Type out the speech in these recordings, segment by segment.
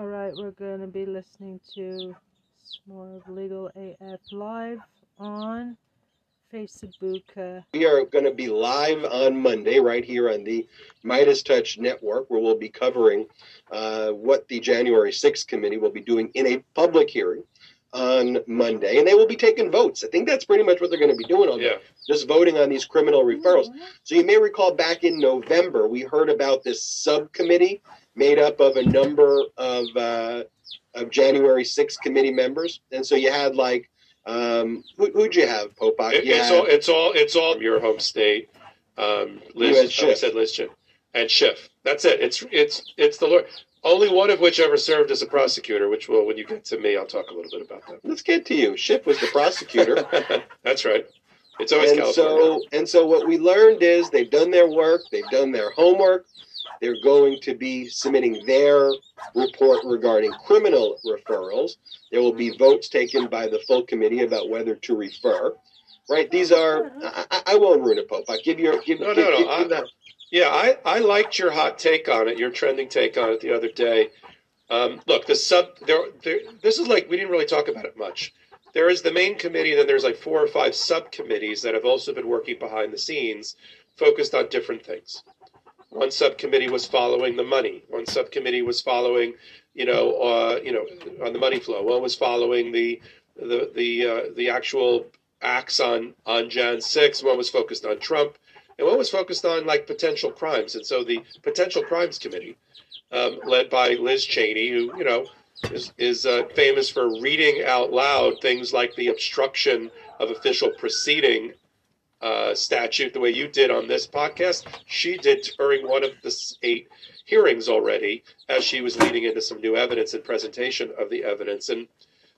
All right, we're going to be listening to more of Legal AF live on Facebook. We are going to be live on Monday right here on the Midas Touch Network, where we'll be covering uh, what the January 6th committee will be doing in a public hearing on Monday, and they will be taking votes. I think that's pretty much what they're going to be doing on Yeah. just voting on these criminal referrals. So you may recall back in November, we heard about this subcommittee made up of a number of uh, of January 6th committee members, and so you had like um, who, who'd you have, Popok? It, You it's had- all it's all it's all your home state. Um, Liz, I said Liz Schiff and Schiff. That's it. It's it's it's the Lord. Only one of which ever served as a prosecutor, which will, when you get to me, I'll talk a little bit about that. Let's get to you. Schiff was the prosecutor. That's right. It's always and California. so and so what we learned is they've done their work, they've done their homework. They're going to be submitting their report regarding criminal referrals. There will be votes taken by the full committee about whether to refer. Right? These are. I, I- won't ruin it, Pope. I give you. Give, No, give, no, no, give- I- give Yeah, I, I liked your hot take on it, your trending take on it the other day. Um, look, the sub there, there. This is like we didn't really talk about it much. There is the main committee, and then there's like four or five subcommittees that have also been working behind the scenes, focused on different things. One subcommittee was following the money. One subcommittee was following, you know, uh, you know, on the money flow. One was following the the the uh, the actual acts on on Jan six. One was focused on Trump and one was focused on like potential crimes. And so the potential crimes committee, um, led by Liz Cheney, who you know is is uh, famous for reading out loud things like the obstruction of official proceeding uh, statute, the way you did on this podcast, she did during one of the eight hearings already, as she was leading into some new evidence and presentation of the evidence. And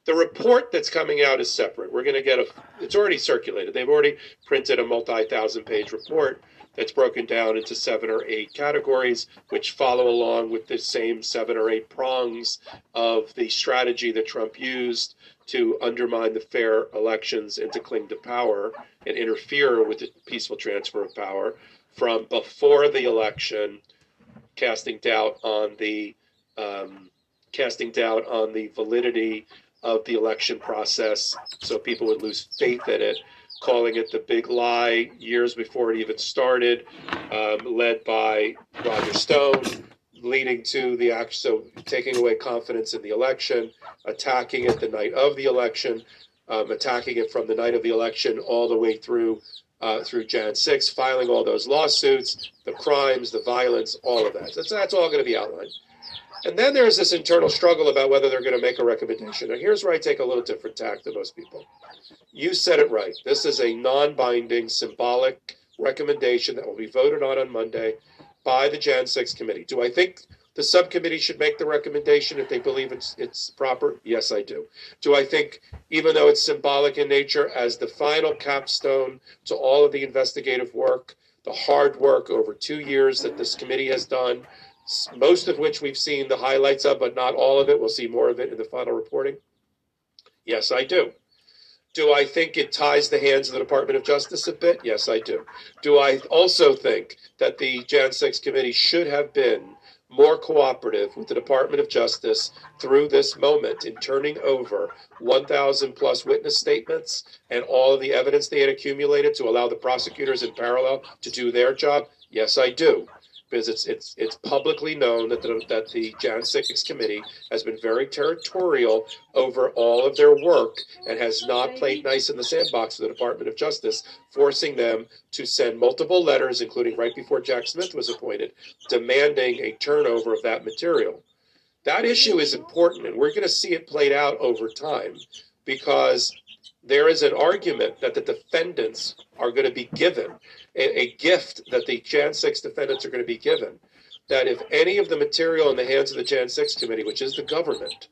the report that's coming out is separate. We're going to get a. It's already circulated. They've already printed a multi-thousand page report that's broken down into seven or eight categories, which follow along with the same seven or eight prongs of the strategy that Trump used to undermine the fair elections and to cling to power and interfere with the peaceful transfer of power from before the election, casting doubt on the um, casting doubt on the validity of the election process, so people would lose faith in it, calling it the big lie years before it even started, um, led by Roger Stone, leading to the act, so taking away confidence in the election, attacking it the night of the election, um, attacking it from the night of the election all the way through uh, through Jan 6, filing all those lawsuits, the crimes, the violence, all of that. That's, that's all going to be outlined. And then there's this internal struggle about whether they're going to make a recommendation. And here's where I take a little different tack than most people. You said it right. This is a non binding, symbolic recommendation that will be voted on on Monday by the Jan 6 committee. Do I think the subcommittee should make the recommendation if they believe it's it's proper? Yes, I do. Do I think, even though it's symbolic in nature, as the final capstone to all of the investigative work, the hard work over two years that this committee has done, most of which we've seen the highlights of, but not all of it. We'll see more of it in the final reporting. Yes, I do. Do I think it ties the hands of the Department of Justice a bit? Yes, I do. Do I also think that the Jan 6 committee should have been more cooperative with the Department of Justice through this moment in turning over 1,000 plus witness statements and all of the evidence they had accumulated to allow the prosecutors in parallel to do their job? Yes, I do. Because it's it's it's publicly known that the that the Jan 6 committee has been very territorial over all of their work and has not played nice in the sandbox of the Department of Justice, forcing them to send multiple letters, including right before Jack Smith was appointed, demanding a turnover of that material. That issue is important, and we're going to see it played out over time because there is an argument that the defendants are going to be given a, a gift that the Jan 6 defendants are going to be given. That if any of the material in the hands of the Jan 6 committee, which is the government,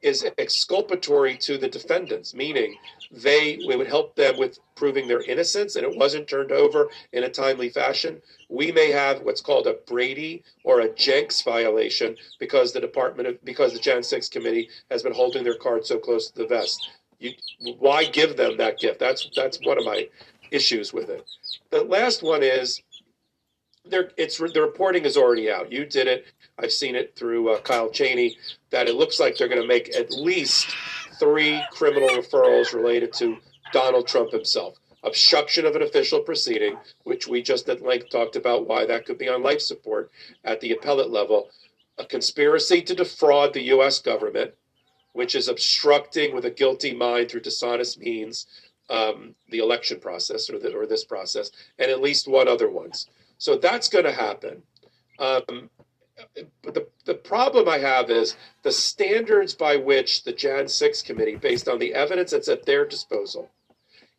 is exculpatory to the defendants, meaning they we would help them with proving their innocence and it wasn't turned over in a timely fashion, we may have what's called a Brady or a Jencks violation because the Department of because the Jan 6 committee has been holding their card so close to the vest. You, why give them that gift? That's that's one of my issues with it. The last one is there. It's the reporting is already out. You did it. I've seen it through uh, Kyle Cheney, that it looks like they're going to make at least three criminal referrals related to Donald Trump himself. Obstruction of an official proceeding, which we just at length talked about why that could be on life support at the appellate level. A conspiracy to defraud the U.S. government, which is obstructing with a guilty mind through dishonest means um, the election process or, the, or this process, and at least one other ones. So that's going to happen. Um, but the, the problem I have is the standards by which the Jan 6 committee, based on the evidence that's at their disposal,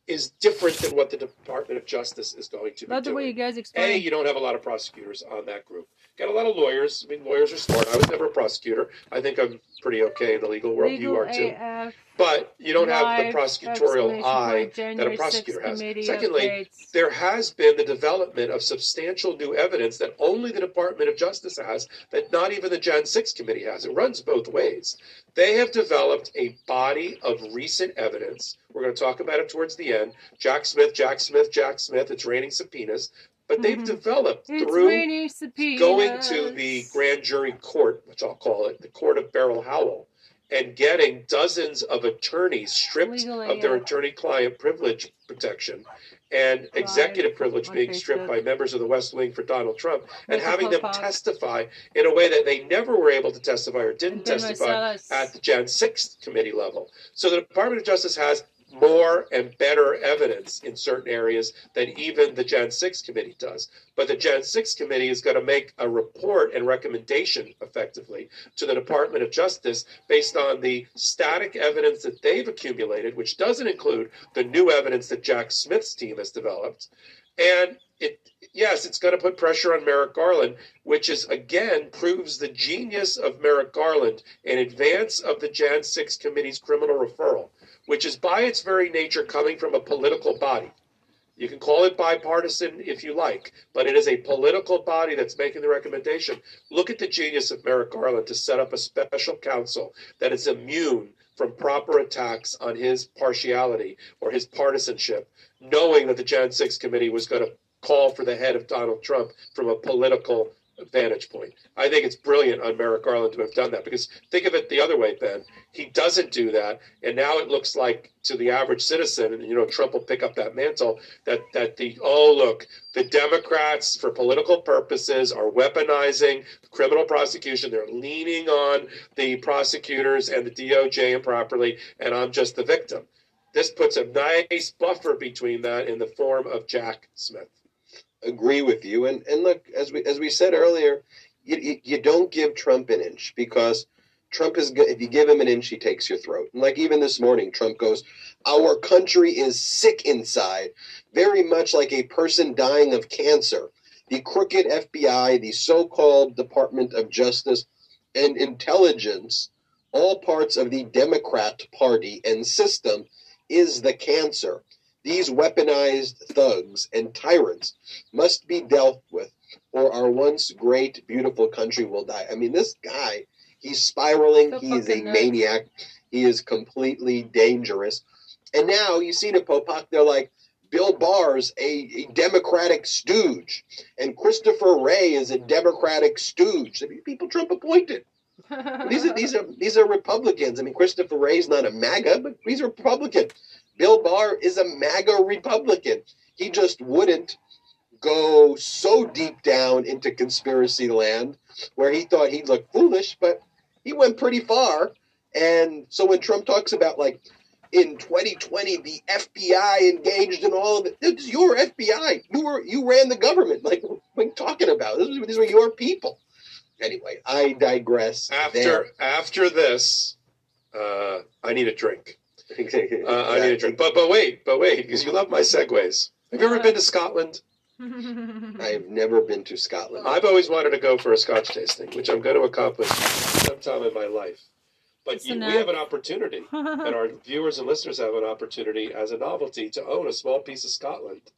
is different than what the Department of Justice is going to be the way you doing. guys A, you don't have a lot of prosecutors on that group. Got a lot of lawyers. I mean, lawyers are smart. I was never a prosecutor. I think I'm pretty okay in the legal world. Legal you are too. AF, But you don't have the prosecutorial eye that a prosecutor has. Secondly, updates. there has been the development of substantial new evidence that only the Department of Justice has, that not even the Jan 6 committee has. It runs both ways. They have developed a body of recent evidence. We're going to talk about it towards the end. Jack Smith, Jack Smith, Jack Smith. It's raining subpoenas. But they've Mhm. developed It's through going to the grand jury court, which I'll call it, the court of Beryl Howell, and getting dozens of attorneys stripped Legally, of their yeah. attorney-client privilege protection and executive privilege being stripped by members of the West Wing for Donald Trump, and having them testify in a way that they never were able to testify or didn't testify at the Jan 6th committee level. So the Department of Justice has more and better evidence in certain areas than even the Jan 6 committee does. But the Jan 6 committee is going to make a report and recommendation effectively to the Department of Justice based on the static evidence that they've accumulated, which doesn't include the new evidence that Jack Smith's team has developed. And it yes, it's going to put pressure on Merrick Garland, which is again proves the genius of Merrick Garland in advance of the Jan 6 committee's criminal referral, which is by its very nature coming from a political body. You can call it bipartisan if you like, but it is a political body that's making the recommendation. Look at the genius of Merrick Garland to set up a special counsel that is immune from proper attacks on his partiality or his partisanship, knowing that the Jan 6 committee was going to call for the head of Donald Trump from a political vantage point. I think it's brilliant on Merrick Garland to have done that because think of it the other way, Ben. He doesn't do that, and now it looks like to the average citizen, and you know Trump will pick up that mantle that that the oh look, the Democrats for political purposes are weaponizing criminal prosecution. They're leaning on the prosecutors and the DOJ improperly, and I'm just the victim. This puts a nice buffer between that in the form of Jack Smith. Agree with you. And and look, as we as we said earlier, you, you, you don't give Trump an inch because Trump is if you give him an inch, he takes your throat. And like even this morning, Trump goes, "Our country is sick inside, very much like a person dying of cancer." The crooked FBI, the so-called Department of Justice and Intelligence, all parts of the Democrat Party and system, is the cancer. These weaponized thugs and tyrants must be dealt with, or our once great, beautiful country will die. I mean, this guy, he's spiraling. So he is a nuts. maniac. He is completely dangerous. And now you see the Popok, they're like, Bill Barr's a, a Democratic stooge, and Christopher Wray is a Democratic stooge. I mean, people Trump appointed. These are these are these are Republicans. I mean, Christopher Wray's not a MAGA, but he's a Republican. Bill Barr is a MAGA Republican. He just wouldn't go so deep down into conspiracy land where he thought he'd look foolish, but he went pretty far. And so when Trump talks about like in 2020 the FBI engaged in all of it, is your FBI. You were you ran the government. Like what are you talking about? These were your people. Anyway, I digress. After after this, uh, I need a drink. Uh, I need a drink. But but wait, but wait, because you love my segues. Have you ever been to Scotland? I've never been to Scotland. I've always wanted to go for a Scotch tasting, which I'm going to accomplish sometime in my life. But you, we have an opportunity, and our viewers and listeners have an opportunity as a novelty to own a small piece of Scotland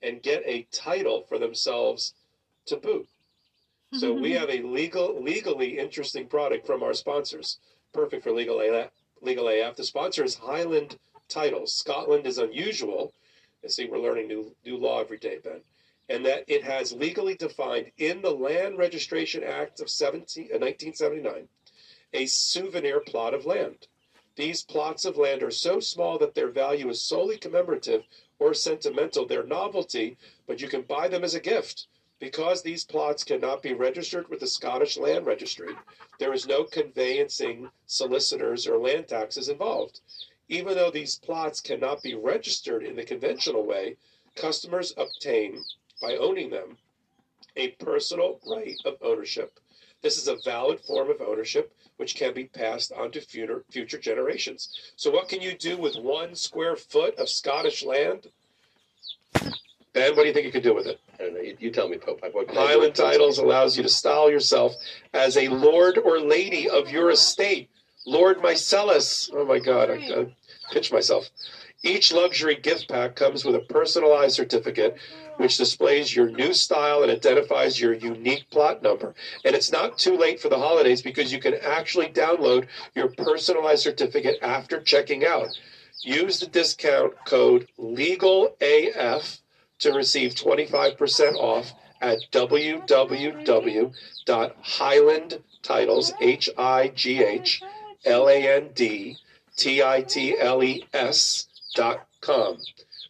and get a title for themselves to boot. So we have a legal, legally interesting product from our sponsors, perfect for legal AF. Legal AF. The sponsor is Highland Titles. Scotland is unusual. And see, we're learning new new law every day, Ben. and that it has legally defined in the Land Registration Act of 17, uh, 1979 a souvenir plot of land. These plots of land are so small that their value is solely commemorative or sentimental, their novelty, but you can buy them as a gift. Because these plots cannot be registered with the Scottish Land Registry, there is no conveyancing, solicitors, or land taxes involved. Even though these plots cannot be registered in the conventional way, customers obtain, by owning them, a personal right of ownership. This is a valid form of ownership which can be passed on to future, future generations. So, what can you do with one square foot of Scottish land? Ben, what do you think you could do with it? I don't know. You, you tell me, Pope. What can I do Highland titles allows you to style yourself as a lord or lady of your estate. Lord Meiselas. Oh my God, I, I pitch myself. Each luxury gift pack comes with a personalized certificate which displays your new style and identifies your unique plot number. And it's not too late for the holidays because you can actually download your personalized certificate after checking out. Use the discount code LEGALAF to receive 25% off at www.highlandtitles, H I G H L A N D T I T L E S dot com.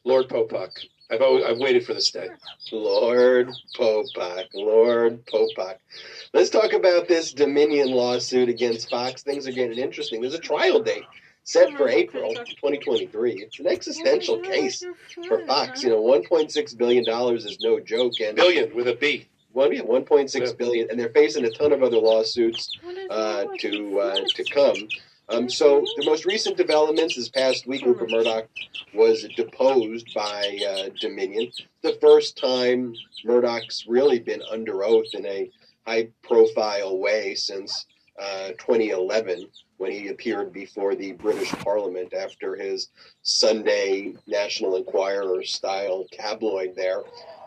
Lord Popok. I've, always, I've waited for this day. Lord Popok, Lord Popok. Let's talk about this Dominion lawsuit against Fox. Things are getting interesting. There's a trial date set for April 2023. It's an existential case for Fox. You know, 1.6 billion dollars is no joke, and Billion with a B. one yeah, 1.6 Yeah. billion, and they're facing a ton of other lawsuits uh, to uh, to come. Um, so the most recent developments this past week, Rupert Murdoch was deposed by uh, Dominion. The first time Murdoch's really been under oath in a high-profile way since uh, 2011, when he appeared before the British Parliament after his Sunday National Enquirer-style tabloid there.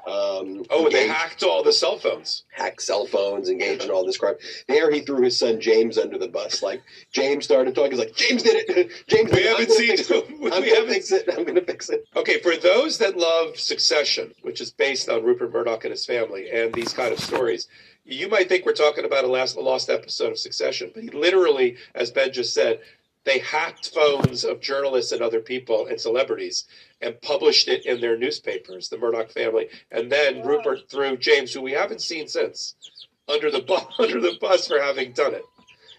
Um, Oh, and they hacked all the cell phones. hack cell phones, engage in all this crime. There, he threw his son James under the bus. Like James started talking, he's like, "James did it. James, We did it. I'm haven't seen- it. we I'm haven't- fix it. I'm gonna fix it." Okay, for those that love Succession, which is based on Rupert Murdoch and his family, and these kind of stories, you might think we're talking about a last a lost episode of Succession, but he literally, as Ben just said, they hacked phones of journalists and other people and celebrities and published it in their newspapers, the Murdoch family, and then Rupert threw James, who we haven't seen since, under the bu- under the bus for having done it.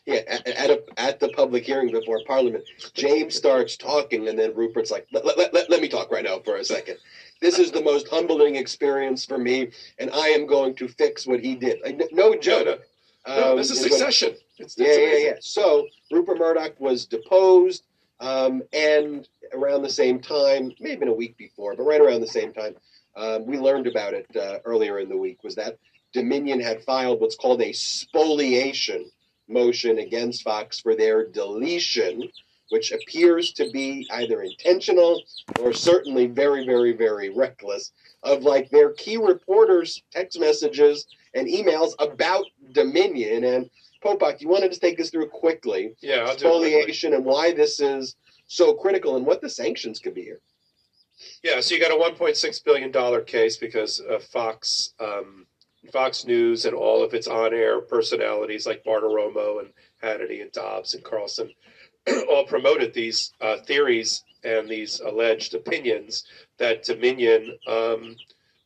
Yeah, at, at, a, at the public hearing before Parliament, James starts talking, and then Rupert's like, let, let, let, let me talk right now for a second. This is the most humbling experience for me, and I am going to fix what he did. Like, no joke. no, Um, this is gonna- Succession. It's, it's Yeah, yeah, amazing. yeah. So Rupert Murdoch was deposed, um, and around the same time, maybe a week before, but right around the same time, um, we learned about it uh, earlier in the week. Was that Dominion had filed what's called a spoliation motion against Fox for their deletion, which appears to be either intentional or certainly very, very, very reckless of like their key reporters' text messages and emails about Dominion and Popok, you wanted to take us through quickly Yeah, I'll do it quickly. spoliation and why this is so critical and what the sanctions could be here. Yeah, so you got a 1.6 billion dollar case because uh, Fox, um, Fox News, and all of its on-air personalities like Bartiromo and Hannity and Dobbs and Carlson all promoted these uh, theories and these alleged opinions that Dominion um,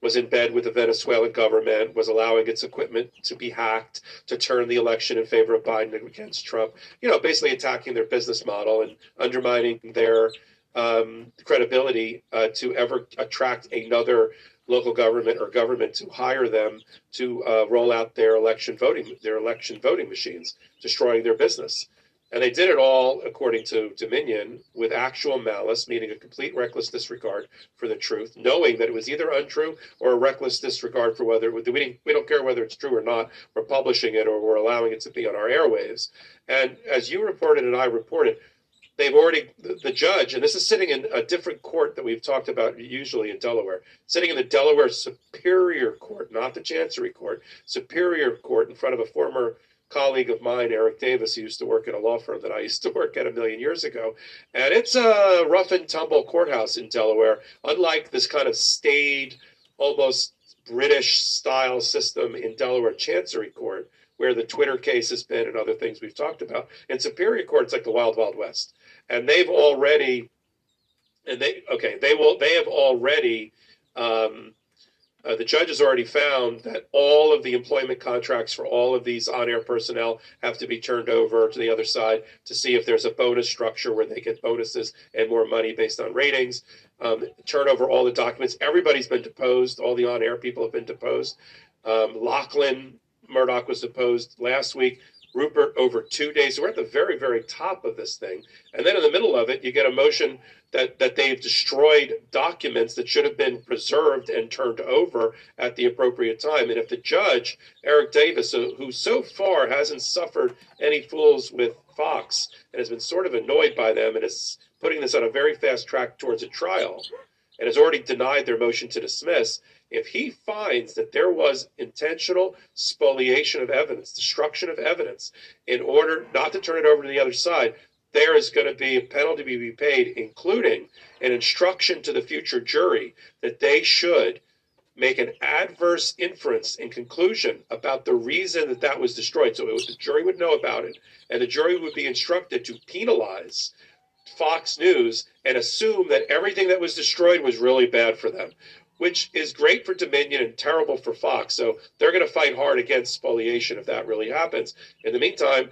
was in bed with the Venezuelan government, was allowing its equipment to be hacked to turn the election in favor of Biden against Trump. You know, basically attacking their business model and undermining their um, credibility uh, to ever attract another local government or government to hire them to uh, roll out their election voting their election voting machines, destroying their business. And they did it all, according to Dominion, with actual malice, meaning a complete reckless disregard for the truth, knowing that it was either untrue or a reckless disregard for whether we, we don't care whether it's true or not. We're publishing it or we're allowing it to be on our airwaves. And as you reported and I reported, they've already the, the judge, and this is sitting in a different court that we've talked about usually in Delaware, sitting in the Delaware Superior Court, not the Chancery Court, Superior Court, in front of a former colleague of mine, Eric Davis, who used to work at a law firm that I used to work at a million years ago. And it's a rough and tumble courthouse in Delaware, unlike this kind of staid, almost British style system in Delaware Chancery Court, where the Twitter case has been and other things we've talked about. In Superior Court, it's like the Wild Wild West, and they've already, and they okay, they will they have already. Um, uh, the judge has already found that all of the employment contracts for all of these on-air personnel have to be turned over to the other side to see if there's a bonus structure where they get bonuses and more money based on ratings. Um, turn over all the documents. Everybody's been deposed. All the on-air people have been deposed. Um, Lachlan Murdoch was deposed last week. Rupert over two days. We're at the very, very top of this thing. And then in the middle of it, you get a motion that, that they've destroyed documents that should have been preserved and turned over at the appropriate time. And if the judge, Eric Davis, who so far hasn't suffered any fools with Fox and has been sort of annoyed by them and is putting this on a very fast track towards a trial and has already denied their motion to dismiss, if he finds that there was intentional spoliation of evidence, destruction of evidence, in order not to turn it over to the other side, there is going to be a penalty to be paid, including an instruction to the future jury that they should make an adverse inference and conclusion about the reason that that was destroyed. So was, the jury would know about it, and the jury would be instructed to penalize Fox News and assume that everything that was destroyed was really bad for them which is great for Dominion and terrible for Fox. So they're going to fight hard against spoliation if that really happens. In the meantime,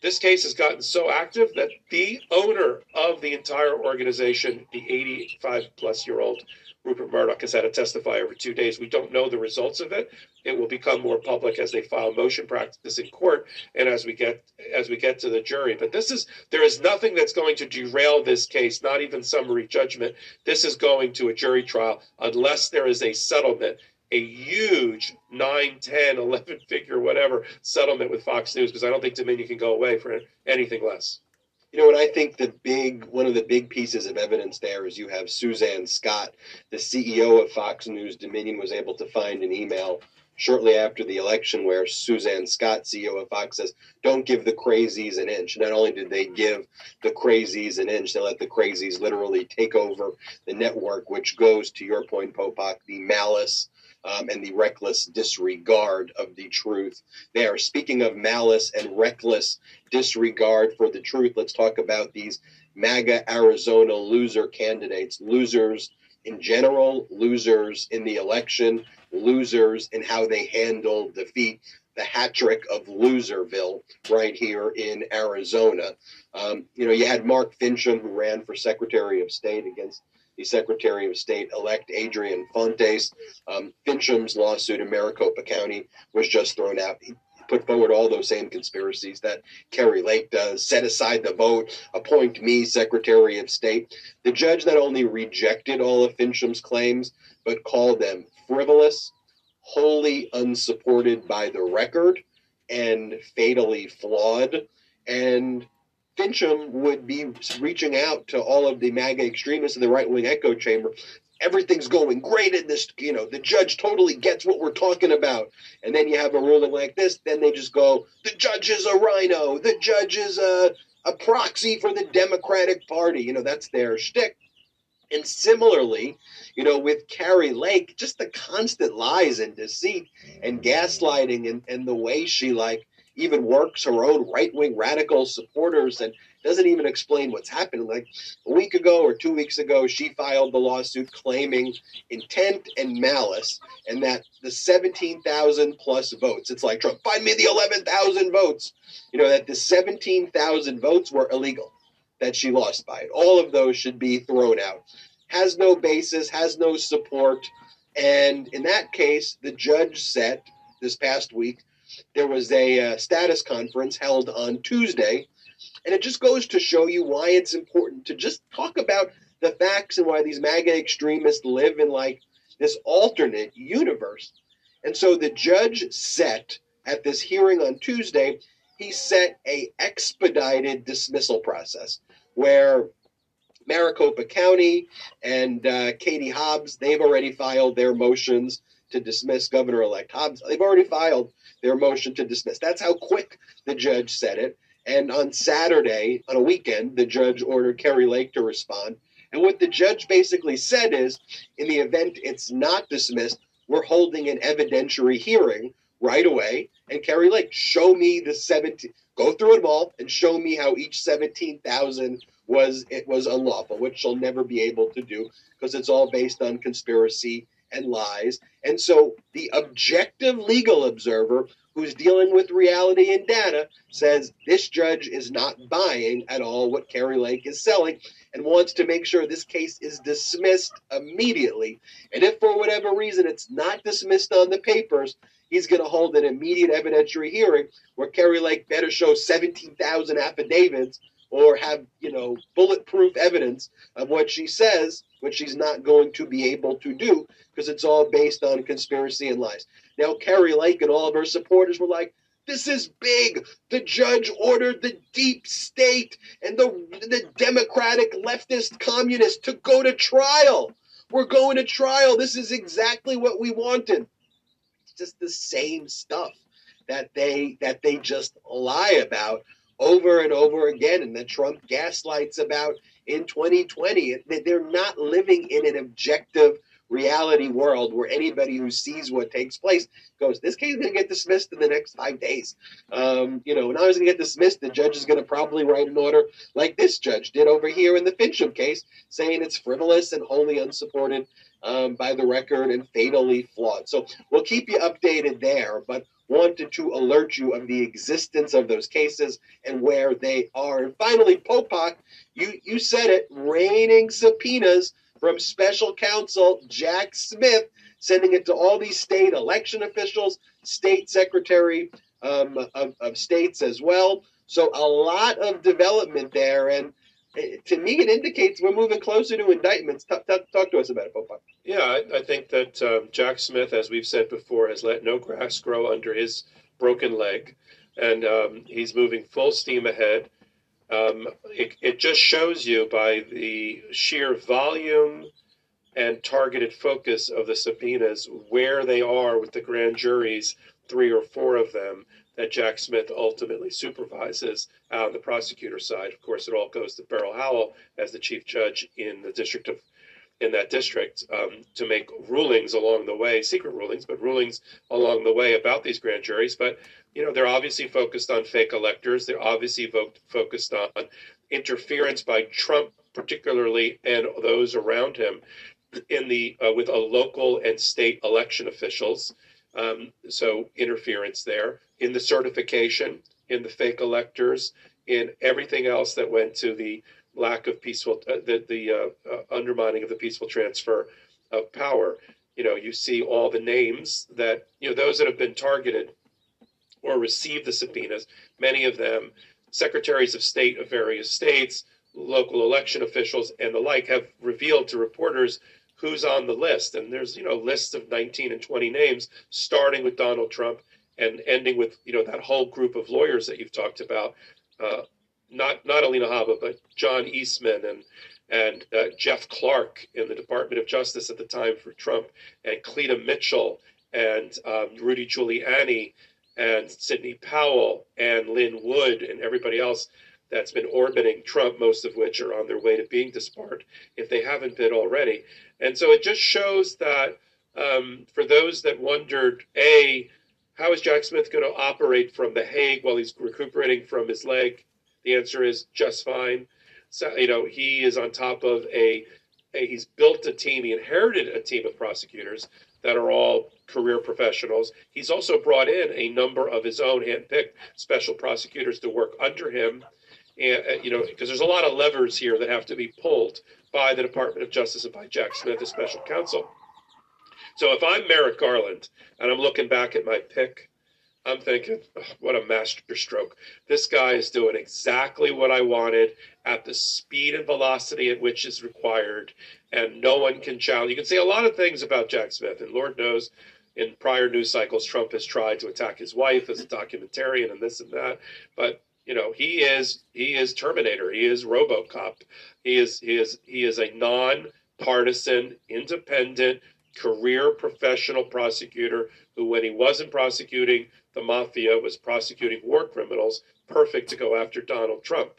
this case has gotten so active that the owner of the entire organization, the 85 plus year old Rupert Murdoch has had to testify over two days. We don't know the results of it. It will become more public as they file motion practice in court and as we get as we get to the jury. But this is there is nothing that's going to derail this case, not even summary judgment. This is going to a jury trial unless there is a settlement a huge 9, 10, 11 figure, whatever settlement with Fox News because I don't think Dominion can go away for anything less. You know what I think the big one of the big pieces of evidence there is you have Suzanne Scott, the CEO of Fox News Dominion, was able to find an email shortly after the election where Suzanne Scott, CEO of Fox, says, Don't give the crazies an inch. Not only did they give the crazies an inch, they let the crazies literally take over the network, which goes to your point, Popok, the malice um, and the reckless disregard of the truth They are Speaking of malice and reckless disregard for the truth, let's talk about these MAGA Arizona loser candidates, losers in general, losers in the election, losers in how they handle defeat. The hat trick of Loserville right here in Arizona. Um, you know, you had Mark Finchem, who ran for Secretary of State against the Secretary of State elect Adrian Fontes. Um, Finchem's lawsuit in Maricopa County was just thrown out. He put forward all those same conspiracies that Kari Lake does, set aside the vote, appoint me Secretary of State. The judge not only rejected all of Finchem's claims, but called them frivolous, wholly unsupported by the record, and fatally flawed. And Finchem would be reaching out to all of the MAGA extremists in the right wing echo chamber. Everything's going great in this, you know, the judge totally gets what we're talking about. And then you have a ruling like this, then they just go, the judge is a rhino, the judge is a, a proxy for the Democratic Party. You know, that's their shtick. And similarly, you know, with Kari Lake, just the constant lies and deceit and gaslighting and, and the way she like even works her own right wing radical supporters and doesn't even explain what's happening. Like a week ago or two weeks ago, she filed the lawsuit claiming intent and malice, and that the 17,000 plus votes, it's like Trump, find me the 11,000 votes, you know, that the 17,000 votes were illegal, that she lost by it. All of those should be thrown out. Has no basis, has no support. And in that case, the judge set this past week there was a uh, status conference held on Tuesday, and it just goes to show you why it's important to just talk about the facts and why these MAGA extremists live in like this alternate universe. And so the judge set at this hearing on Tuesday, he set a expedited dismissal process where Maricopa County and uh, Katie Hobbs, they've already filed their motions to dismiss Governor elect Hobbs. They've already filed their motion to dismiss. That's how quick the judge said it. And on Saturday, on a weekend, the judge ordered Kari Lake to respond. And what the judge basically said is in the event it's not dismissed, we're holding an evidentiary hearing right away. And Kari Lake, show me the 17, go through it all and show me how each 17,000 was it was unlawful, which she'll never be able to do because it's all based on conspiracy and lies. And so the objective legal observer who's dealing with reality and data says this judge is not buying at all what Kari Lake is selling and wants to make sure this case is dismissed immediately. And if for whatever reason it's not dismissed on the papers, he's going to hold an immediate evidentiary hearing where Kari Lake better show 17,000 affidavits or have, you know, bulletproof evidence of what she says, which she's not going to be able to do because it's all based on conspiracy and lies. Now, Kari Lake and all of her supporters were like, this is big. The judge ordered the deep state and the, the Democratic leftist communists to go to trial. We're going to trial. This is exactly what we wanted. It's just the same stuff that they that they just lie about over and over again and that Trump gaslights about in 2020. They're not living in an objective reality world where anybody who sees what takes place goes, this case is going to get dismissed in the next five days. Um, you know, now it's going to get dismissed. The judge is going to probably write an order like this judge did over here in the Finchem case, saying it's frivolous and wholly unsupported um, by the record and fatally flawed. So we'll keep you updated there, but wanted to alert you of the existence of those cases and where they are. And finally, Popok, you, you said it, raining subpoenas from special counsel Jack Smith, sending it to all these state election officials, state secretary um, of, of states as well. So a lot of development there, and to me, it indicates we're moving closer to indictments. Talk, talk, talk to us about it, Popok. Yeah, I, I think that um, Jack Smith, as we've said before, has let no grass grow under his broken leg, and um, he's moving full steam ahead. Um, it, it just shows you by the sheer volume and targeted focus of the subpoenas where they are with the grand juries, three or four of them, that Jack Smith ultimately supervises on the prosecutor side. Of course, it all goes to Beryl Howell as the chief judge in the district of in that district um, to make rulings along the way, secret rulings, but rulings along the way about these grand juries. But you know, they're obviously focused on fake electors. They're obviously vo- focused on interference by Trump, particularly, and those around him in the uh, with a local and state election officials. Um, so interference there in the certification, in the fake electors, in everything else that went to the lack of peaceful, uh, the, the uh, uh, undermining of the peaceful transfer of power. You know, you see all the names that, you know, those that have been targeted or received the subpoenas, many of them secretaries of state of various states, local election officials, and the like have revealed to reporters who's on the list. And there's, you know, lists of 19 and 20 names, starting with Donald Trump and ending with, you know, that whole group of lawyers that you've talked about. Uh, not not Alina Habba, but John Eastman and and uh, Jeff Clark in the Department of Justice at the time for Trump, and Cleta Mitchell and um, Rudy Giuliani and Sidney Powell and Lin Wood and everybody else that's been orbiting Trump, most of which are on their way to being disbarred, if they haven't been already. And so it just shows that um, for those that wondered, A, how is Jack Smith going to operate from The Hague while he's recuperating from his leg? The answer is just fine. So, you know, he is on top of a, a he's built a team, he inherited a team of prosecutors that are all career professionals. He's also brought in a number of his own handpicked special prosecutors to work under him. And, uh, you know, because there's a lot of levers here that have to be pulled by the Department of Justice and by Jack Smith as special counsel. So if I'm Merrick Garland and I'm looking back at my pick, I'm thinking, what a masterstroke. This guy is doing exactly what I wanted at the speed and velocity at which is required, and no one can challenge. You can say a lot of things about Jack Smith, and Lord knows in prior news cycles, Trump has tried to attack his wife as a documentarian and this and that. But you know, he is he is Terminator. He is RoboCop. He is he is he is a non-partisan, independent, career professional prosecutor who, when he wasn't prosecuting the mafia, was prosecuting war criminals. Perfect to go after Donald Trump.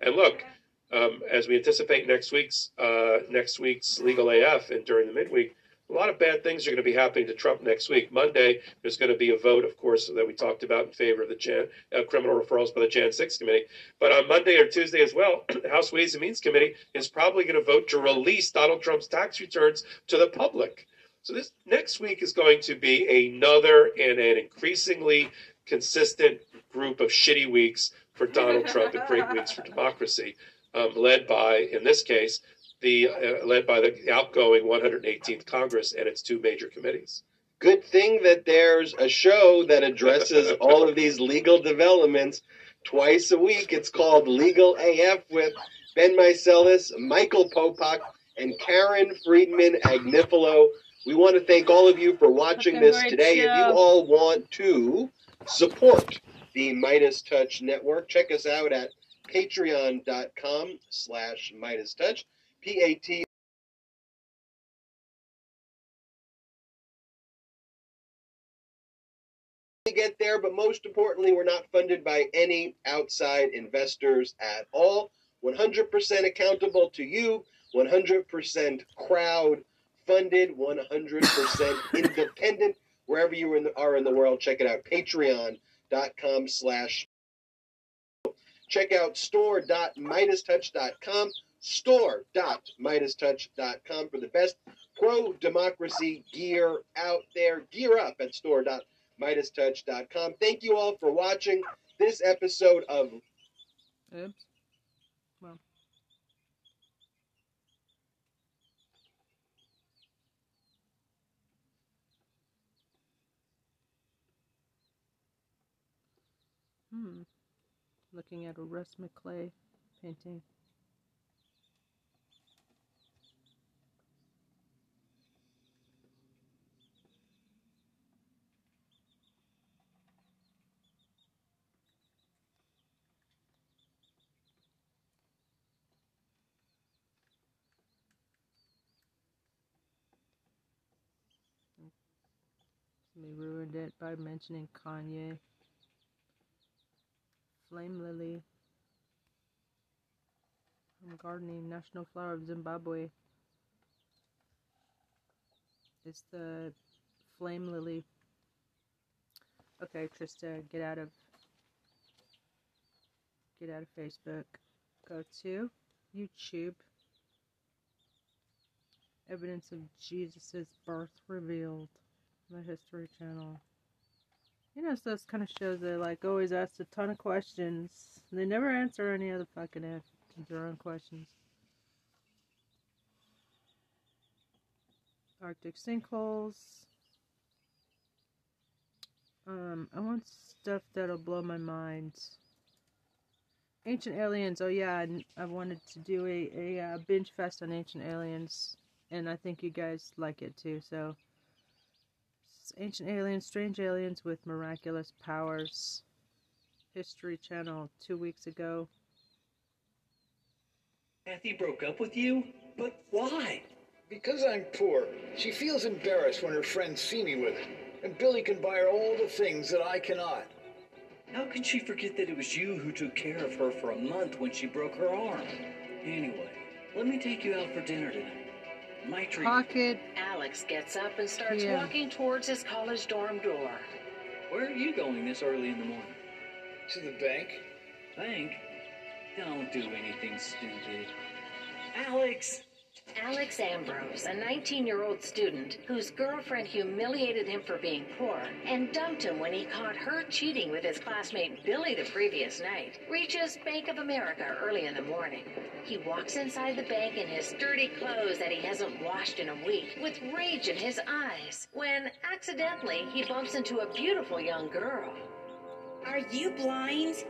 And look, um, as we anticipate next week's uh, next week's legal AF and during the midweek, a lot of bad things are going to be happening to Trump next week. Monday, there's going to be a vote, of course, that we talked about in favor of the Jan, uh, criminal referrals by the Jan 6 committee. But on Monday or Tuesday as well, the House Ways and Means Committee is probably going to vote to release Donald Trump's tax returns to the public. So this next week is going to be another and an increasingly consistent group of shitty weeks for Donald Trump and great weeks for democracy, um, led by, in this case, the uh, led by the outgoing 118th Congress and its two major committees. Good thing that there's a show that addresses all of these legal developments twice a week. It's called Legal AF with Ben Meiselas, Michael Popok, and Karen Friedman Agnifilo. We want to thank all of you for watching this today. If you all want to support the Midas Touch Network, check us out at patreon.com slash Midas Touch. P-A-T get there, but most importantly, we're not funded by any outside investors at all. 100% accountable to you, 100% crowd funded, 100% independent. Wherever you in the, are in the world, check it out. Patreon.com slash. Check out store.midastouch.com, store.midastouch.com for the best pro-democracy gear out there. Gear up at store.midastouch.com. Thank you all for watching this episode of Oops. Well. Hmm. Looking at a Russ McClay painting. Somebody ruined it by mentioning Kanye. Flame lily. I'm gardening. National flower of Zimbabwe. It's the flame lily. Okay, Trista, get out of get out of Facebook. Go to YouTube. Evidence of Jesus' birth revealed. The History Channel. You know, it's those kind of shows that like always ask a ton of questions. They never answer any of the fucking an- their own questions. Arctic sinkholes. Um, I want stuff that'll blow my mind. Ancient aliens. Oh yeah, I, wanted to do a a uh, binge fest on ancient aliens, and I think you guys like it too. So. Ancient Aliens, Strange Aliens with Miraculous Powers. History Channel two weeks ago. Kathy broke up with you? But why? Because I'm poor, she feels embarrassed when her friends see me with it. And Billy can buy her all the things that I cannot. How can she forget that it was you who took care of her for a month when she broke her arm? Anyway, let me take you out for dinner tonight. My treat. Pocket. Alex gets up and starts Yeah. walking towards his college dorm door. Where are you going this early in the morning? To the bank? Bank? Don't do anything stupid. Alex! Alex Ambrose, a 19 year old student whose girlfriend humiliated him for being poor and dumped him when he caught her cheating with his classmate Billy the previous night, reaches Bank of America early in the morning. He walks inside the bank in his dirty clothes that he hasn't washed in a week, with rage in his eyes, when accidentally he bumps into a beautiful young girl. Are you blind?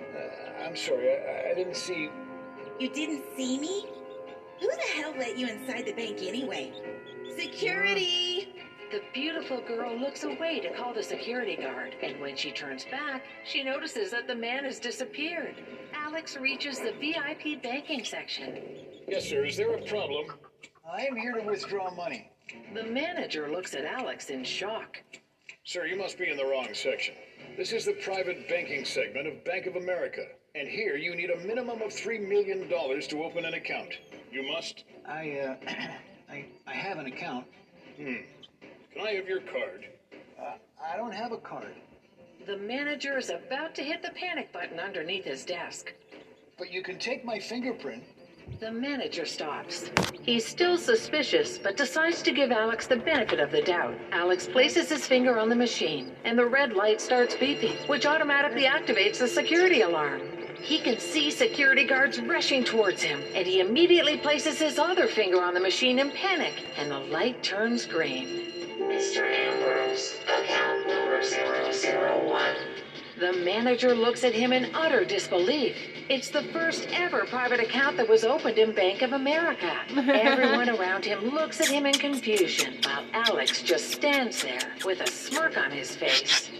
Uh, I'm sorry, I, I didn't see. You didn't see me? Who the hell let you inside the bank anyway? Security! The beautiful girl looks away to call the security guard, and when she turns back, she notices that the man has disappeared. Alex reaches the VIP banking section. Yes, sir, is there a problem? I'm here to withdraw money. The manager looks at Alex in shock. Sir, you must be in the wrong section. This is the private banking segment of Bank of America. And here you need a minimum of $3 million to open an account. You must? I, uh, I, I have an account. Hmm. Can I have your card? Uh, I don't have a card. The manager is about to hit the panic button underneath his desk. But you can take my fingerprint. The manager stops. He's still suspicious, but decides to give Alex the benefit of the doubt. Alex places his finger on the machine, and the red light starts beeping, which automatically activates the security alarm. He can see security guards rushing towards him, and he immediately places his other finger on the machine in panic, and the light turns green. Mr. Ambrose, account number 001. The manager looks at him in utter disbelief. It's the first ever private account that was opened in Bank of America. Everyone around him looks at him in confusion, while Alex just stands there with a smirk on his face.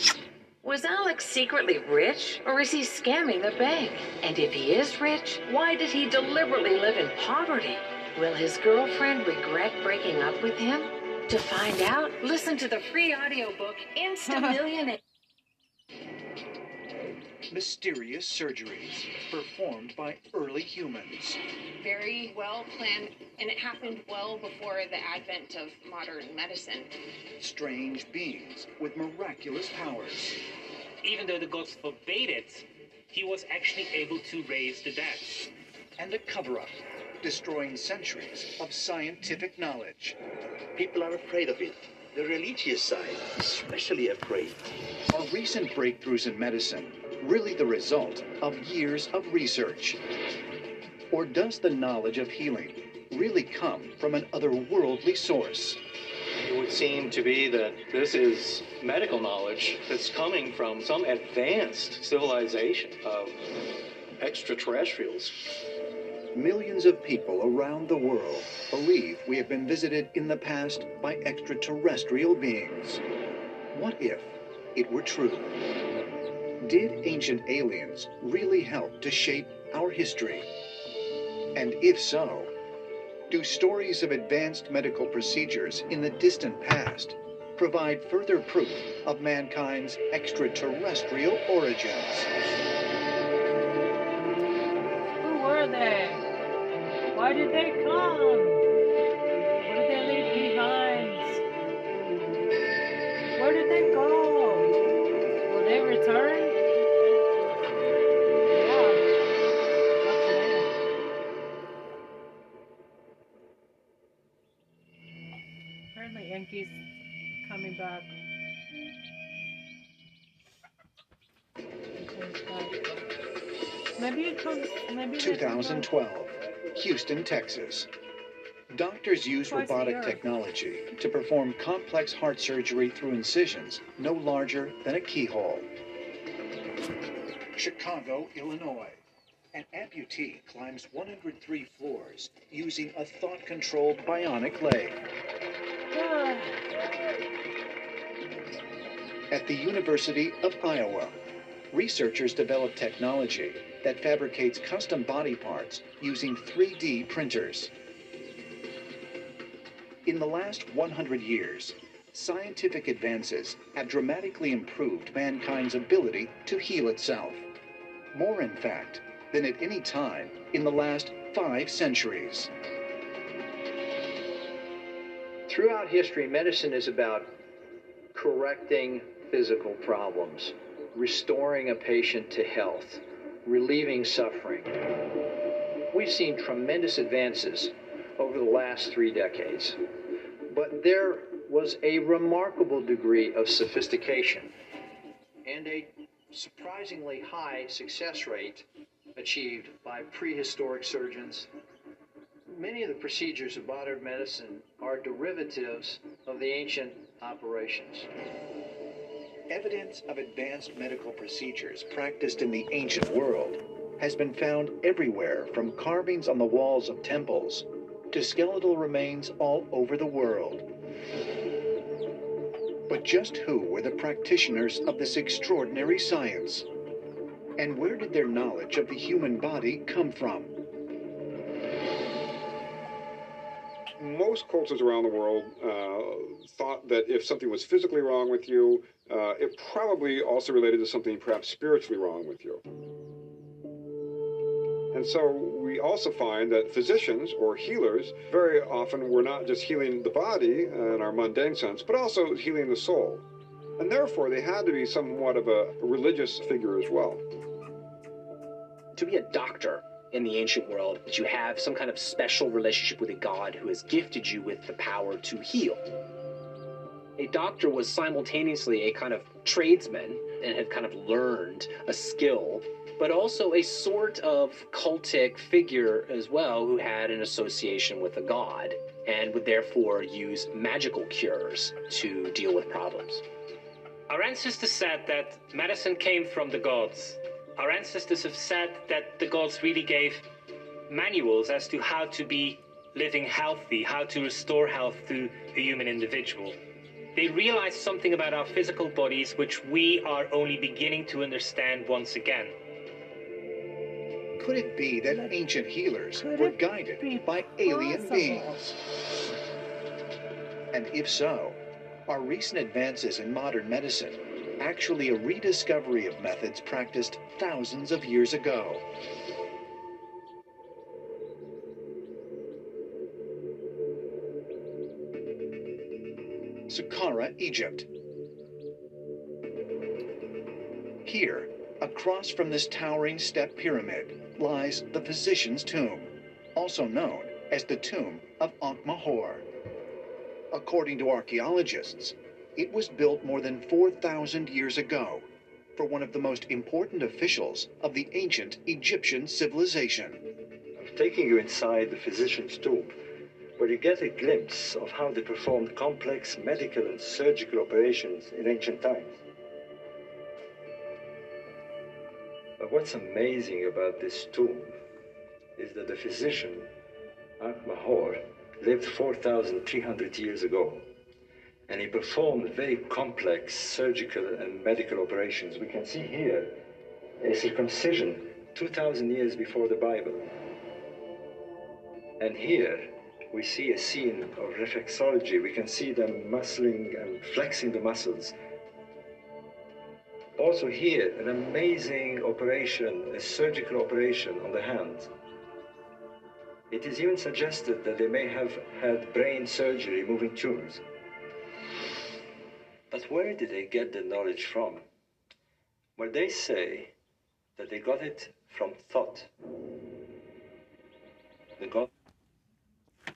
Was Alex secretly rich, or is he scamming the bank? And if he is rich, why did he deliberately live in poverty? Will his girlfriend regret breaking up with him? To find out, listen to the free audiobook Insta Millionaire. Mysterious surgeries performed by early humans. very well planned, and it happened well before the advent of modern medicine. Strange beings with miraculous powers. Even though the gods forbade it, he was actually able to raise the dead. And a cover up, destroying centuries of scientific knowledge. People are afraid of it. The religious side, especially afraid. Are recent breakthroughs in medicine really the result of years of research? Or does the knowledge of healing really come from an otherworldly source? It would seem to be that this is medical knowledge that's coming from some advanced civilization of extraterrestrials. Millions of people around the world believe we have been visited in the past by extraterrestrial beings. What if it were true? Did ancient aliens really help to shape our history? And if so, do stories of advanced medical procedures in the distant past provide further proof of mankind's extraterrestrial origins? Who were they? Why did they come? Coming back. Maybe it comes. Maybe they come back. 2012, Houston, Texas. Doctors use Twice robotic technology to perform complex heart surgery through incisions no larger than a keyhole. Chicago, Illinois. An amputee climbs 103 floors using a thought controlled bionic leg. At the University of Iowa, researchers develop technology that fabricates custom body parts using 3D printers. In the last 100 years, scientific advances have dramatically improved mankind's ability to heal itself. More, in fact, than at any time in the last five centuries. Throughout history, medicine is about correcting physical problems, restoring a patient to health, relieving suffering. We've seen tremendous advances over the last three decades, but there was a remarkable degree of sophistication and a surprisingly high success rate achieved by prehistoric surgeons. Many of the procedures of modern medicine are derivatives of the ancient operations. Evidence of advanced medical procedures practiced in the ancient world has been found everywhere from carvings on the walls of temples to skeletal remains all over the world. But just who were the practitioners of this extraordinary science? And where did their knowledge of the human body come from? Most cultures around the world uh, thought that if something was physically wrong with you, uh, it probably also related to something perhaps spiritually wrong with you. And so we also find that physicians or healers very often were not just healing the body in our mundane sense, but also healing the soul. And therefore, they had to be somewhat of a religious figure as well. To be a doctor in the ancient world, that you have some kind of special relationship with a god who has gifted you with the power to heal. A doctor was simultaneously a kind of tradesman and had kind of learned a skill, but also a sort of cultic figure as well who had an association with a god and would therefore use magical cures to deal with problems. Our ancestors said that medicine came from the gods. Our ancestors have said that the gods really gave manuals as to how to be living healthy, how to restore health to a human individual. They realized something about our physical bodies which we are only beginning to understand once again. Could it be that ancient healers were guided by alien possible? beings? And if so, are recent advances in modern medicine actually a rediscovery of methods practiced thousands of years ago? Saqqara, Egypt. Here, across from this towering step pyramid, lies the physician's tomb, also known as the tomb of Ankh-Mahor. According to archaeologists, it was built more than 4,000 years ago for one of the most important officials of the ancient Egyptian civilization. I'm taking you inside the physician's tomb, where you get a glimpse of how they performed complex medical and surgical operations in ancient times. But what's amazing about this tomb is that the physician, Ankh-Mahor, lived 4,300 years ago. And he performed very complex surgical and medical operations. We can see here a circumcision 2,000 years before the Bible. And here we see a scene of reflexology. We can see them muscling and flexing the muscles. Also here, an amazing operation, a surgical operation on the hand. It is even suggested that they may have had brain surgery removing tumors. But where did they get the knowledge from? Well, they say that they got it from thought. They got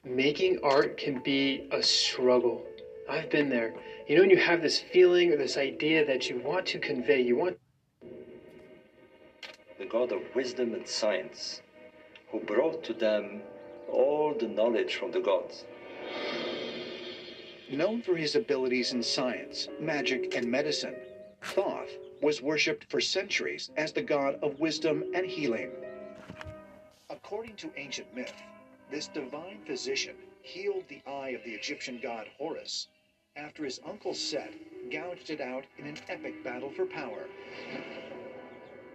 Making art can be a struggle. I've been there. You know, when you have this feeling or this idea that you want to convey, you want the God of wisdom and science, who brought to them all the knowledge from the gods. Known for his abilities in science, magic, and medicine, Thoth was worshipped for centuries as the god of wisdom and healing. According to ancient myth, this divine physician healed the eye of the Egyptian god Horus after his uncle Set gouged it out in an epic battle for power.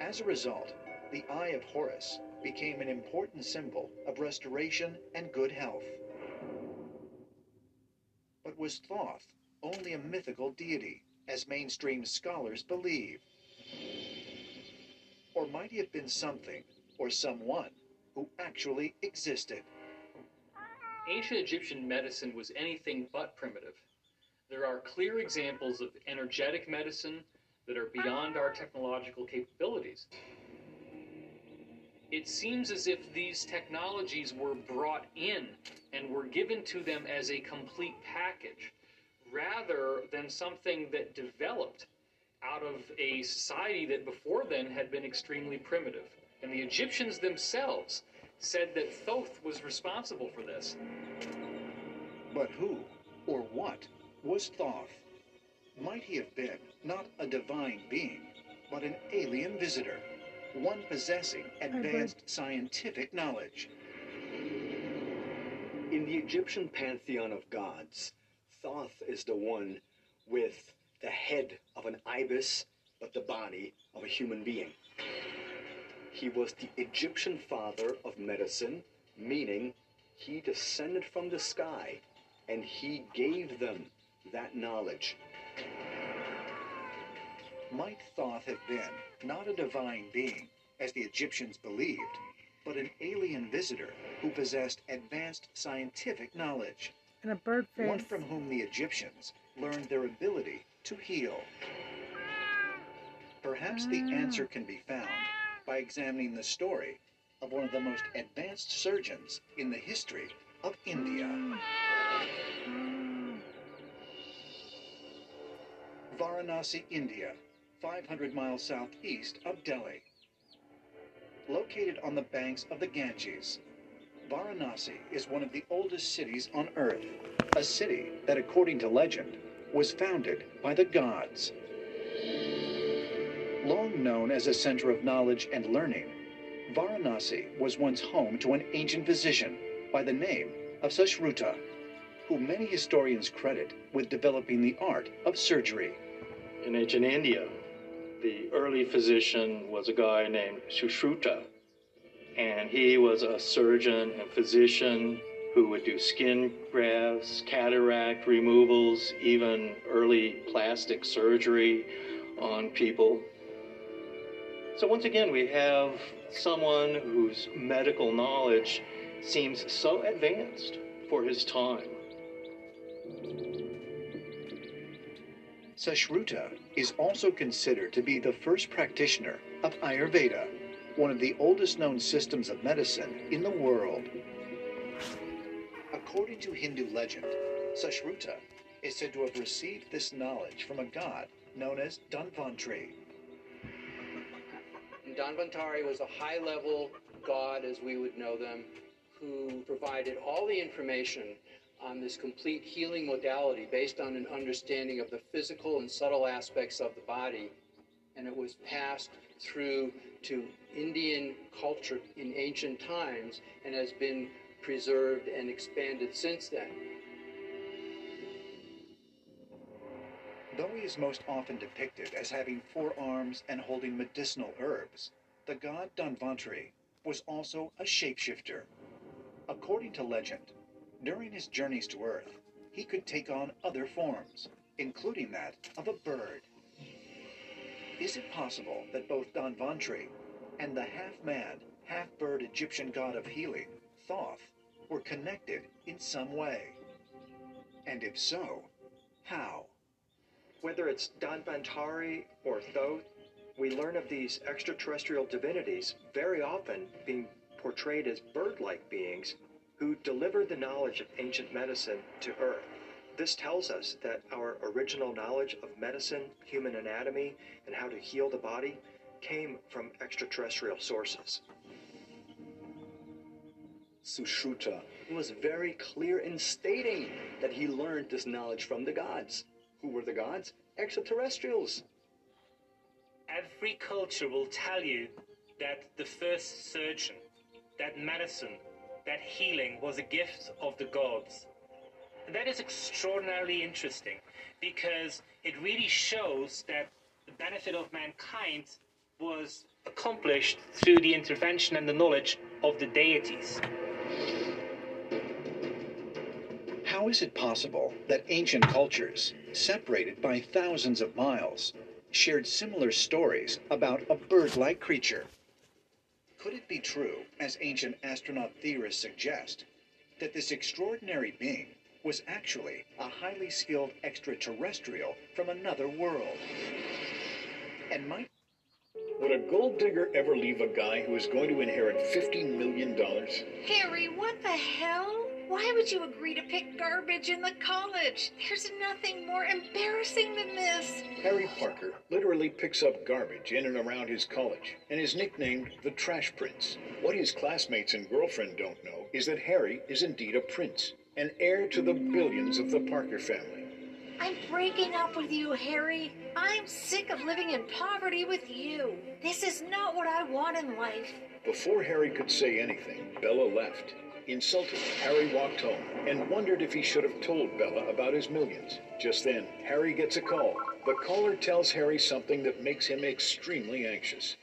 As a result, the eye of Horus became an important symbol of restoration and good health. But was Thoth only a mythical deity, as mainstream scholars believe? Or might he have been something or someone who actually existed? Ancient Egyptian medicine was anything but primitive. There are clear examples of energetic medicine that are beyond our technological capabilities. It seems as if these technologies were brought in and were given to them as a complete package rather than something that developed out of a society that before then had been extremely primitive. And the Egyptians themselves said that Thoth was responsible for this. But who or what was Thoth? Might he have been not a divine being, but an alien visitor, one possessing advanced scientific knowledge? In the Egyptian pantheon of gods, Thoth is the one with the head of an ibis, but the body of a human being. He was the Egyptian father of medicine, meaning he descended from the sky and he gave them that knowledge. Might Thoth have been not a divine being, as the Egyptians believed, but an alien visitor who possessed advanced scientific knowledge. And a bird One from whom the Egyptians learned their ability to heal. Perhaps the ah. answer can be found by examining the story of one of the most advanced surgeons in the history of India. Ah. Varanasi, India, 500 miles southeast of Delhi. Located on the banks of the Ganges, Varanasi is one of the oldest cities on earth. A city that, according to legend, was founded by the gods. Long known as a center of knowledge and learning, Varanasi was once home to an ancient physician by the name of Sushruta, who many historians credit with developing the art of surgery. In ancient India, the early physician was a guy named Sushruta, and he was a surgeon and physician who would do skin grafts, cataract removals, even early plastic surgery on people. So, once again, we have someone whose medical knowledge seems so advanced for his time. Sushruta is also considered to be the first practitioner of Ayurveda, one of the oldest known systems of medicine in the world. According to Hindu legend, Sushruta is said to have received this knowledge from a god known as Dhanvantri. Danvantari was a high level god, as we would know them, who provided all the information on this complete healing modality based on an understanding of the physical and subtle aspects of the body. And it was passed through to Indian culture in ancient times and has been preserved and expanded since then. Though he is most often depicted as having four arms and holding medicinal herbs, the god Dhanvantri was also a shapeshifter. According to legend, during his journeys to Earth, he could take on other forms, including that of a bird. Is it possible that both Don Dhanvantri and the half-man, half-bird Egyptian god of healing, Thoth, were connected in some way? And if so, how? Whether it's Danvantari or Thoth, we learn of these extraterrestrial divinities very often being portrayed as bird like beings who deliver the knowledge of ancient medicine to Earth. This tells us that our original knowledge of medicine, human anatomy, and how to heal the body came from extraterrestrial sources. Sushruta was very clear in stating that he learned this knowledge from the gods. Who were the gods? Extraterrestrials. Every culture will tell you that the first surgeon, that medicine, that healing was a gift of the gods. And that is extraordinarily interesting because it really shows that the benefit of mankind was accomplished through the intervention and the knowledge of the deities. How is it possible that ancient cultures, separated by thousands of miles, shared similar stories about a bird like creature? Could it be true, as ancient astronaut theorists suggest, that this extraordinary being was actually a highly skilled extraterrestrial from another world? And might Would a gold digger ever leave a guy who is going to inherit $50 million? Harry, what the hell? Why would you agree to pick garbage in the college? There's nothing more embarrassing than this. Harry Parker literally picks up garbage in and around his college and is nicknamed the Trash Prince. What his classmates and girlfriend don't know is that Harry is indeed a prince, an heir to the billions of the Parker family. I'm breaking up with you, Harry. I'm sick of living in poverty with you. This is not what I want in life. Before Harry could say anything, Bella left. Insulted, Harry walked home and wondered if he should have told Bella about his millions. Just then, Harry gets a call. The caller tells Harry something that makes him extremely anxious.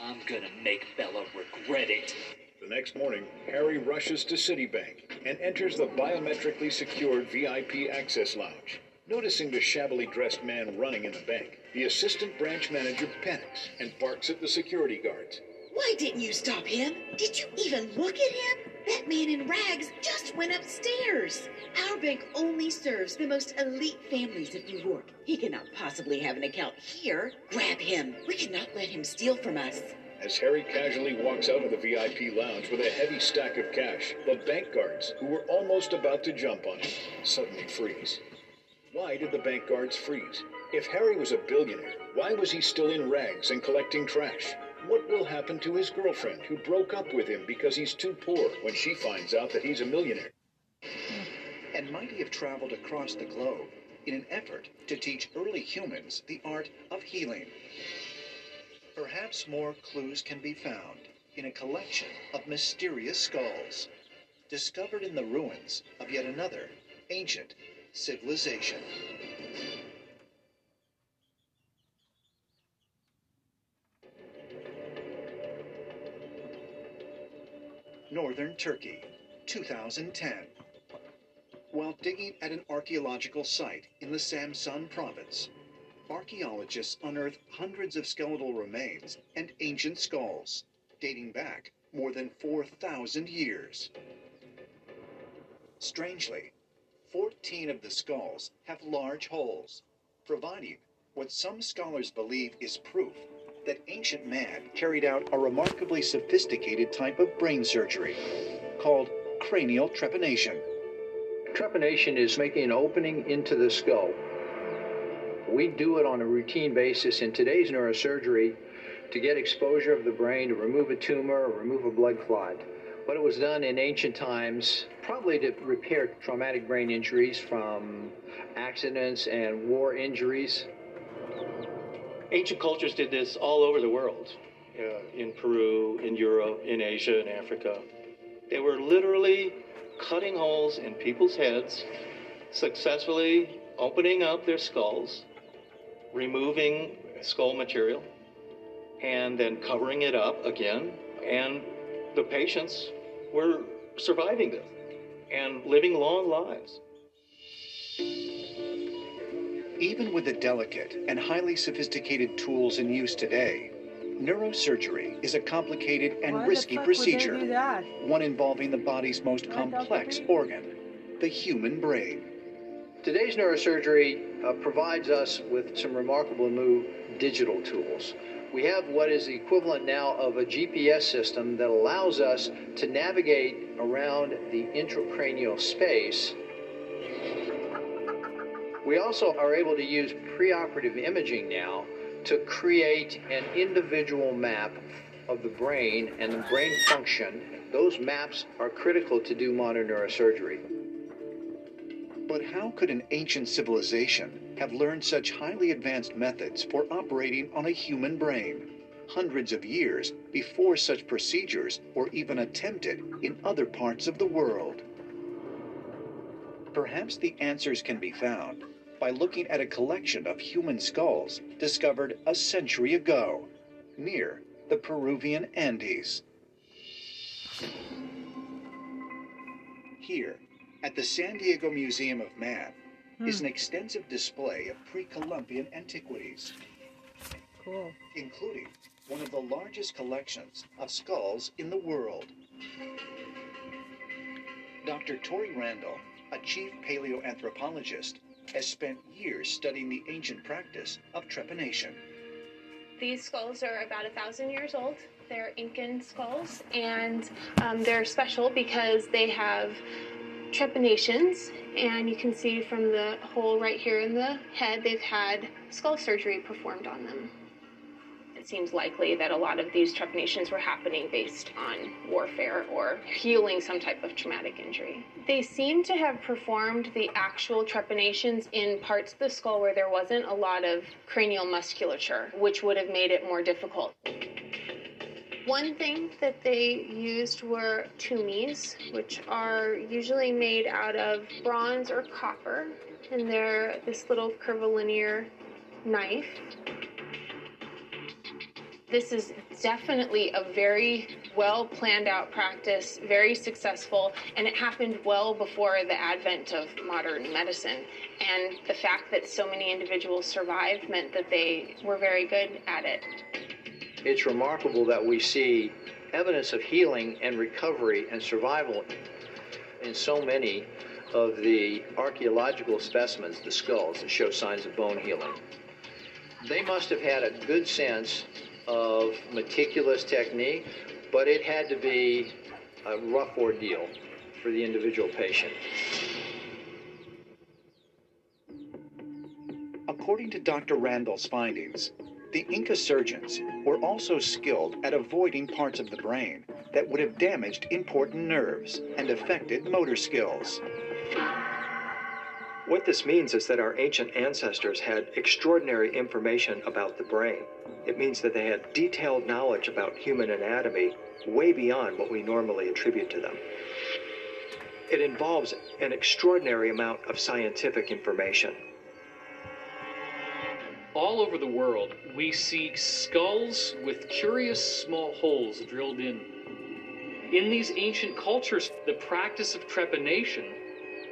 I'm gonna make Bella regret it. The next morning, Harry rushes to Citibank and enters the biometrically secured VIP access lounge. Noticing the shabbily dressed man running in the bank, the assistant branch manager panics and barks at the security guards. Why didn't you stop him? Did you even look at him? That man in rags just went upstairs. Our bank only serves the most elite families of New York. He cannot possibly have an account here. Grab him. We cannot let him steal from us. As Harry casually walks out of the VIP lounge with a heavy stack of cash, the bank guards, who were almost about to jump on him, suddenly freeze. Why did the bank guards freeze? If Harry was a billionaire, why was he still in rags and collecting trash? What will happen to his girlfriend who broke up with him because he's too poor when she finds out that he's a millionaire? And might he have traveled across the globe in an effort to teach early humans the art of healing? Perhaps more clues can be found in a collection of mysterious skulls discovered in the ruins of yet another ancient civilization. Northern Turkey, 2010. While digging at an archaeological site in the Samsun province, archaeologists unearthed hundreds of skeletal remains and ancient skulls dating back more than 4,000 years. Strangely, 14 of the skulls have large holes, providing what some scholars believe is proof that ancient man carried out a remarkably sophisticated type of brain surgery called cranial trepanation. Trepanation is making an opening into the skull. We do it on a routine basis in today's neurosurgery to get exposure of the brain, to remove a tumor or remove a blood clot. But it was done in ancient times, probably to repair traumatic brain injuries from accidents and war injuries. Ancient cultures did this all over the world uh, in Peru, in Europe, in Asia, in Africa. They were literally cutting holes in people's heads, successfully opening up their skulls, removing skull material, and then covering it up again. And the patients were surviving this and living long lives. Even with the delicate and highly sophisticated tools in use today, neurosurgery is a complicated and Why risky fuck would they procedure, one involving the body's most complex organ, the human brain. Today's neurosurgery uh, provides us with some remarkable new digital tools. We have what is the equivalent now of a GPS system that allows us to navigate around the intracranial space. We also are able to use preoperative imaging now to create an individual map of the brain and the brain function. Those maps are critical to do modern neurosurgery. But how could an ancient civilization have learned such highly advanced methods for operating on a human brain hundreds of years before such procedures were even attempted in other parts of the world? Perhaps the answers can be found by looking at a collection of human skulls discovered a century ago near the Peruvian Andes. Here, at the San Diego Museum of Man, hmm. is an extensive display of pre Columbian antiquities, Cool. including one of the largest collections of skulls in the world. Dr. Tori Randall, a chief paleoanthropologist, has spent years studying the ancient practice of trepanation. These skulls are about a thousand years old. They're Incan skulls, and um, they're special because they have trepanations. And you can see from the hole right here in the head, they've had skull surgery performed on them. It seems likely that a lot of these trepanations were happening based on warfare or healing some type of traumatic injury. They seem to have performed the actual trepanations in parts of the skull where there wasn't a lot of cranial musculature, which would have made it more difficult. One thing that they used were tumis, which are usually made out of bronze or copper, and they're this little curvilinear knife. This is definitely a very well planned out practice, very successful, and it happened well before the advent of modern medicine. And the fact that so many individuals survived meant that they were very good at it. It's remarkable that we see evidence of healing and recovery and survival in so many of the archaeological specimens, the skulls, that show signs of bone healing. They must have had a good sense of meticulous technique, but it had to be a rough ordeal for the individual patient. According to Dr. Randall's findings, the Inca surgeons were also skilled at avoiding parts of the brain that would have damaged important nerves and affected motor skills. What this means is that our ancient ancestors had extraordinary information about the brain. It means that they had detailed knowledge about human anatomy way beyond what we normally attribute to them. It involves an extraordinary amount of scientific information. All over the world, we see skulls with curious small holes drilled in. In these ancient cultures, the practice of trepanation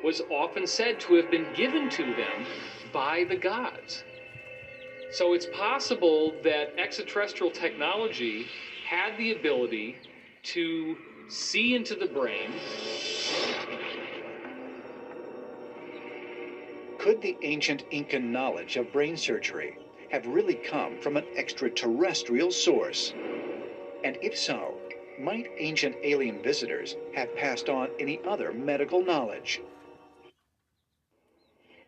was often said to have been given to them by the gods. So it's possible that extraterrestrial technology had the ability to see into the brain. Could the ancient Incan knowledge of brain surgery have really come from an extraterrestrial source? And if so, might ancient alien visitors have passed on any other medical knowledge?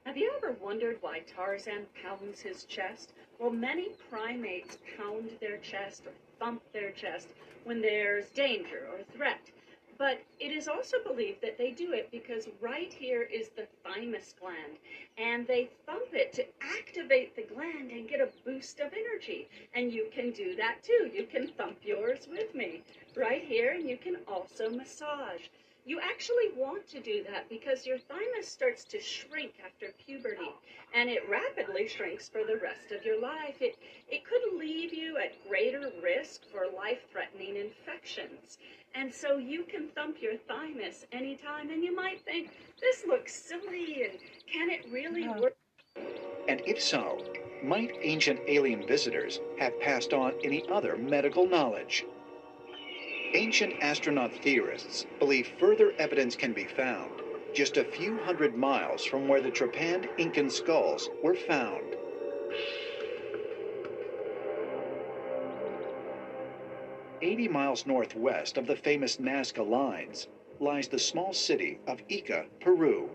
Have you ever wondered why Tarzan pounds his chest? Well, many primates pound their chest or thump their chest when there's danger or threat. But it is also believed that they do it because right here is the thymus gland, and they thump it to activate the gland and get a boost of energy. And you can do that too. You can thump yours with me right here, and you can also massage. You actually want to do that because your thymus starts to shrink after puberty and it rapidly shrinks for the rest of your life. It, it could leave you at greater risk for life threatening infections. And so you can thump your thymus anytime and you might think, this looks silly and can it really work? And if so, might ancient alien visitors have passed on any other medical knowledge? Ancient astronaut theorists believe further evidence can be found just a few hundred miles from where the trepanned Incan skulls were found. Eighty miles northwest of the famous Nazca Lines lies the small city of Ica, Peru.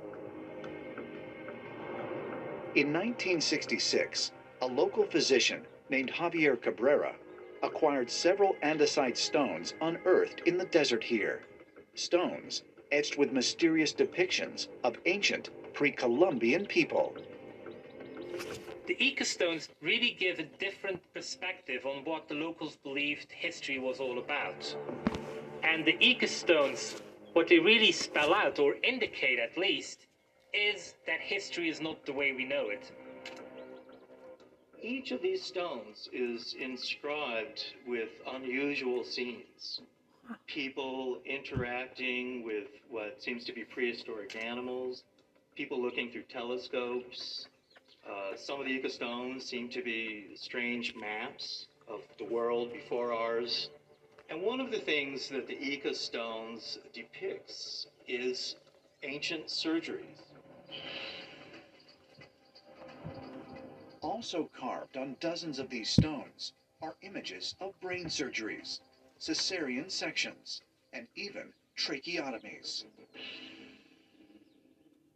In 1966, a local physician named Javier Cabrera acquired several andesite stones unearthed in the desert here. Stones etched with mysterious depictions of ancient pre Columbian people. The Ica stones really give a different perspective on what the locals believed history was all about. And the Ica stones, what they really spell out, or indicate at least, is that history is not the way we know it. Each of these stones is inscribed with unusual scenes. People interacting with what seems to be prehistoric animals, people looking through telescopes. Uh, some of the Ica stones seem to be strange maps of the world before ours. And one of the things that the Ica stones depicts is ancient surgeries. Also carved on dozens of these stones are images of brain surgeries, cesarean sections, and even tracheotomies.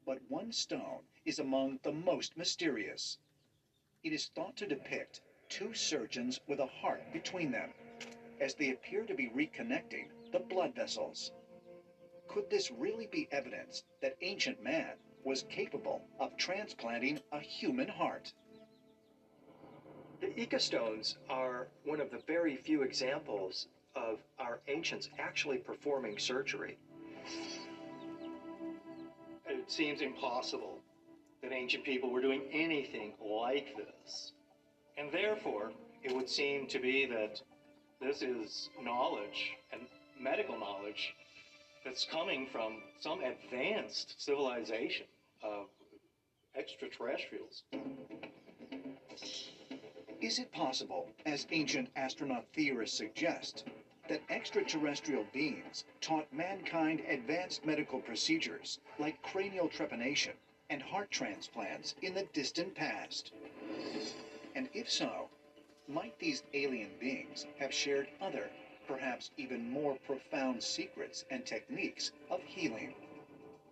But one stone is among the most mysterious. It is thought to depict two surgeons with a heart between them, as they appear to be reconnecting the blood vessels. Could this really be evidence that ancient man was capable of transplanting a human heart? The Ica stones are one of the very few examples of our ancients actually performing surgery. It seems impossible that ancient people were doing anything like this. And therefore, it would seem to be that this is knowledge and medical knowledge that's coming from some advanced civilization of extraterrestrials. Is it possible, as ancient astronaut theorists suggest, that extraterrestrial beings taught mankind advanced medical procedures like cranial trepanation and heart transplants in the distant past? And if so, might these alien beings have shared other, perhaps even more profound secrets and techniques of healing?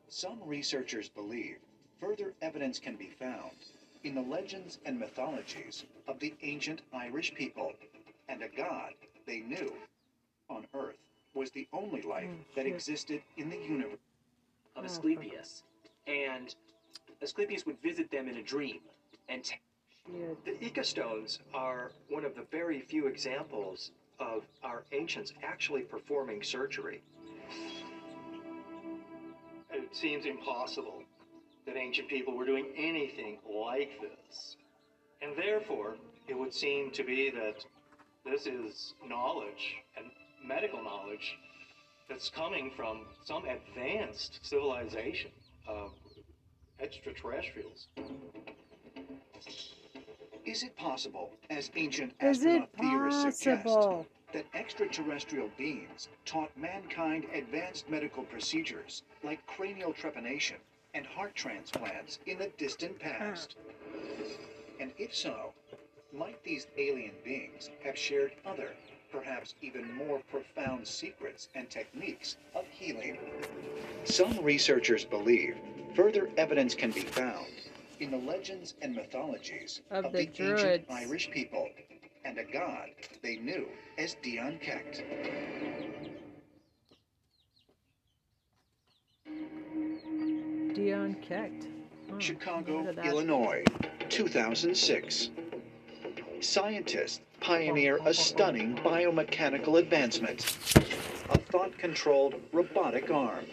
Some researchers believe further evidence can be found in the legends and mythologies of the ancient Irish people and a god they knew on Earth was the only life that existed in the universe. of Asclepius, and Asclepius would visit them in a dream, and t- The Ica stones are one of the very few examples of our ancients actually performing surgery. It seems impossible that ancient people were doing anything like this. And therefore, it would seem to be that this is knowledge and medical knowledge that's coming from some advanced civilization of extraterrestrials. Is it possible, as ancient Is astronaut theorists suggest, that extraterrestrial beings taught mankind advanced medical procedures like cranial trepanation and heart transplants in the distant past? And if so, might these alien beings have shared other, perhaps even more profound secrets and techniques of healing? Some researchers believe further evidence can be found in the legends and mythologies Of of, the the, ancient Irish people and a god they knew as Dian Cecht. Cecht. Oh, Chicago, look at that. Illinois, 2006. Scientists pioneer a stunning biomechanical advancement a thought controlled robotic arm.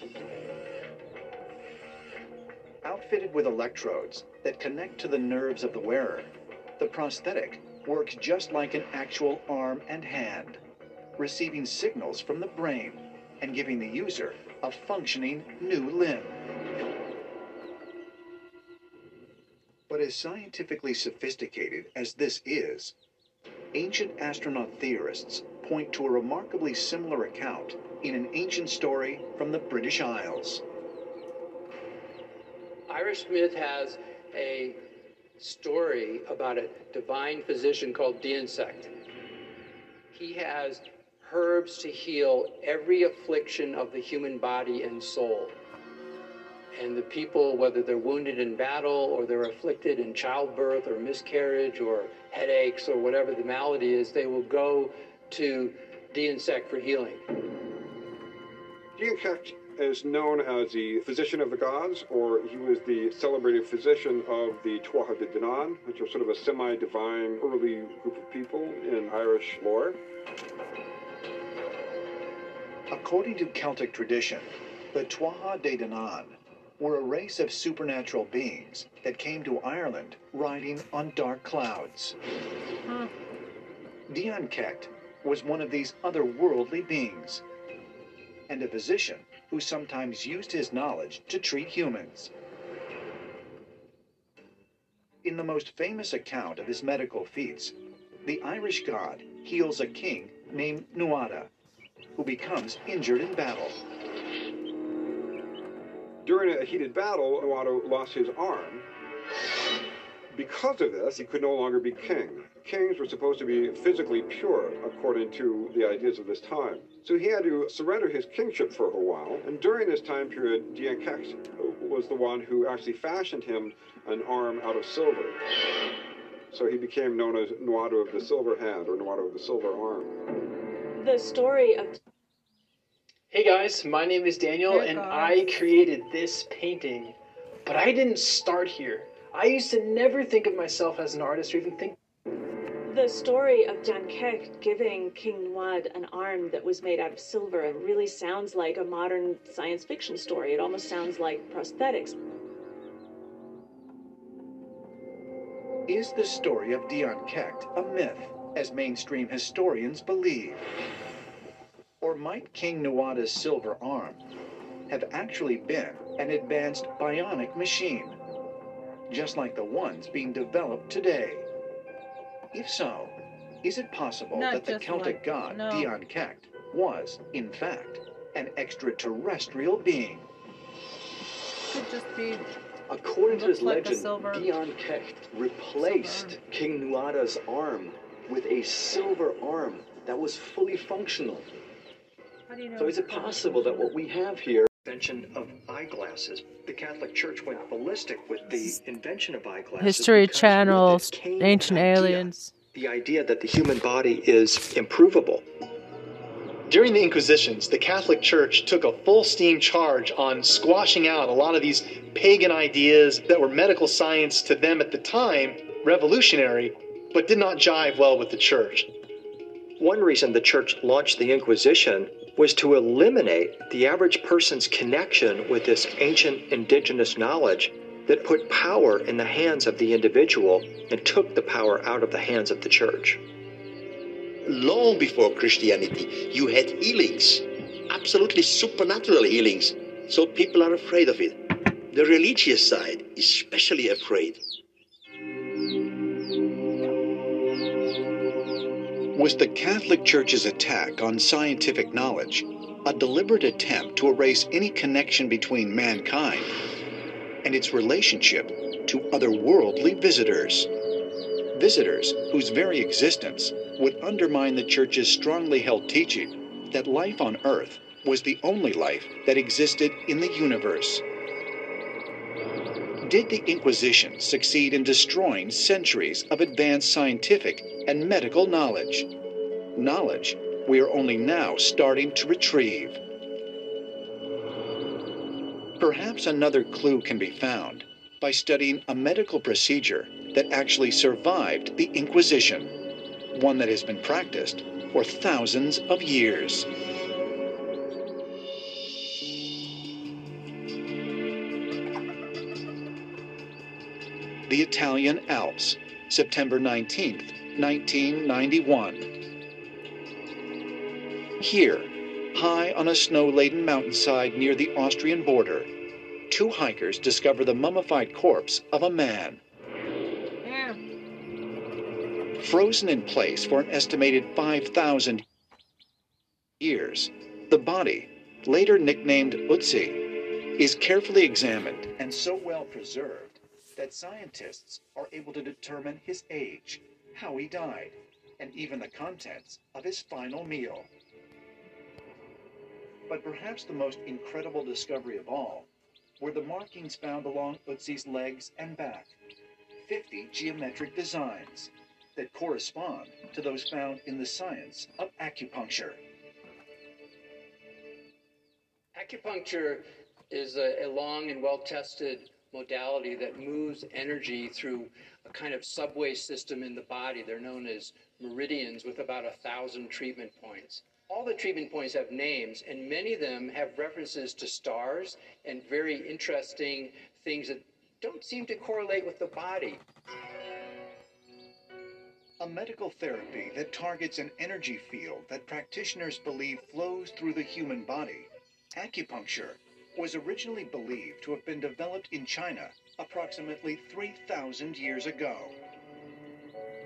Outfitted with electrodes that connect to the nerves of the wearer, the prosthetic works just like an actual arm and hand, receiving signals from the brain and giving the user a functioning new limb. As scientifically sophisticated as this is, ancient astronaut theorists point to a remarkably similar account in an ancient story from the British Isles. Irish myth has a story about a divine physician called Dian Cecht. He has herbs to heal every affliction of the human body and soul. And the people, whether they're wounded in battle or they're afflicted in childbirth or miscarriage or headaches or whatever the malady is, they will go to Dian Cecht for healing. Dian Cecht is known as the physician of the gods, or he was the celebrated physician of the Tuatha De Danann, which are sort of a semi-divine early group of people in Irish lore. According to Celtic tradition, the Tuatha De Danann were a race of supernatural beings that came to Ireland riding on dark clouds. Hmm. Dian Cecht was one of these otherworldly beings, and a physician who sometimes used his knowledge to treat humans. In the most famous account of his medical feats, the Irish god heals a king named Nuada, who becomes injured in battle. During a heated battle, Nuada lost his arm. Because of this, he could no longer be king. Kings were supposed to be physically pure, according to the ideas of this time. So he had to surrender his kingship for a while, and during this time period, Dian Cecht was the one who actually fashioned him an arm out of silver. So he became known as Nuada of the Silver Hand, or Nuada of the Silver Arm. The story of Hey guys, my name is Daniel Hey, and. I created this painting. But I didn't start here. I used to never think of myself as an artist or even think the story of Dian Cecht giving King Nuad an arm that was made out of silver really sounds like a modern science fiction story. It almost sounds like prosthetics. Is the story of Dian Cecht a myth, as mainstream historians believe? Or might King Nuada's silver arm have actually been an advanced bionic machine, just like the ones being developed today? If so, is it possible Not that the Celtic like- god no. Dian Cecht was, in fact, an extraterrestrial being? Could just be. According to this like legend, Dian Cecht replaced King Nuada's arm with a silver arm that was fully functional. So is it possible that what we have here Invention of eyeglasses. The Catholic Church went ballistic with the invention of eyeglasses. History because Channel, with it came Ancient idea. Aliens. The idea that the human body is improvable. During the Inquisitions, the Catholic Church took a full steam charge on squashing out a lot of these pagan ideas that were medical science to them at the time, revolutionary, but did not jive well with the church. One reason the church launched the Inquisition was to eliminate the average person's connection with this ancient indigenous knowledge that put power in the hands of the individual and took the power out of the hands of the church. long before Christianity, you had healings, absolutely supernatural healings. So people are afraid of it. The religious side, is especially afraid. Was the Catholic Church's attack on scientific knowledge a deliberate attempt to erase any connection between mankind and its relationship to otherworldly visitors? Visitors whose very existence would undermine the Church's strongly held teaching that life on Earth was the only life that existed in the universe. Did the Inquisition succeed in destroying centuries of advanced scientific and medical knowledge? Knowledge we are only now starting to retrieve. Perhaps another clue can be found by studying a medical procedure that actually survived the Inquisition, one that has been practiced for thousands of years. The Italian Alps, September 19th, 1991. Here, high on a snow laden mountainside near the Austrian border, two hikers discover the mummified corpse of a man. Frozen in place for an estimated 5,000 years, the body, later nicknamed Ötzi, is carefully examined and so well preserved that scientists are able to determine his age, how he died, and even the contents of his final meal. But perhaps the most incredible discovery of all were the markings found along Ötzi's legs and back 50 geometric designs that correspond to those found in the science of acupuncture. Acupuncture is a, a long and well tested modality that moves energy through a kind of subway system in the body. They're known as meridians with about a thousand treatment points. All the treatment points have names, and many of them have references to stars and very interesting things that don't seem to correlate with the body. A medical therapy that targets an energy field that practitioners believe flows through the human body. Acupuncture was originally believed to have been developed in China approximately 3,000 years ago.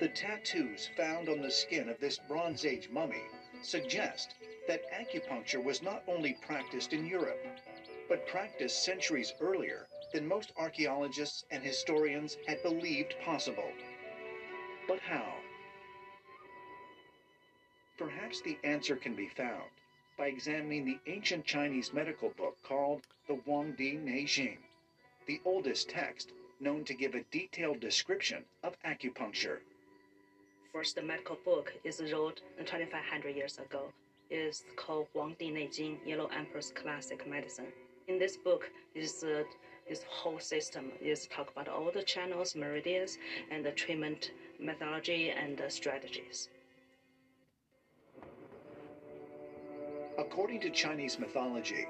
The tattoos found on the skin of this Bronze Age mummy suggest that acupuncture was not only practiced in Europe, but practiced centuries earlier than most archaeologists and historians had believed possible. But how? Perhaps the answer can be found by examining the ancient Chinese medical book called the Huangdi Neijing, the oldest text known to give a detailed description of acupuncture. First the medical book is wrote 2500 years ago. It is called Huangdi Neijing, Yellow Emperor's Classic Medicine. In this book, is uh, this whole system is talk about all the channels, meridians, and the treatment methodology and strategies. According to Chinese mythology,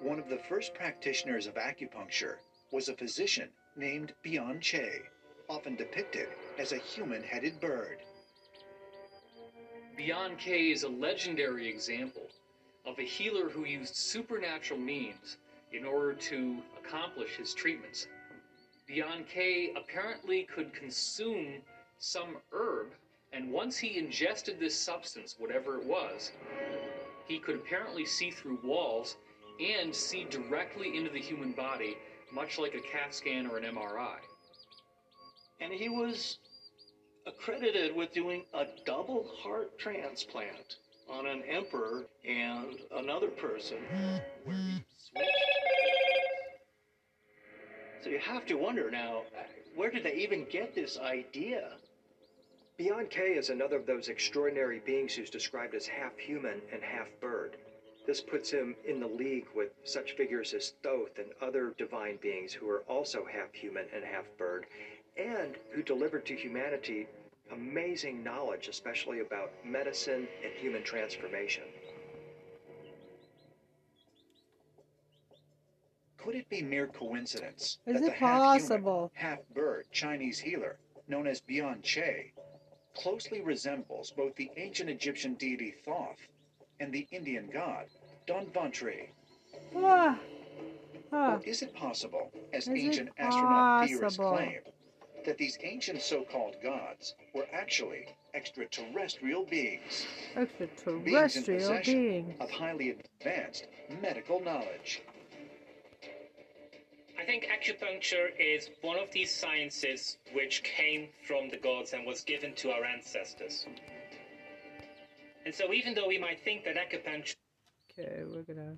one of the first practitioners of acupuncture was a physician named Bian Que, often depicted as a human headed bird. Bian Que is a legendary example of a healer who used supernatural means in order to accomplish his treatments. Bian Que apparently could consume some herb And once he ingested this substance, whatever it was, he could apparently see through walls and see directly into the human body, much like a CAT scan or an MRI. And he was accredited with doing a double heart transplant on an emperor and another person where he switched. So you have to wonder now, where did they even get this idea? Bian Que is another of those extraordinary beings who's described as half human and half bird. This puts him in the league with such figures as Thoth and other divine beings who are also half human and half bird, and who delivered to humanity amazing knowledge, especially about medicine and human transformation. Could it be mere coincidence Is that it the possible? half-human, half-bird Chinese healer, known as Bian Que, closely resembles both the ancient Egyptian deity Thoth and the Indian god Dhanvantari? Ah, ah. Or is it possible, as Is ancient astronaut theorists claim, that these ancient so-called gods were actually extraterrestrial beings? Beings in Extraterrestrial possession being. of highly advanced medical knowledge. I think acupuncture is one of these sciences which came from the gods and was given to our ancestors. And so, even though we might think that acupuncture Okay, we're gonna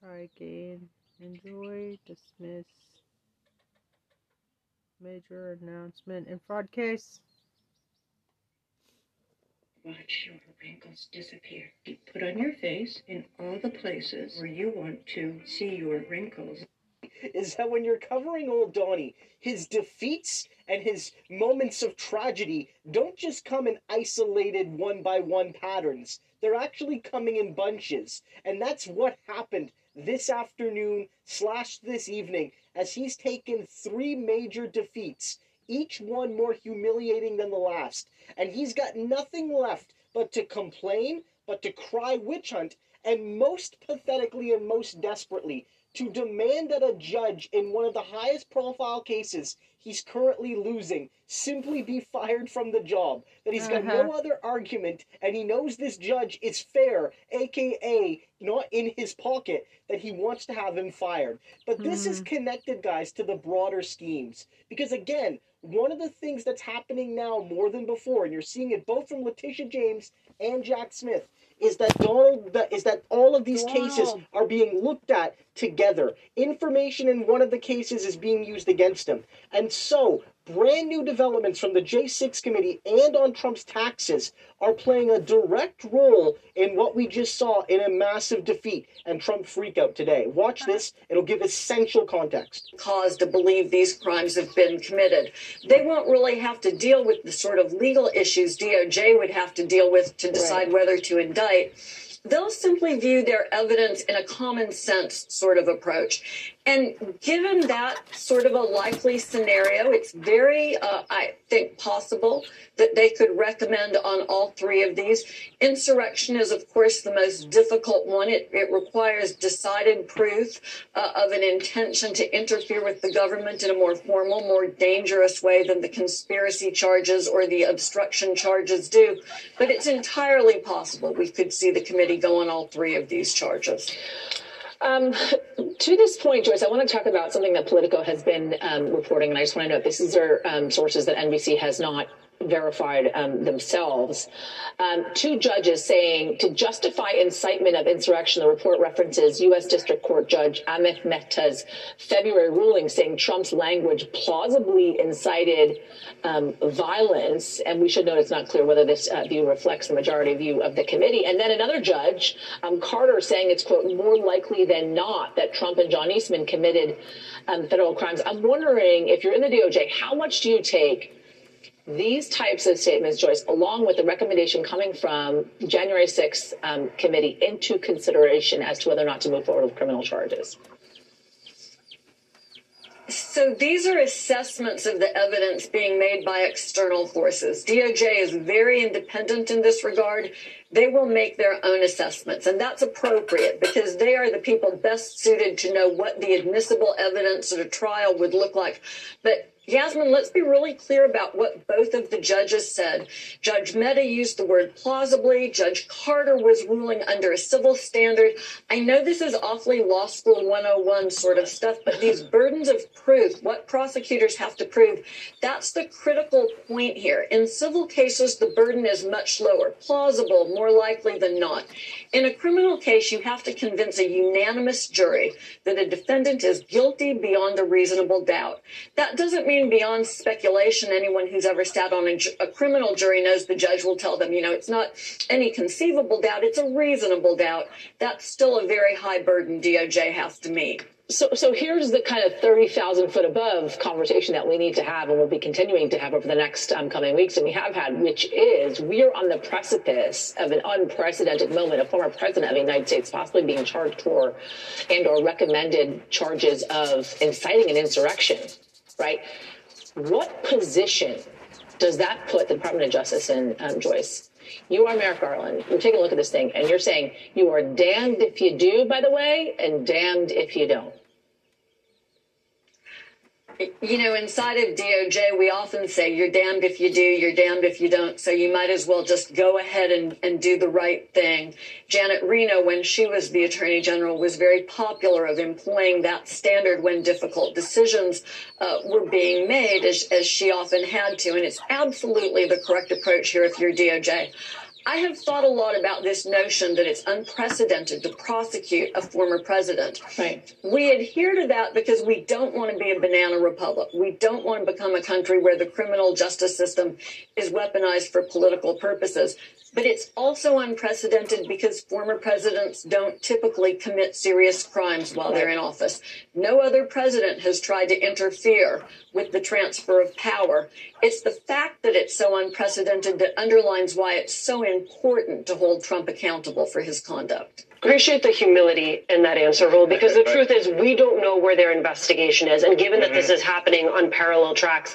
try again. Enjoy, dismiss. Major announcement in fraud case. Watch your wrinkles disappear. Put on your face in all the places where you want to see your wrinkles. is that when you're covering old Donnie, his defeats and his moments of tragedy don't just come in isolated one by one patterns. They're actually coming in bunches. And that's what happened this afternoon slash this evening as he's taken three major defeats, each one more humiliating than the last. And he's got nothing left but to complain, but to cry witch hunt, and most pathetically and most desperately, to demand that a judge in one of the highest profile cases he's currently losing simply be fired from the job. That he's got no Uh-huh. other argument, and he knows this judge is fair, aka not in his pocket, that he wants to have him fired. But this is connected, guys, to the broader schemes. Because again, one of the things that's happening now more than before, and you're seeing it both from Letitia James and Jack Smith, is that Donald that is that all of these cases are being looked at together. Information in one of the cases is being used against him. And so, brand new developments from the J6 committee and on Trump's taxes are playing a direct role in what we just saw in a massive defeat and Trump freakout today. Watch this, it'll give essential context. cause to believe these crimes have been committed. They won't really have to deal with the sort of legal issues DOJ would have to deal with to decide whether to indict. They'll simply view their evidence in a common sense sort of approach. And given that sort of a likely scenario, it's very, uh, I think, possible that they could recommend on all three of these. Insurrection is, of course, the most difficult one. It, it requires decided proof uh, of an intention to interfere with the government in a more formal, more dangerous way than the conspiracy charges or the obstruction charges do. But it's entirely possible we could see the committee go on all three of these charges. Um, to this point, Joyce, I want to talk about something that Politico has been um, reporting, and I just want to note this: these are um, sources that NBC has not verified um, themselves. Um, two judges saying to justify incitement of insurrection. The report references U.S. District Court Judge Amit Mehta's February ruling saying Trump's language plausibly incited um, violence, and we should note it's not clear whether this uh, view reflects the majority view of the committee. And then another judge, um, Carter, saying it's quote more likely than not that Trump and John Eastman committed um, federal crimes. I'm wondering if you're in the DOJ, how much do you take? These types of statements, Joyce, along with the recommendation coming from January 6th um, committee into consideration as to whether or not to move forward with criminal charges. So these are assessments of the evidence being made by external forces. DOJ is very independent in this regard. They will make their own assessments, and that's appropriate because they are the people best suited to know what the admissible evidence at a trial would look like. But Yasmin, let's be really clear about what both of the judges said. Judge Mehta used the word plausibly. Judge Carter was ruling under a civil standard. I know this is awfully law school 101 sort of stuff, but these burdens of proof, what prosecutors have to prove, that's the critical point here. In civil cases, the burden is much lower, plausible, more likely than not. In a criminal case, you have to convince a unanimous jury that a defendant is guilty beyond a reasonable doubt. That doesn't mean beyond speculation. Anyone who's ever sat on a, a, criminal jury knows the judge will tell them, you know, it's not any conceivable doubt, it's a reasonable doubt. That's still a very high burden DOJ has to meet. So, so here's the kind of 30,000 foot above conversation that we need to have and we'll be continuing to have over the next um, coming weeks. And we have had, which is we are on the precipice of an unprecedented moment. A former president of the United States possibly being charged for and or recommended charges of inciting an insurrection right? What position does that put the Department of Justice in, um, Joyce? You are Merrick Garland. You're taking a look at this thing, and you're saying you are damned if you do, by the way, and damned if you don't you know, inside of DOJ, we often say you're damned if you do, you're damned if you don't. So you might as well just go ahead and, and do the right thing. Janet Reno, when she was the attorney general, was very popular of employing that standard when difficult decisions uh, were being made, as, as she often had to. And it's absolutely the correct approach here if you're DOJ. I have thought a lot about this notion that it's unprecedented to prosecute a former president. Right. We adhere to that because we don't want to be a banana republic. We don't want to become a country where the criminal justice system is weaponized for political purposes. But it's also unprecedented because former presidents don't typically commit serious crimes while they're in office. No other president has tried to interfere with the transfer of power. It's the fact that it's so unprecedented that underlines why it's so important to hold Trump accountable for his conduct. Appreciate the humility in that answer, Raul, because the truth is we don't know where their investigation is. And given that this mm-hmm. is happening on parallel tracks,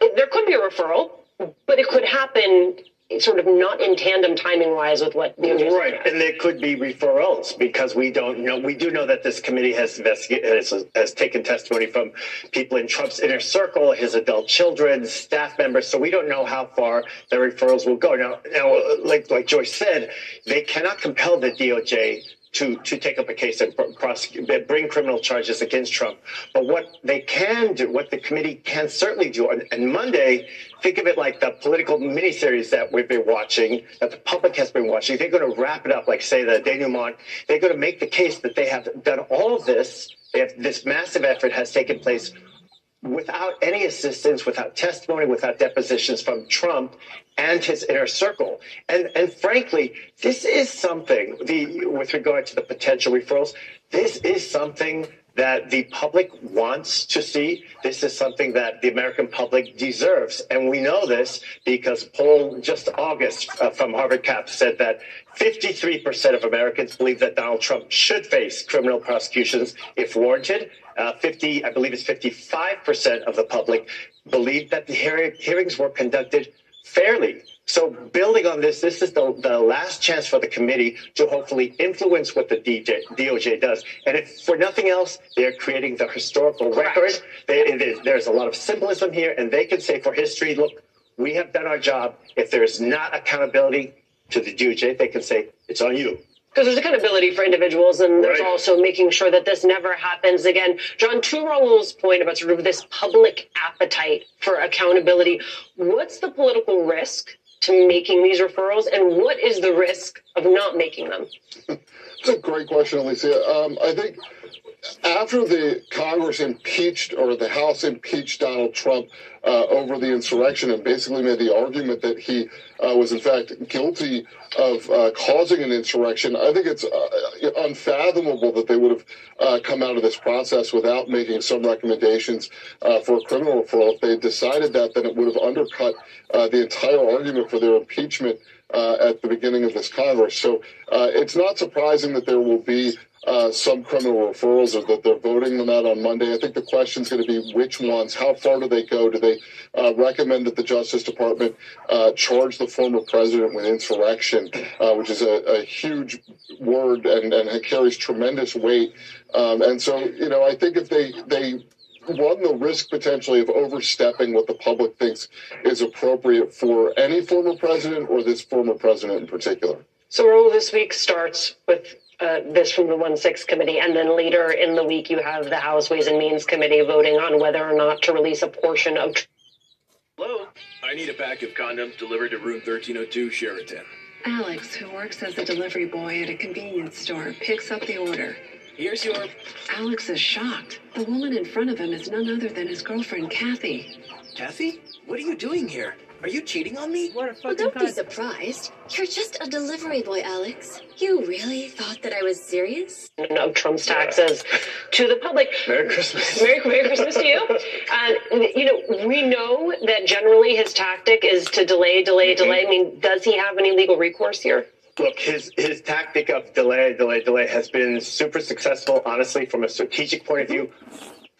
there could be a referral, but it could happen sort of not in tandem timing wise with what the right and there could be referrals because we don't know we do know that this committee has investigated has, has taken testimony from people in trump's inner circle his adult children staff members so we don't know how far the referrals will go now now like like joyce said they cannot compel the doj to, to take up a case and prosecute, bring criminal charges against Trump. But what they can do, what the committee can certainly do, and, and Monday, think of it like the political miniseries that we've been watching, that the public has been watching. They're going to wrap it up, like say the denouement. They're going to make the case that they have done all of this. Have, this massive effort has taken place without any assistance, without testimony, without depositions from Trump and his inner circle. And and frankly, this is something the with regard to the potential referrals, this is something that the public wants to see. This is something that the American public deserves. And we know this because poll just August uh, from Harvard Cap said that 53% of Americans believe that Donald Trump should face criminal prosecutions if warranted. Uh, 50, I believe it's 55% of the public believe that the hearing, hearings were conducted fairly. So building on this, this is the, the last chance for the committee to hopefully influence what the DJ, DOJ does. And if for nothing else, they're creating the historical record. They, there's a lot of symbolism here, and they can say for history, look, we have done our job. If there's not accountability to the DOJ, they can say, it's on you because there's accountability for individuals and there's right. also making sure that this never happens again. John, to Raul's point about sort of this public appetite for accountability, what's the political risk to making these referrals and what is the risk of not making them? It's a great question, Alicia. Um, I think after the Congress impeached or the House impeached Donald Trump uh, over the insurrection and basically made the argument that he uh, was in fact guilty of uh, causing an insurrection, I think it's uh, unfathomable that they would have uh, come out of this process without making some recommendations uh, for a criminal referral. If they decided that, then it would have undercut the entire argument for their impeachment. at the beginning of this Congress. So it's not surprising that there will be uh, some criminal referrals or that they're voting them out on Monday. I think the question is going to be which ones, how far do they go? Do they uh, recommend that the Justice Department uh, charge the former president with insurrection, uh, which is a, a, huge word and, and carries tremendous weight? Um, and so, you know, I think if they, they run the risk potentially of overstepping what the public thinks is appropriate for any former president or this former president in particular? So, Raul, this week starts with uh, this from the 1 6 committee, and then later in the week, you have the House Ways and Means Committee voting on whether or not to release a portion of. Hello? I need a pack of condoms delivered to room 1302 Sheraton. Alex, who works as a delivery boy at a convenience store, picks up the order. Here's your. Alex is shocked. The woman in front of him is none other than his girlfriend, Kathy. Kathy? What are you doing here? Are you cheating on me? What a Well, don't be surprised. You're just a delivery boy, Alex. You really thought that I was serious? of Trump's taxes to the public. Merry Christmas. Merry, Merry Christmas to you. And, you know, we know that generally his tactic is to delay, delay, mm-hmm. delay. I mean, does he have any legal recourse here? Look, his his tactic of delay, delay, delay has been super successful. Honestly, from a strategic point of view,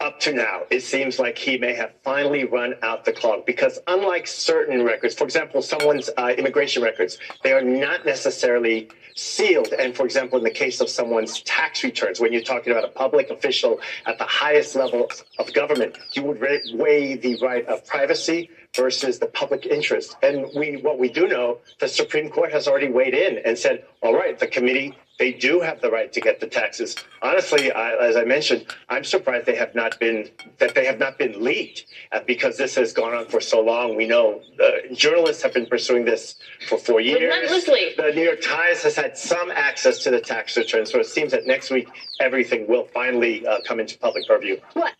up to now, it seems like he may have finally run out the clock because, unlike certain records, for example, someone's uh, immigration records, they are not necessarily sealed. And for example, in the case of someone's tax returns, when you're talking about a public official at the highest level of government, you would weigh the right of privacy versus the public interest. And we, what we do know, the Supreme Court has already weighed in and said, all right, the committee they do have the right to get the taxes. Honestly, I, as I mentioned, I'm surprised they have not been that they have not been leaked uh, because this has gone on for so long. We know uh, journalists have been pursuing this for four years. Relentlessly. The New York Times has had some access to the tax returns, so it seems that next week everything will finally uh, come into public purview. What?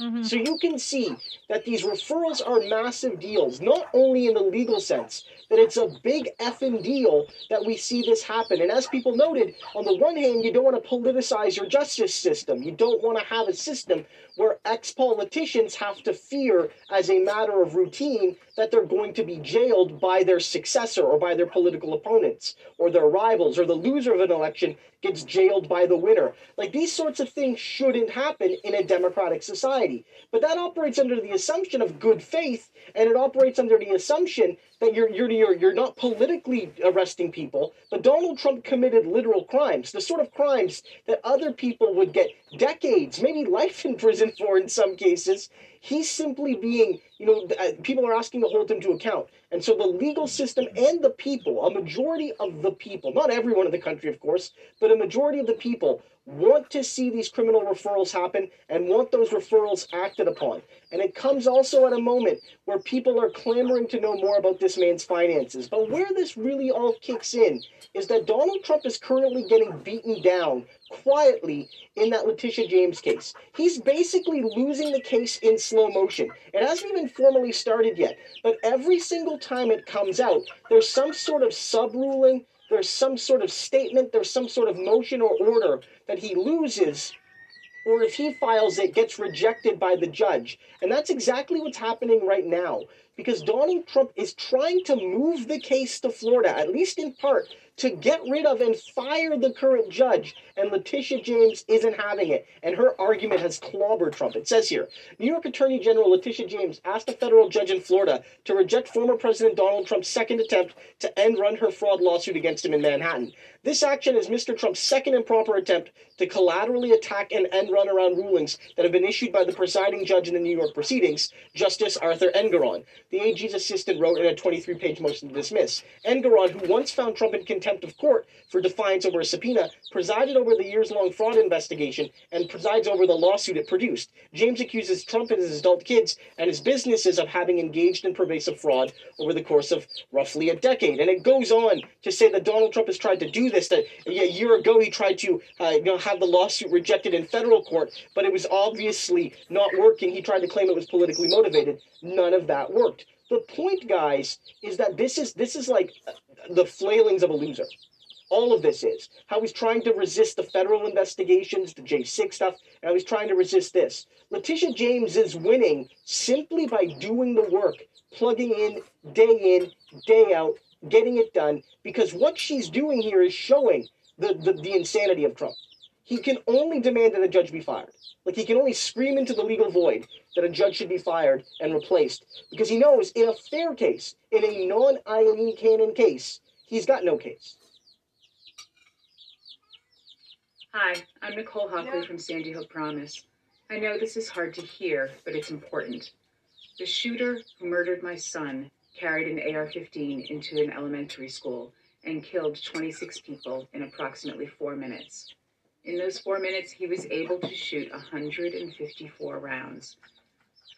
Mm-hmm. So you can see that these referrals are massive deals, not only in the legal sense, that it's a big effing deal that we see this happen. And as people noted, on the one hand, you don't want to politicize your justice system. You don't want to have a system where ex politicians have to fear, as a matter of routine, that they're going to be jailed by their successor or by their political opponents or their rivals, or the loser of an election gets jailed by the winner. Like these sorts of things shouldn't happen in a democratic society. But that operates under the assumption of good faith, and it operates under the assumption that you're you're you're, you're not politically arresting people, but Donald Trump committed literal crimes, the sort of crimes that other people would get decades, maybe life in prison for in some cases. He's simply being, you know, uh, people are asking to hold him to account. And so the legal system and the people, a majority of the people, not everyone in the country, of course, but a majority of the people want to see these criminal referrals happen and want those referrals acted upon. And it comes also at a moment where people are clamoring to know more about this man's finances. But where this really all kicks in is that Donald Trump is currently getting beaten down quietly in that Letitia James case. He's basically losing the case in slow motion. It hasn't even formally started yet, but every single time it comes out, there's some sort of sub ruling, there's some sort of statement, there's some sort of motion or order that he loses or if he files it, gets rejected by the judge. And that's exactly what's happening right now. Because Donald Trump is trying to move the case to Florida, at least in part, to get rid of and fire the current judge. And Letitia James isn't having it. And her argument has clobbered Trump. It says here New York Attorney General Letitia James asked a federal judge in Florida to reject former President Donald Trump's second attempt to end run her fraud lawsuit against him in Manhattan. This action is Mr. Trump's second improper attempt to collaterally attack and end run around rulings that have been issued by the presiding judge in the New York proceedings, Justice Arthur Engoron. The AG's assistant wrote in a 23 page motion to dismiss. Engoron, who once found Trump in contempt of court for defiance over a subpoena, presided over the years long fraud investigation and presides over the lawsuit it produced. James accuses Trump and his adult kids and his businesses of having engaged in pervasive fraud over the course of roughly a decade. And it goes on to say that Donald Trump has tried to do this, that a year ago he tried to uh, you know, have the lawsuit rejected in federal court, but it was obviously not working. He tried to claim it was politically motivated. None of that worked. The point, guys, is that this is this is like uh, the flailings of a loser. All of this is how he's trying to resist the federal investigations, the J6 stuff, and how he's trying to resist this. Letitia James is winning simply by doing the work, plugging in day in, day out, getting it done, because what she's doing here is showing the, the, the insanity of Trump. He can only demand that a judge be fired. Like he can only scream into the legal void that a judge should be fired and replaced because he knows in a fair case, in a non Aileen Cannon case, he's got no case. Hi, I'm Nicole Hockley from Sandy Hook Promise. I know this is hard to hear, but it's important. The shooter who murdered my son carried an AR 15 into an elementary school and killed 26 people in approximately four minutes. In those four minutes, he was able to shoot 154 rounds.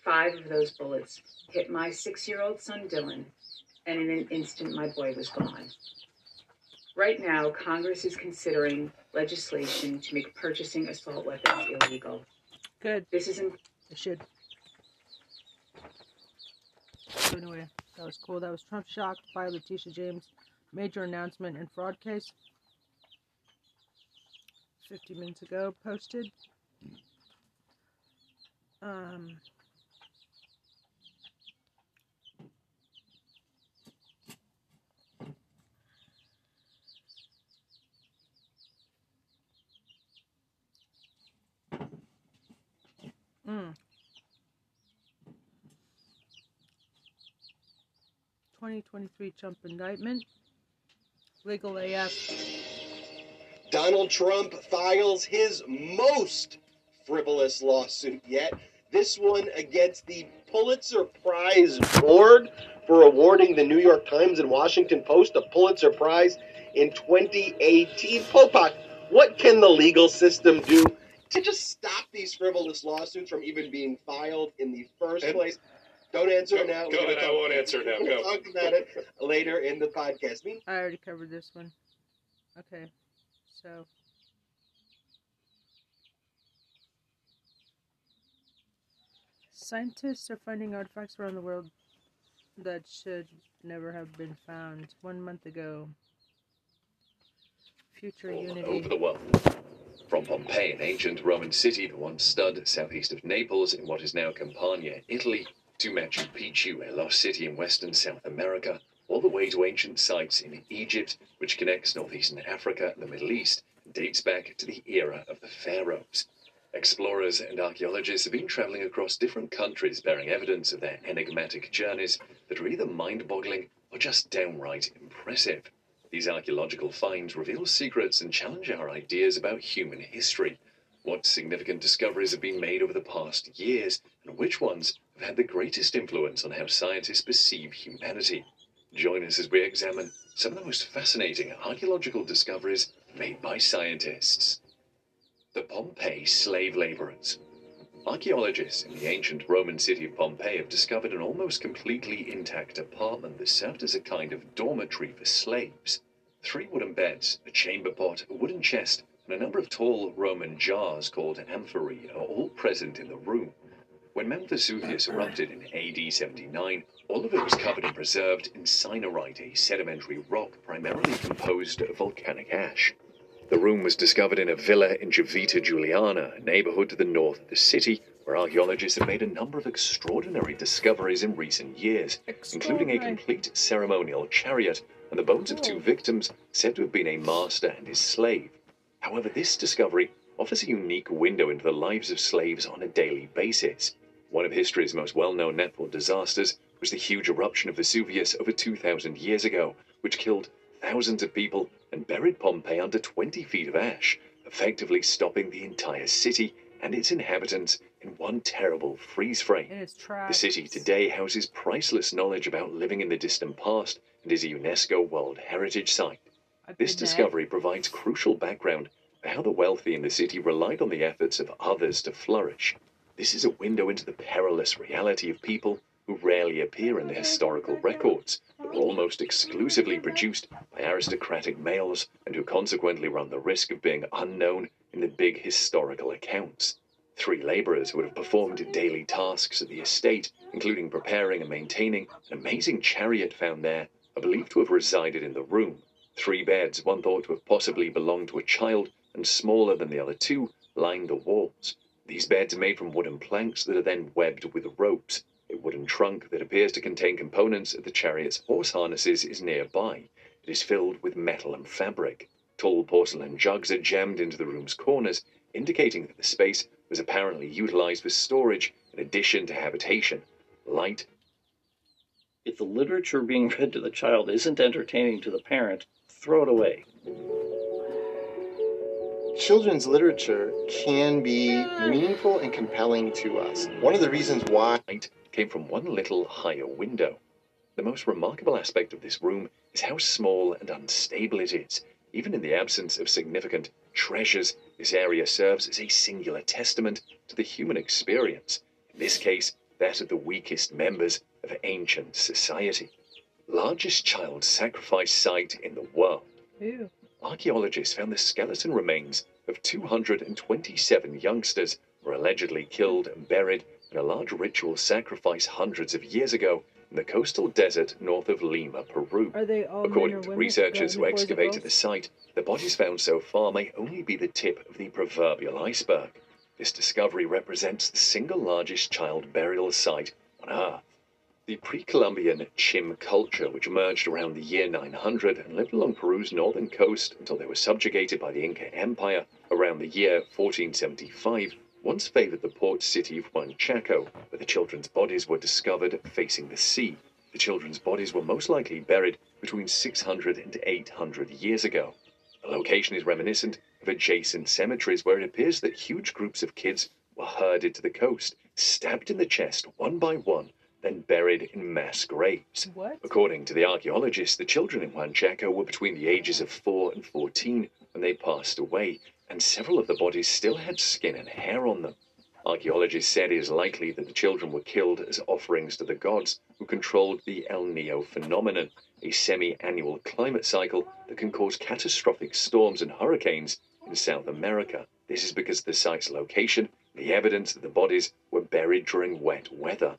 Five of those bullets hit my six year old son Dylan, and in an instant, my boy was gone. Right now, Congress is considering legislation to make purchasing assault weapons illegal. Good. This is in- It should. So anyway, that was cool. That was Trump shocked by Letitia James major announcement and fraud case. 50 minutes ago posted. Um, mm. 2023 Trump indictment. Legal AF. Donald Trump files his most frivolous lawsuit yet. This one against the Pulitzer Prize Board for awarding the New York Times and Washington Post a Pulitzer Prize in 2018. Popok, what can the legal system do to just stop these frivolous lawsuits from even being filed in the first And- place? Don't answer Go- now. go gonna ahead, I won't answer now. We'll Go. talk about it later in the podcast. Me- I already covered this one. Okay, so. Scientists are finding artifacts around the world that should never have been found. One month ago. Future Unity. over the world. From Pompeii, an ancient Roman city that once stood southeast of Naples in what is now Campania, Italy, to Machu Picchu, a lost city in western South America, all the way to ancient sites in Egypt, which connects northeastern Africa and the Middle East, and dates back to the era of the pharaohs. Explorers and archaeologists have been traveling across different countries bearing evidence of their enigmatic journeys that are either mind boggling or just downright impressive. These archaeological finds reveal secrets and challenge our ideas about human history. What significant discoveries have been made over the past years, and which ones have had the greatest influence on how scientists perceive humanity? Join us as we examine some of the most fascinating archaeological discoveries made by scientists. The Pompeii slave laborers. Archaeologists in the ancient Roman city of Pompeii have discovered an almost completely intact apartment that served as a kind of dormitory for slaves. Three wooden beds, a chamber pot, a wooden chest, and a number of tall Roman jars called amphorae are all present in the room. When Mount Vesuvius erupted in AD 79, all of it was covered and preserved in cinerite, a sedimentary rock primarily composed of volcanic ash. The room was discovered in a villa in Civita Giuliana, a neighborhood to the north of the city, where archaeologists have made a number of extraordinary discoveries in recent years, including a complete ceremonial chariot and the bones of two victims said to have been a master and his slave. However, this discovery offers a unique window into the lives of slaves on a daily basis. One of history's most well known natural disasters was the huge eruption of Vesuvius over 2,000 years ago, which killed thousands of people and buried Pompeii under 20 feet of ash, effectively stopping the entire city and its inhabitants in one terrible freeze frame. The city today houses priceless knowledge about living in the distant past and is a UNESCO World Heritage Site. This discovery provides crucial background for how the wealthy in the city relied on the efforts of others to flourish. This is a window into the perilous reality of people who rarely appear in the historical records, but are almost exclusively produced by aristocratic males and who consequently run the risk of being unknown in the big historical accounts. Three labourers who would have performed daily tasks at the estate, including preparing and maintaining an amazing chariot found there, are believed to have resided in the room. Three beds, one thought to have possibly belonged to a child and smaller than the other two, lined the walls. These beds are made from wooden planks that are then webbed with ropes. A wooden trunk that appears to contain components of the chariot's horse harnesses is nearby. It is filled with metal and fabric. Tall porcelain jugs are jammed into the room's corners, indicating that the space was apparently utilized for storage in addition to habitation. Light If the literature being read to the child isn't entertaining to the parent, throw it away. children's literature can be meaningful and compelling to us. One of the reasons why light came from one little higher window. The most remarkable aspect of this room is how small and unstable it is. Even in the absence of significant treasures, this area serves as a singular testament to the human experience, in this case, that of the weakest members of ancient society. Largest child sacrifice site in the world. Ew. Archaeologists found the skeleton remains of 227 youngsters were allegedly killed and buried in a large ritual sacrifice hundreds of years ago in the coastal desert north of Lima, Peru. Are they all According to researchers who Guys and boys or excavated the site, the bodies found so far may only be the tip of the proverbial iceberg. This discovery represents the single largest child burial site on Earth. The pre-Columbian Chim culture, which emerged around the year 900 and lived along Peru's northern coast until they were subjugated by the Inca Empire around the year 1475, once favored the port city of Huanchaco, where the children's bodies were discovered facing the sea. The children's bodies were most likely buried between 600 and 800 years ago. The location is reminiscent of adjacent cemeteries where it appears that huge groups of kids were herded to the coast, stabbed in the chest one by one, then buried in mass graves. What? According to the archaeologists, the children in Huanchaco were between the ages of 4 and 14 when they passed away, and several of the bodies still had skin and hair on them. Archaeologists said it is likely that the children were killed as offerings to the gods who controlled the El Nino phenomenon, a semi annual climate cycle that can cause catastrophic storms and hurricanes in South America. This is because of the site's location the evidence that the bodies were buried during wet weather.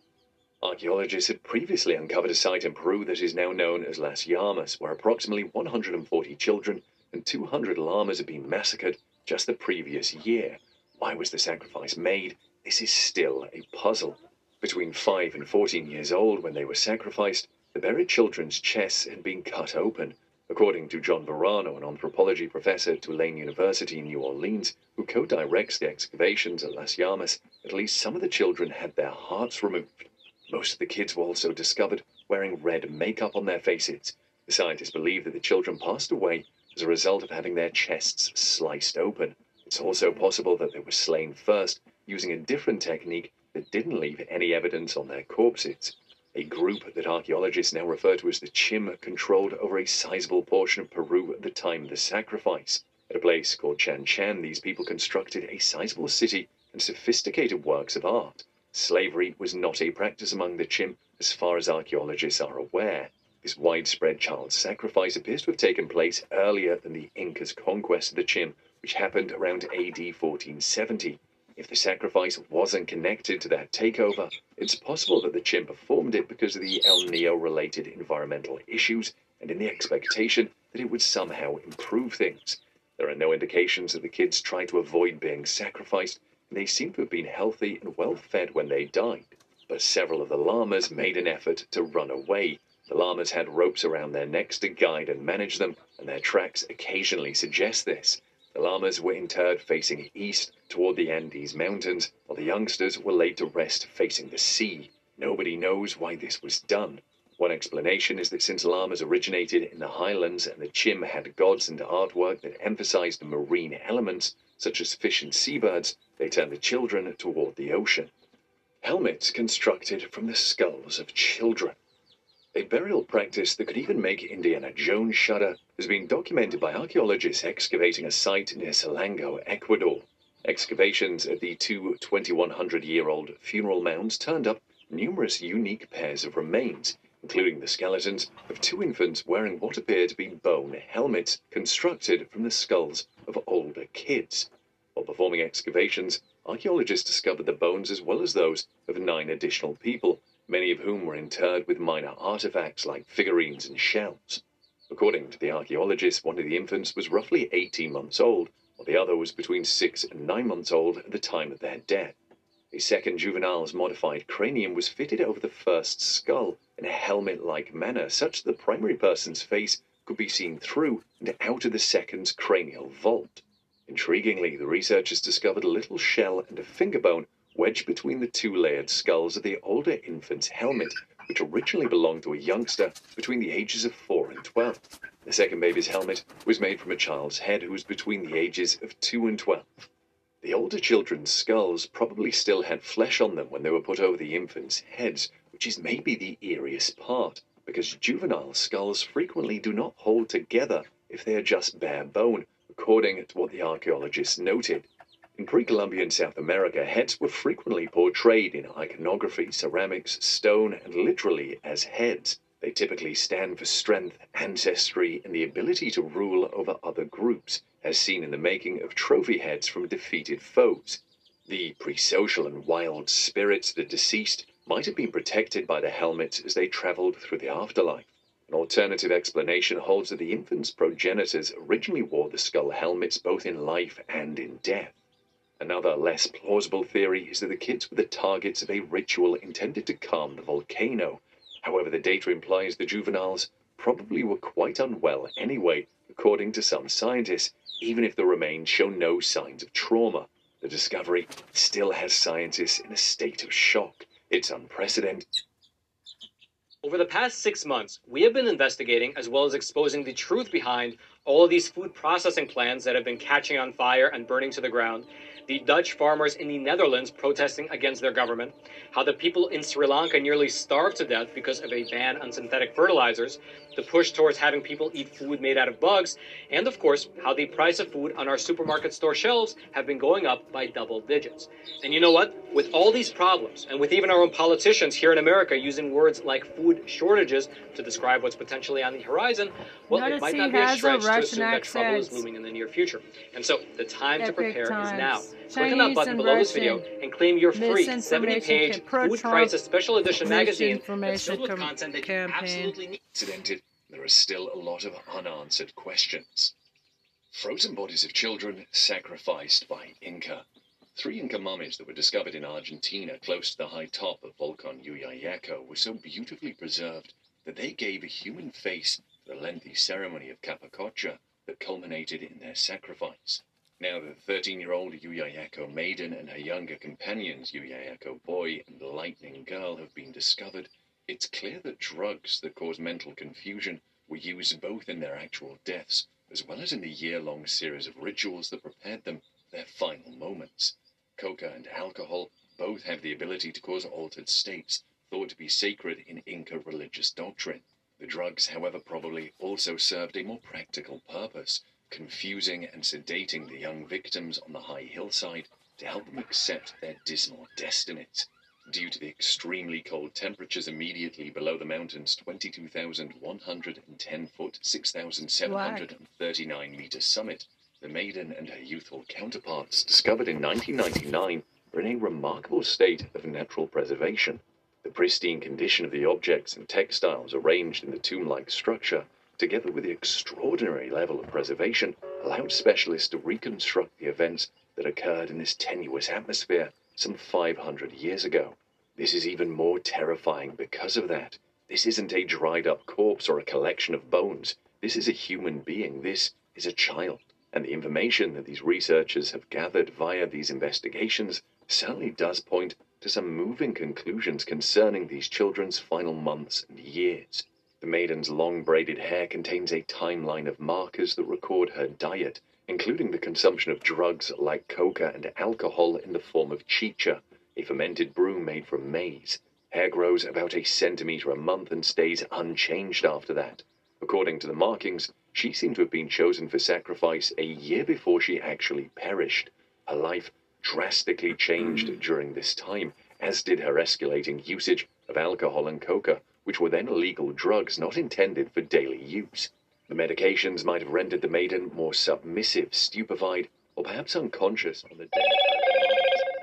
Archaeologists had previously uncovered a site in Peru that is now known as Las Llamas, where approximately 140 children and 200 llamas had been massacred just the previous year. Why was the sacrifice made? This is still a puzzle. Between 5 and 14 years old, when they were sacrificed, the buried children's chests had been cut open. According to John Verano, an anthropology professor at Tulane University in New Orleans, who co directs the excavations at Las Llamas, at least some of the children had their hearts removed. Most of the kids were also discovered wearing red makeup on their faces. The scientists believe that the children passed away as a result of having their chests sliced open. It's also possible that they were slain first using a different technique that didn't leave any evidence on their corpses. A group that archaeologists now refer to as the Chim controlled over a sizable portion of Peru at the time of the sacrifice. At a place called Chan Chan, these people constructed a sizable city and sophisticated works of art. Slavery was not a practice among the Chim as far as archaeologists are aware. This widespread child sacrifice appears to have taken place earlier than the Incas' conquest of the Chim, which happened around AD 1470. If the sacrifice wasn't connected to that takeover, it's possible that the Chim performed it because of the El Nino related environmental issues and in the expectation that it would somehow improve things. There are no indications that the kids tried to avoid being sacrificed, and they seem to have been healthy and well fed when they died. But several of the llamas made an effort to run away. The llamas had ropes around their necks to guide and manage them, and their tracks occasionally suggest this. The llamas were interred facing east toward the Andes Mountains, while the youngsters were laid to rest facing the sea. Nobody knows why this was done. One explanation is that since llamas originated in the highlands and the Chim had gods and artwork that emphasized marine elements, such as fish and seabirds, they turned the children toward the ocean. Helmets constructed from the skulls of children. A burial practice that could even make Indiana Jones shudder has been documented by archaeologists excavating a site near Salango, Ecuador. Excavations at the two 2100 year old funeral mounds turned up numerous unique pairs of remains, including the skeletons of two infants wearing what appear to be bone helmets constructed from the skulls of older kids. While performing excavations, archaeologists discovered the bones as well as those of nine additional people, many of whom were interred with minor artifacts like figurines and shells. According to the archaeologists, one of the infants was roughly 18 months old, while the other was between 6 and 9 months old at the time of their death. A second juvenile's modified cranium was fitted over the first skull in a helmet like manner, such that the primary person's face could be seen through and out of the second's cranial vault. Intriguingly, the researchers discovered a little shell and a finger bone wedged between the two layered skulls of the older infant's helmet, which originally belonged to a youngster between the ages of 4 and 12. The second baby's helmet was made from a child's head who was between the ages of 2 and 12. The older children's skulls probably still had flesh on them when they were put over the infants' heads, which is maybe the eeriest part, because juvenile skulls frequently do not hold together if they are just bare bone, according to what the archaeologists noted. In pre Columbian South America, heads were frequently portrayed in iconography, ceramics, stone, and literally as heads. They typically stand for strength, ancestry, and the ability to rule over other groups, as seen in the making of trophy heads from defeated foes. The pre-social and wild spirits the deceased might have been protected by the helmets as they traveled through the afterlife. An alternative explanation holds that the infant's progenitors originally wore the skull helmets both in life and in death. Another less plausible theory is that the kids were the targets of a ritual intended to calm the volcano. However, the data implies the juveniles probably were quite unwell anyway, according to some scientists, even if the remains show no signs of trauma. The discovery still has scientists in a state of shock. It's unprecedented. Over the past six months, we have been investigating as well as exposing the truth behind all of these food processing plants that have been catching on fire and burning to the ground, the Dutch farmers in the Netherlands protesting against their government, how the people in Sri Lanka nearly starved to death because of a ban on synthetic fertilizers, the push towards having people eat food made out of bugs, and of course, how the price of food on our supermarket store shelves have been going up by double digits. And you know what? With all these problems, and with even our own politicians here in America using words like food shortages to describe what's potentially on the horizon, well, Notice it might not be a has a stretch to assume that trouble is looming in the near future. And so, the time to Epic prepare is now. times. Click on that button below this video and claim your free 70-page Food Crisis Special Edition magazine that's filled with content that you absolutely need. There are still a lot of unanswered questions. Frozen bodies of children sacrificed by Inca. Three Inca mummies that were discovered in Argentina close to the high top of Volcan Llullaillaco were so beautifully preserved that they gave a human face to the lengthy ceremony of Capacocha that culminated in their sacrifice. Now the 13-year-old Llullaillaco maiden and her younger companions, Llullaillaco boy and Lightning girl, have been discovered, it's clear that drugs that cause mental confusion were used both in their actual deaths as well as in the year-long series of rituals that prepared them for their final moments. Coca and alcohol both have the ability to cause altered states, thought to be sacred in Inca religious doctrine. The drugs, however, probably also served a more practical purpose, confusing and sedating the young victims on the high hillside to help them accept their dismal destinies. Due to the extremely cold temperatures immediately below the mountain's 22,110 foot, 6,739 meter summit, the maiden and her youthful counterparts, discovered in 1999, are in a remarkable state of natural preservation. The pristine condition of the objects and textiles arranged in the tomb like structure, together with the extraordinary level of preservation, allowed specialists to reconstruct the events that occurred in this tenuous atmosphere some 500 years ago. This is even more terrifying because of that. This isn't a dried up corpse or a collection of bones. This is a human being. This is a child. And the information that these researchers have gathered via these investigations certainly does point to some moving conclusions concerning these children's final months and years. The maiden's long braided hair contains a timeline of markers that record her diet, including the consumption of drugs like coca and alcohol in the form of chicha, a fermented brew made from maize. Hair grows about a centimeter a month and stays unchanged after that. According to the markings, she seemed to have been chosen for sacrifice a year before she actually perished. Her life drastically changed hmm. during this time, as did her escalating usage of alcohol and coca, which were then illegal drugs not intended for daily use. The medications might have rendered the maiden more submissive, stupefied, or perhaps unconscious on the day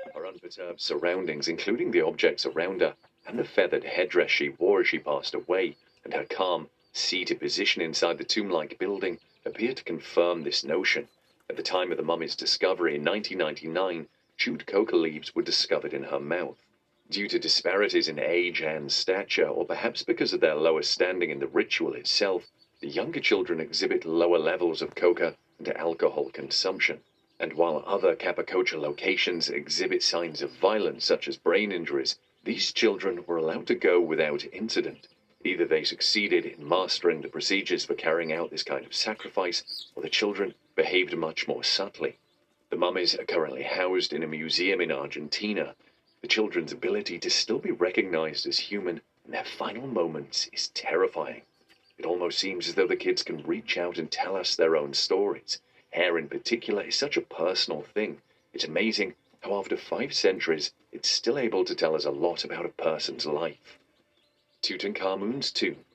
of her unperturbed surroundings, including the objects around her and the feathered headdress she wore as she passed away, and her calm, seated position inside the tomb-like building, appear to confirm this notion. At the time of the mummy's discovery in 1999, chewed coca leaves were discovered in her mouth. Due to disparities in age and stature, or perhaps because of their lower standing in the ritual itself, the younger children exhibit lower levels of coca and alcohol consumption. And while other Capacocha locations exhibit signs of violence, such as brain injuries, these children were allowed to go without incident. Either they succeeded in mastering the procedures for carrying out this kind of sacrifice, or the children behaved much more subtly. The mummies are currently housed in a museum in Argentina. The children's ability to still be recognized as human in their final moments is terrifying. It almost seems as though the kids can reach out and tell us their own stories. Hair, in particular, is such a personal thing. It's amazing how, after five centuries, it's still able to tell us a lot about a person's life. Tutankhamun's tomb.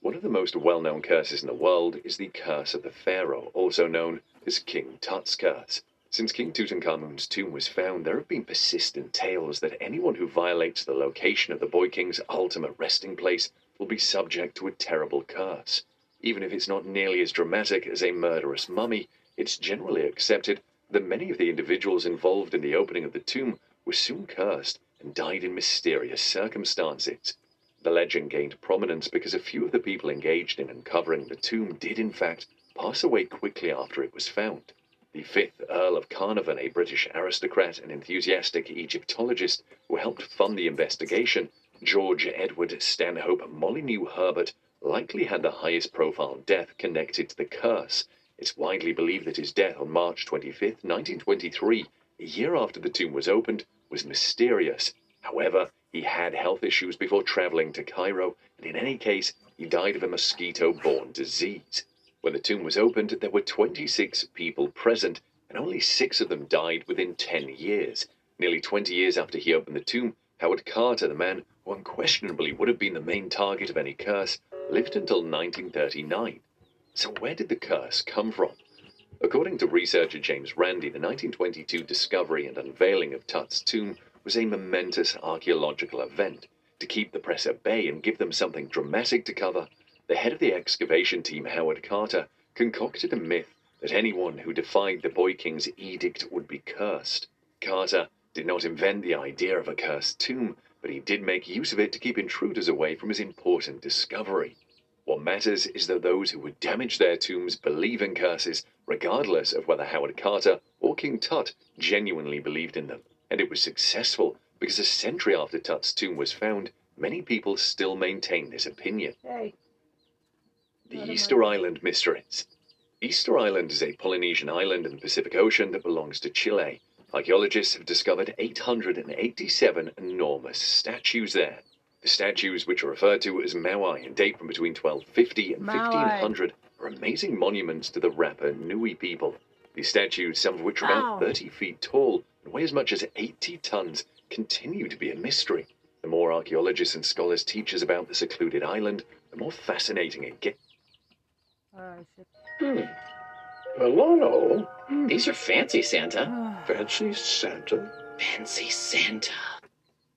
One of the most well known curses in the world is the Curse of the Pharaoh, also known as King Tut's Curse. Since King Tutankhamun's tomb was found, there have been persistent tales that anyone who violates the location of the Boy King's ultimate resting place will be subject to a terrible curse. Even if it's not nearly as dramatic as a murderous mummy, it's generally accepted that many of the individuals involved in the opening of the tomb were soon cursed and died in mysterious circumstances. The legend gained prominence because a few of the people engaged in uncovering the tomb did, in fact, pass away quickly after it was found. The fifth Earl of Carnarvon, a British aristocrat and enthusiastic Egyptologist who helped fund the investigation, George Edward Stanhope Molyneux Herbert, likely had the highest profile death connected to the curse. It's widely believed that his death on March 25, 1923, a year after the tomb was opened, was mysterious. However, he had health issues before traveling to Cairo, and in any case, he died of a mosquito borne disease. When the tomb was opened, there were 26 people present, and only six of them died within 10 years. Nearly 20 years after he opened the tomb, Howard Carter, the man who unquestionably would have been the main target of any curse, lived until 1939. So, where did the curse come from? According to researcher James Randi, the 1922 discovery and unveiling of Tut's tomb was a momentous archaeological event. To keep the press at bay and give them something dramatic to cover, the head of the excavation team, Howard Carter, concocted a myth that anyone who defied the Boy King's edict would be cursed. Carter did not invent the idea of a cursed tomb, but he did make use of it to keep intruders away from his important discovery. What matters is that those who would damage their tombs believe in curses, regardless of whether Howard Carter or King Tut genuinely believed in them and it was successful because a century after Tut's tomb was found, many people still maintain this opinion. Hey. The Easter Island Mysteries. Easter Island is a Polynesian island in the Pacific Ocean that belongs to Chile. Archaeologists have discovered 887 enormous statues there. The statues, which are referred to as Moai and date from between 1250 and Maui. 1500, are amazing monuments to the Rapa Nui people. These statues, some of which are Ow. about 30 feet tall and weigh as much as 80 tons, continue to be a mystery. The more archaeologists and scholars teach us about the secluded island, the more fascinating it gets. Shit. Hmm. Hello. These are fancy, Santa. Fancy Santa. Fancy Santa.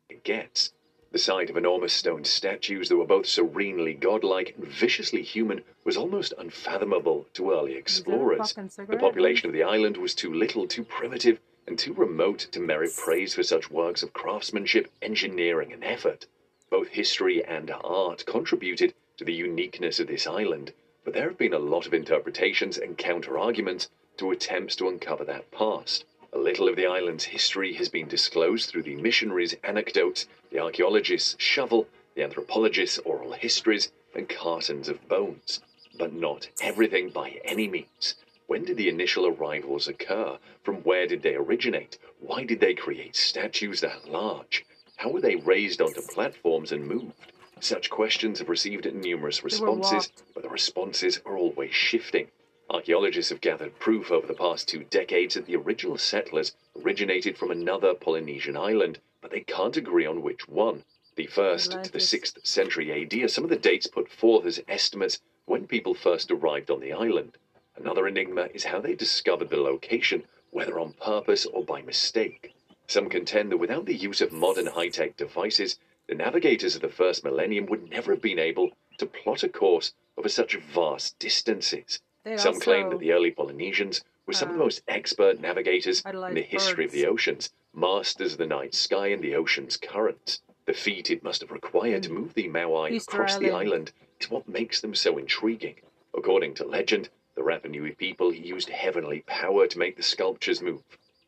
it gets. The sight of enormous stone statues that were both serenely godlike and viciously human was almost unfathomable to early explorers. The population of the island was too little, too primitive, and too remote to merit praise for such works of craftsmanship, engineering, and effort. Both history and art contributed to the uniqueness of this island, but there have been a lot of interpretations and counter arguments to attempts to uncover that past. A little of the island's history has been disclosed through the missionaries' anecdotes, the archaeologists' shovel, the anthropologists' oral histories, and cartons of bones. But not everything by any means. When did the initial arrivals occur? From where did they originate? Why did they create statues that large? How were they raised onto platforms and moved? Such questions have received numerous responses, but the responses are always shifting. Archaeologists have gathered proof over the past two decades that the original settlers originated from another Polynesian island, but they can't agree on which one. The first to the 6th century AD are some of the dates put forth as estimates when people first arrived on the island. Another enigma is how they discovered the location, whether on purpose or by mistake. Some contend that without the use of modern high tech devices, the navigators of the first millennium would never have been able to plot a course over such vast distances. They Some claim that the early Polynesians were some of the uh, most expert navigators in the history of the oceans, masters of the night sky and the ocean's currents. The feat it must have required to move the Moai Easter across the Island. island is what makes them so intriguing. According to legend, the Rapa Nui people used heavenly power to make the sculptures move.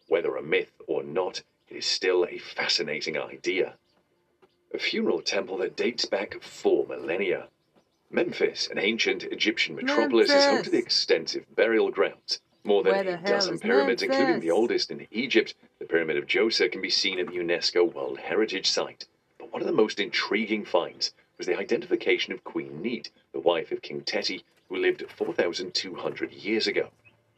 Whether a myth or not, it is still a fascinating idea. a funeral temple that dates back four millennia. Memphis, an ancient Egyptian metropolis, is home to the extensive burial grounds. More than a dozen pyramids, including the oldest in Egypt, the Pyramid of Djoser, can be seen at the UNESCO World Heritage Site. But one of the most intriguing finds was the identification of Queen Neat, the wife of King Teti, who lived 4,200 years ago.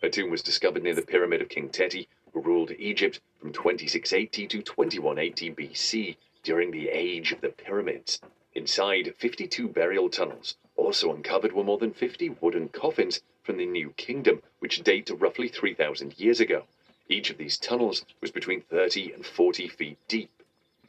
Her tomb was discovered near the Pyramid of King Teti, who ruled Egypt from 2680 to 2180 BC during the Age of the Pyramids. Inside 52 burial tunnels, also uncovered were more than 50 wooden coffins from the New Kingdom, which date to roughly 3,000 years ago. Each of these tunnels was between 30 and 40 feet deep.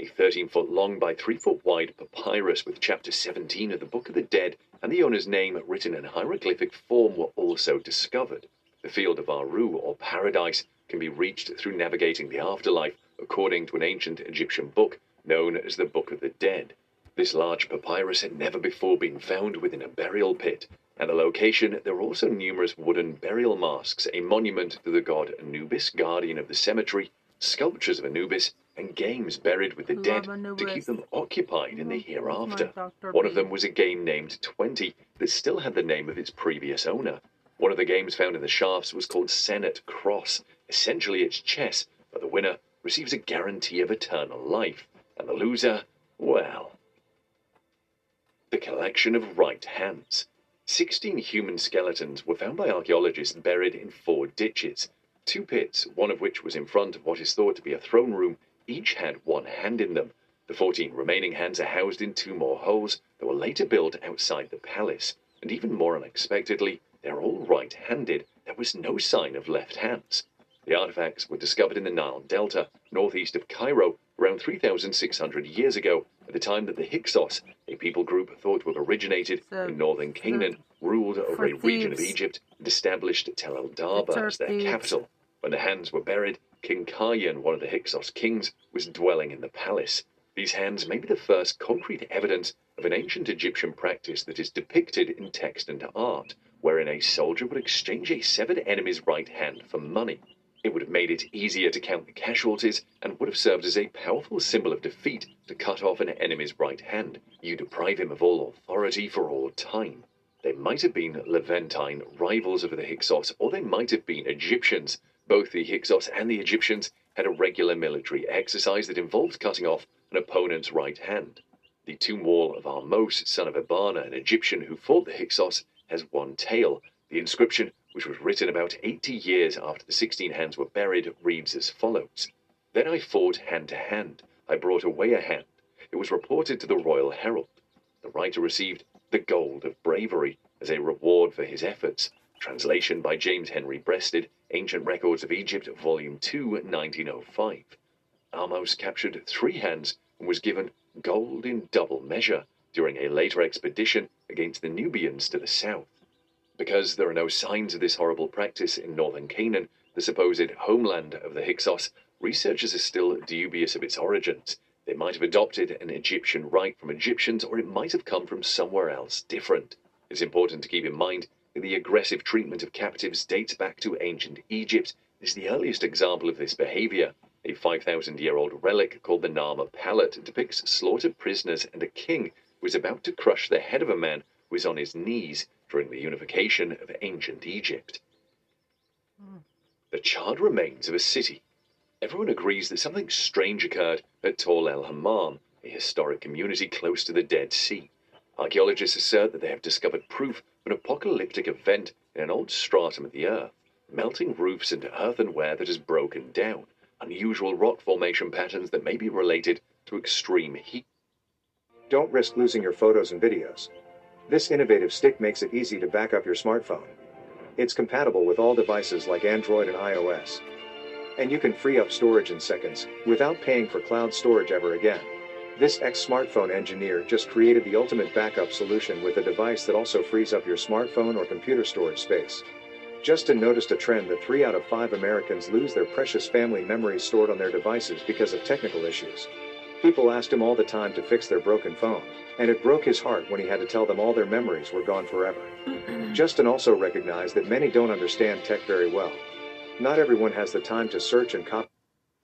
A 13 foot long by 3 foot wide papyrus with chapter 17 of the Book of the Dead and the owner's name written in hieroglyphic form were also discovered. The field of Aru, or paradise, can be reached through navigating the afterlife, according to an ancient Egyptian book known as the Book of the Dead. This large papyrus had never before been found within a burial pit. At the location, there were also numerous wooden burial masks, a monument to the god Anubis, guardian of the cemetery, sculptures of Anubis, and games buried with the dead to keep them occupied in the hereafter. One of them was a game named 20 that still had the name of its previous owner. One of the games found in the shafts was called Senet Cross. Essentially, it's chess, but the winner receives a guarantee of eternal life, and the loser, well, the collection of right hands. Sixteen human skeletons were found by archaeologists buried in four ditches. Two pits, one of which was in front of what is thought to be a throne room, each had one hand in them. The 14 remaining hands are housed in two more holes that were later built outside the palace. And even more unexpectedly, they're all right handed. There was no sign of left hands. The artifacts were discovered in the Nile Delta, northeast of Cairo, around 3,600 years ago, at the time that the Hyksos, a people group thought to have originated So- in northern Canaan, ruled over a region of. Egypt and established Tell el-Dab'a as their thieves. capital. When the hands were buried, King Khayan, one of the Hyksos kings, was dwelling in the palace. These hands may be the first concrete evidence of an ancient Egyptian practice that is depicted in text and art, wherein a soldier would exchange a severed enemy's right hand for money. It would have made it easier to count the casualties and would have served as a powerful symbol of defeat to cut off an enemy's right hand. You deprive him of all authority for all time. They might have been Levantine rivals of the Hyksos, or they might have been Egyptians. Both the Hyksos and the Egyptians had a regular military exercise that involved cutting off an opponent's right hand. The tomb wall of Ahmose, son of Abana, an Egyptian who fought the Hyksos, has one tail. The inscription, which was written about 80 years after the 16 hands were buried, reads as follows Then I fought hand to hand. I brought away a hand. It was reported to the Royal Herald. The writer received the Gold of Bravery as a reward for his efforts. Translation by James Henry Breasted, Ancient Records of Egypt, Volume 2, 1905. Ahmose captured three hands and was given gold in double measure during a later expedition against the Nubians to the south. Because there are no signs of this horrible practice in northern Canaan, the supposed homeland of the Hyksos, researchers are still dubious of its origins. They might have adopted an Egyptian rite from Egyptians, or it might have come from somewhere else different. It's important to keep in mind that the aggressive treatment of captives dates back to ancient Egypt. is the earliest example of this behavior. A 5,000 year old relic called the Narmer Palette depicts slaughtered prisoners and a king who is about to crush the head of a man who is on his knees during the unification of ancient Egypt. Hmm. The charred remains of a city. Everyone agrees that something strange occurred at Tall El Hammam, a historic community close to the Dead Sea. Archaeologists assert that they have discovered proof of an apocalyptic event in an old stratum of the earth, melting roofs into earthenware that has broken down, unusual rock formation patterns that may be related to extreme heat. Don't risk losing your photos and videos. This innovative stick makes it easy to back up your smartphone. It's compatible with all devices like Android and iOS. And you can free up storage in seconds without paying for cloud storage ever again. This ex smartphone engineer just created the ultimate backup solution with a device that also frees up your smartphone or computer storage space. Justin noticed a trend that 3 out of 5 Americans lose their precious family memories stored on their devices because of technical issues. People asked him all the time to fix their broken phone, and it broke his heart when he had to tell them all their memories were gone forever. Justin also recognized that many don't understand tech very well. Not everyone has the time to search and copy.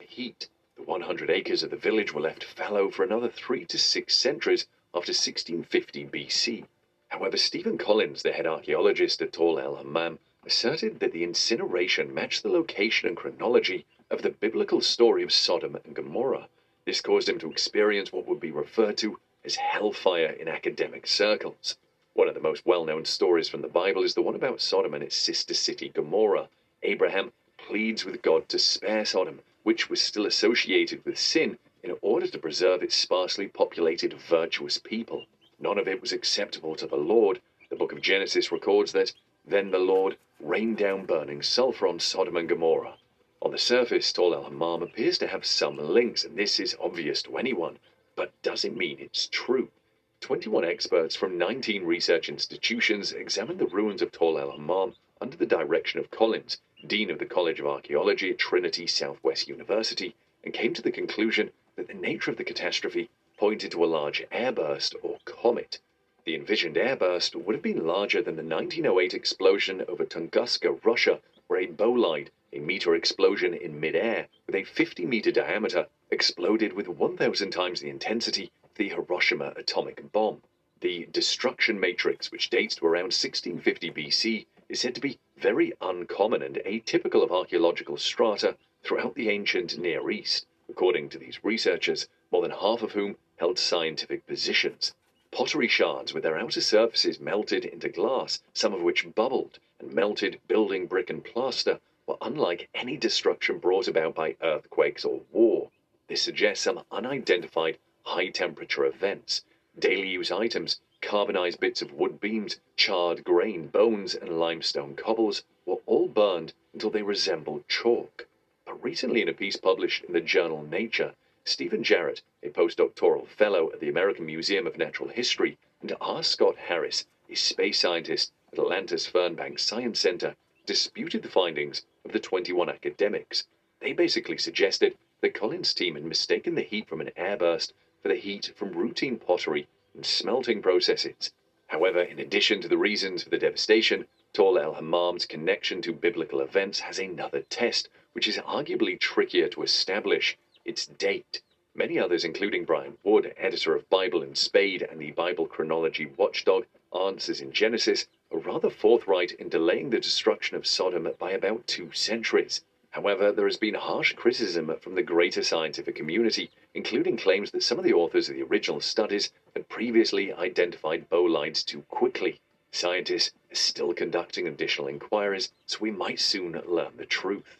heat. The 100 acres of the village were left fallow for another three to six centuries after 1650 BC. However, Stephen Collins, the head archaeologist at Tall El Hammam, asserted that the incineration matched the location and chronology of the biblical story of Sodom and Gomorrah. This caused him to experience what would be referred to as hellfire in academic circles. One of the most well known stories from the Bible is the one about Sodom and its sister city Gomorrah. Abraham pleads with God to spare Sodom, which was still associated with sin, in order to preserve its sparsely populated, virtuous people. None of it was acceptable to the Lord. The book of Genesis records that then the Lord rained down burning sulfur on Sodom and Gomorrah. On the surface, Tall El Hammam appears to have some links, and this is obvious to anyone, but does it mean it's true? 21 experts from 19 research institutions examined the ruins of Tall El Hammam under the direction of Collins, Dean of the College of Archaeology at Trinity Southwest University, and came to the conclusion that the nature of the catastrophe pointed to a large airburst or comet. The envisioned airburst would have been larger than the 1908 explosion over Tunguska, Russia, where a bolide, a meteor explosion in midair with a 50 meter diameter, exploded with 1,000 times the intensity of the Hiroshima atomic bomb. The destruction matrix, which dates to around 1650 BC, is said to be very uncommon and atypical of archaeological strata throughout the ancient Near East, according to these researchers, more than half of whom held scientific positions. Pottery shards with their outer surfaces melted into glass, some of which bubbled, and melted building brick and plaster were unlike any destruction brought about by earthquakes or war. This suggests some unidentified high temperature events. Daily use items, carbonized bits of wood beams, charred grain, bones, and limestone cobbles were all burned until they resembled chalk. But recently, in a piece published in the journal Nature, Steven Jaret, a postdoctoral fellow at the American Museum of Natural History, and R. Scott Harris, a space scientist at Atlanta's Fernbank Science Center, disputed the findings of the 21 academics. They basically suggested that Collins' team had mistaken the heat from an airburst for the heat from routine pottery and smelting processes. However, in addition to the reasons for the devastation, Tall El Hammam's connection to biblical events has another test, which is arguably trickier to establish its date. Many others, including Bryant Wood, editor of Bible and Spade and the Bible chronology watchdog Answers in Genesis, rather forthright in delaying the destruction of Sodom by about two centuries. However, there has been harsh criticism from the greater scientific community, including claims that some of the authors of the original studies had previously identified bolides too quickly. Scientists are still conducting additional inquiries, so we might soon learn the truth.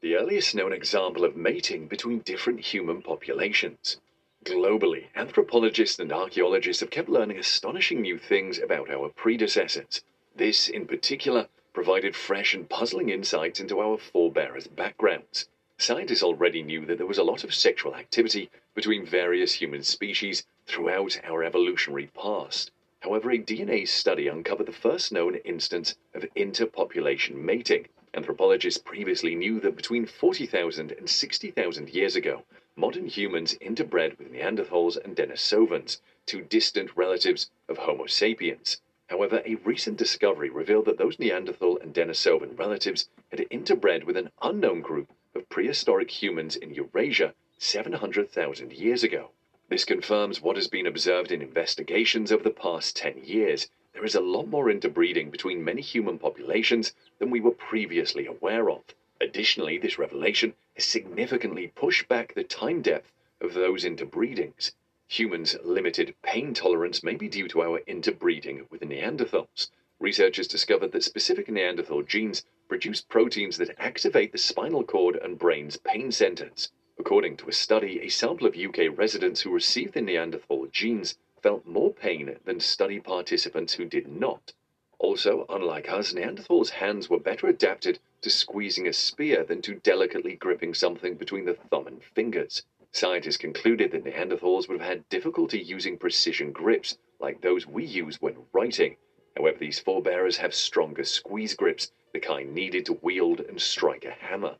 The earliest known example of mating between different human populations. Globally, anthropologists and archaeologists have kept learning astonishing new things about our predecessors. This, in particular, provided fresh and puzzling insights into our forebears' backgrounds. Scientists already knew that there was a lot of sexual activity between various human species throughout our evolutionary past. However, a DNA study uncovered the first known instance of interpopulation mating. Anthropologists previously knew that between 40,000 and 60,000 years ago, modern humans interbred with Neanderthals and Denisovans, two distant relatives of Homo sapiens. However, a recent discovery revealed that those Neanderthal and Denisovan relatives had interbred with an unknown group of prehistoric humans in Eurasia 700,000 years ago. This confirms what has been observed in investigations over the past 10 years. There is a lot more interbreeding between many human populations than we were previously aware of. Additionally, this revelation significantly push back the time depth of those interbreedings. Humans' limited pain tolerance may be due to our interbreeding with Neanderthals. Researchers discovered that specific Neanderthal genes produce proteins that activate the spinal cord and brain's pain centers. According to a study, a sample of UK residents who received the Neanderthal genes felt more pain than study participants who did not. Also, unlike us, Neanderthals' hands were better adapted to squeezing a spear than to delicately gripping something between the thumb and fingers. Scientists concluded that Neanderthals would have had difficulty using precision grips like those we use when writing. However, these forebears have stronger squeeze grips, the kind needed to wield and strike a hammer.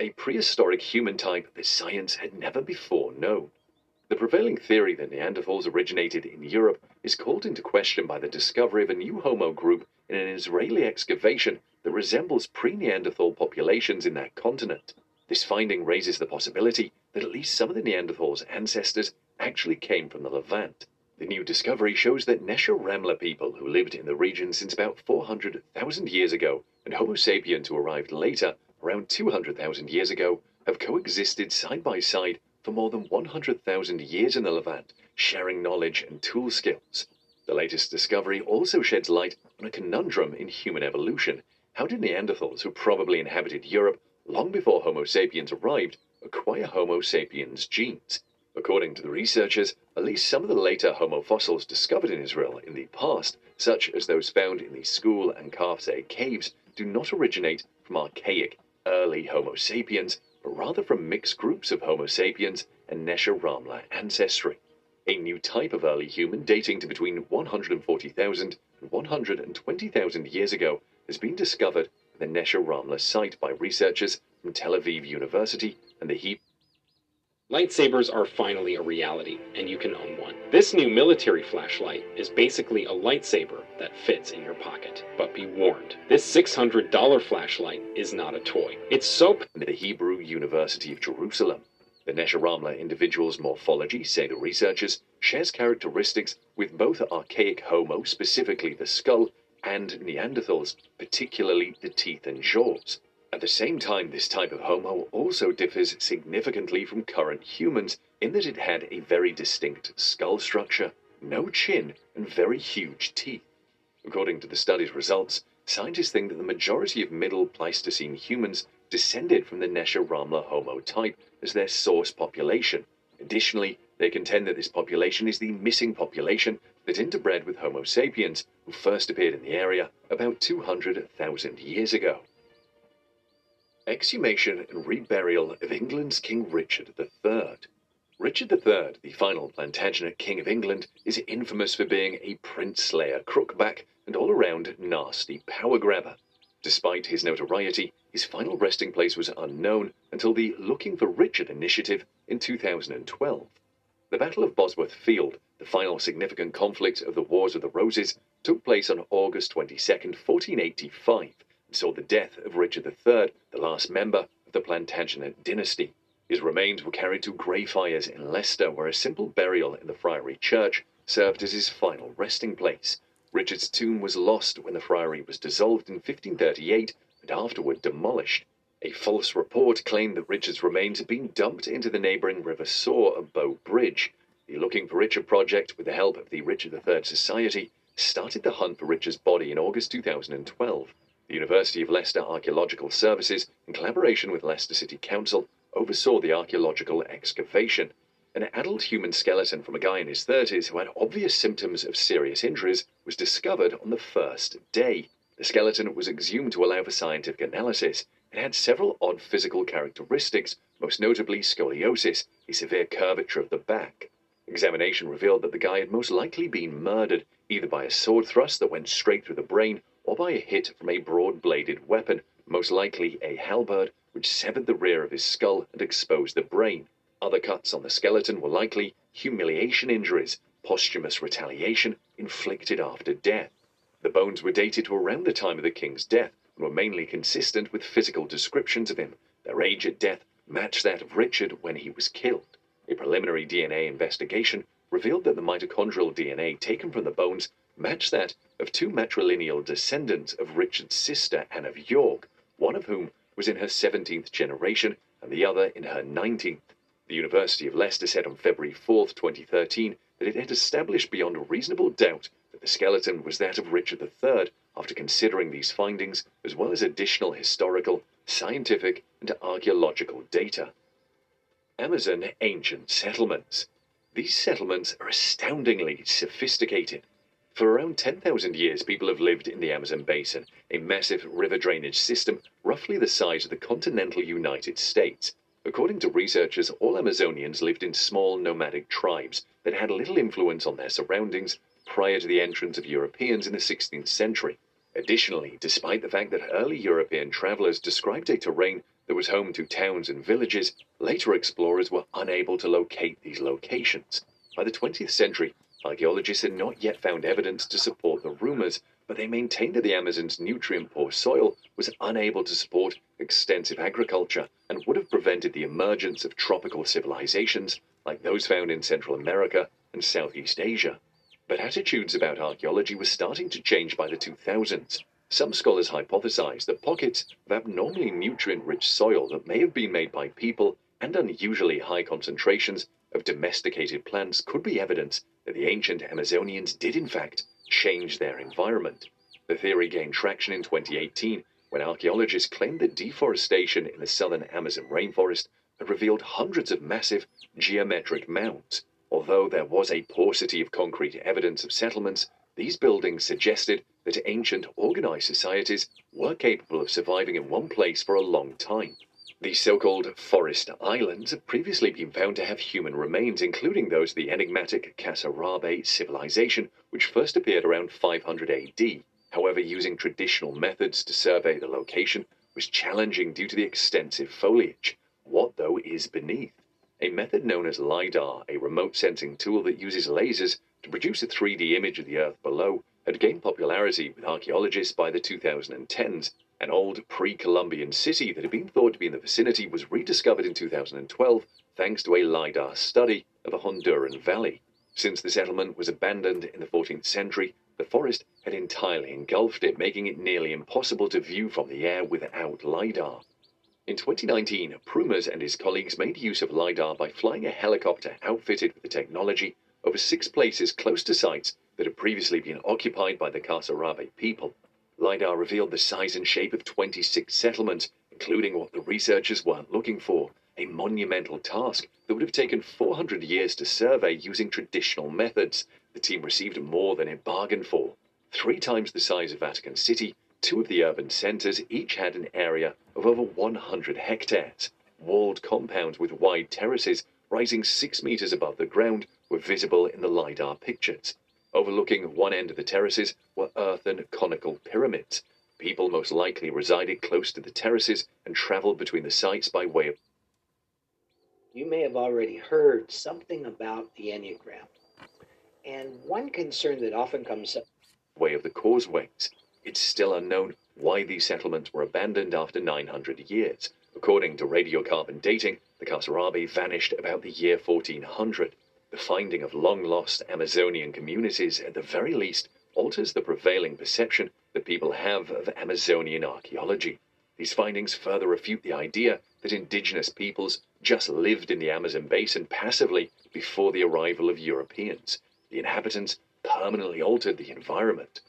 A prehistoric human type that science had never before known. The prevailing theory that Neanderthals originated in Europe is called into question by the discovery of a new Homo group in an Israeli excavation that resembles pre Neanderthal populations in that continent. This finding raises the possibility that at least some of the Neanderthals' ancestors actually came from the Levant. The new discovery shows that Nesher Ramla people who lived in the region since about 400,000 years ago and Homo sapiens who arrived later, around 200,000 years ago, have coexisted side by side for more than 100,000 years in the Levant, sharing knowledge and tool skills. The latest discovery also sheds light on a conundrum in human evolution. How did Neanderthals, who probably inhabited Europe long before Homo sapiens arrived, acquire Homo sapiens genes? According to the researchers, at least some of the later Homo fossils discovered in Israel in the past, such as those found in the Skhul and Qafzeh caves, do not originate from archaic, early Homo sapiens, but rather from mixed groups of Homo sapiens and Ramla ancestry. A new type of early human dating to between 140,000 and 120,000 years ago has been discovered at the Nesher Ramla site by researchers from Tel Aviv University and the Hebrew. Lightsabers are finally a reality, and you can own one. This new military flashlight is basically a lightsaber that fits in your pocket. But be warned, this $600 flashlight is not a toy. It's so. The Hebrew University of Jerusalem. The Nesher Ramla individual's morphology, say the researchers, shares characteristics with both archaic Homo, specifically the skull, and Neanderthals, particularly the teeth and jaws. At the same time, this type of Homo also differs significantly from current humans in that it had a very distinct skull structure, no chin, and very huge teeth. According to the study's results, scientists think that the majority of Middle Pleistocene humans descended from the Nesher Ramla Homo type as their source population. Additionally, they contend that this population is the missing population that interbred with Homo sapiens, who first appeared in the area about 200,000 years ago. Exhumation and reburial of England's King Richard III. Richard III, the final Plantagenet King of England, is infamous for being a prince slayer, crookback, and all around nasty power grabber. Despite his notoriety, his final resting place was unknown until the Looking for Richard initiative in 2012. The Battle of Bosworth Field, the final significant conflict of the Wars of the Roses, took place on August 22, 1485 and saw the death of Richard III, the last member of the Plantagenet dynasty. His remains were carried to Greyfriars in Leicester, where a simple burial in the friary church served as his final resting place. Richard's tomb was lost when the friary was dissolved in 1538 and afterward demolished. A false report claimed that Richard's remains had been dumped into the neighbouring River Soar at Bow Bridge. The Looking for Richard project, with the help of the Richard III Society, started the hunt for Richard's body in August 2012. The University of Leicester Archaeological Services, in collaboration with Leicester City Council, oversaw the archaeological excavation. An adult human skeleton from a guy in his 30s who had obvious symptoms of serious injuries was discovered on the first day. The skeleton was exhumed to allow for scientific analysis. It had several odd physical characteristics, most notably scoliosis, a severe curvature of the back. Examination revealed that the guy had most likely been murdered, either by a sword thrust that went straight through the brain or by a hit from a broad bladed weapon, most likely a halberd, which severed the rear of his skull and exposed the brain. Other cuts on the skeleton were likely humiliation injuries, posthumous retaliation inflicted after death. The bones were dated to around the time of the king's death were mainly consistent with physical descriptions of him. Their age at death matched that of Richard when he was killed. A preliminary DNA investigation revealed that the mitochondrial DNA taken from the bones matched that of two matrilineal descendants of Richard's sister Anne of York, one of whom was in her 17th generation and the other in her 19th. The University of Leicester said on February 4, 2013, that it had established beyond a reasonable doubt the skeleton was that of Richard III after considering these findings as well as additional historical, scientific, and archaeological data. Amazon ancient settlements. These settlements are astoundingly sophisticated. For around 10,000 years, people have lived in the Amazon basin, a massive river drainage system roughly the size of the continental United States. According to researchers, all Amazonians lived in small nomadic tribes that had little influence on their surroundings prior to the entrance of Europeans in the 16th century. Additionally, despite the fact that early European travelers described a terrain that was home to towns and villages, later explorers were unable to locate these locations. By the 20th century, Archaeologists had not yet found evidence to support the rumors, but they maintained that the Amazon's nutrient poor soil was unable to support extensive agriculture and would have prevented the emergence of tropical civilizations like those found in Central America and Southeast Asia. But attitudes about archaeology were starting to change by the 2000s. Some scholars hypothesize that pockets of abnormally nutrient rich soil that may have been made by people and unusually high concentrations of domesticated plants could be evidence that the ancient Amazonians did, in fact, change their environment. The theory gained traction in 2018 when archaeologists claimed that deforestation in the southern Amazon rainforest had revealed hundreds of massive geometric mounds. Although there was a paucity of concrete evidence of settlements, these buildings suggested that ancient organized societies were capable of surviving in one place for a long time. The so-called forest islands have previously been found to have human remains, including those of the enigmatic Casarabe civilization, which first appeared around 500 AD. However, using traditional methods to survey the location was challenging due to the extensive foliage. What, though, is beneath? A method known as LIDAR, a remote sensing tool that uses lasers to produce a 3D image of the Earth below, had gained popularity with archaeologists by the 2010s an old pre Columbian city that had been thought to be in the vicinity was rediscovered in 2012 thanks to a LIDAR study of a Honduran valley. Since the settlement was abandoned in the 14th century, the forest had entirely engulfed it, making it nearly impossible to view from the air without LIDAR. In 2019, Prumers and his colleagues made use of LIDAR by flying a helicopter outfitted with the technology over six places close to sites that had previously been occupied by the Casarabe people. LIDAR revealed the size and shape of 26 settlements, including what the researchers weren't looking for a monumental task that would have taken 400 years to survey using traditional methods. The team received more than it bargained for. Three times the size of Vatican City, two of the urban centers each had an area of over 100 hectares. Walled compounds with wide terraces rising six meters above the ground were visible in the LIDAR pictures. Overlooking one end of the terraces were earthen conical pyramids. People most likely resided close to the terraces and traveled between the sites by way of. You may have already heard something about the Enneagram. And one concern that often comes up way of the causeways. It's still unknown why these settlements were abandoned after 900 years. According to radiocarbon dating, the Casarabe vanished about the year 1400. The finding of long lost Amazonian communities, at the very least, alters the prevailing perception that people have of Amazonian archaeology. These findings further refute the idea that indigenous peoples just lived in the Amazon basin passively before the arrival of Europeans. The inhabitants permanently altered the environment.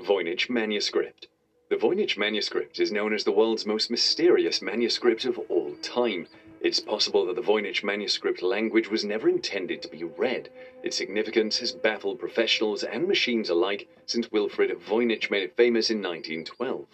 Voynich Manuscript. The Voynich manuscript is known as the world's most mysterious manuscript of all time. It's possible that the Voynich manuscript language was never intended to be read. Its significance has baffled professionals and machines alike since Wilfrid Voynich made it famous in 1912.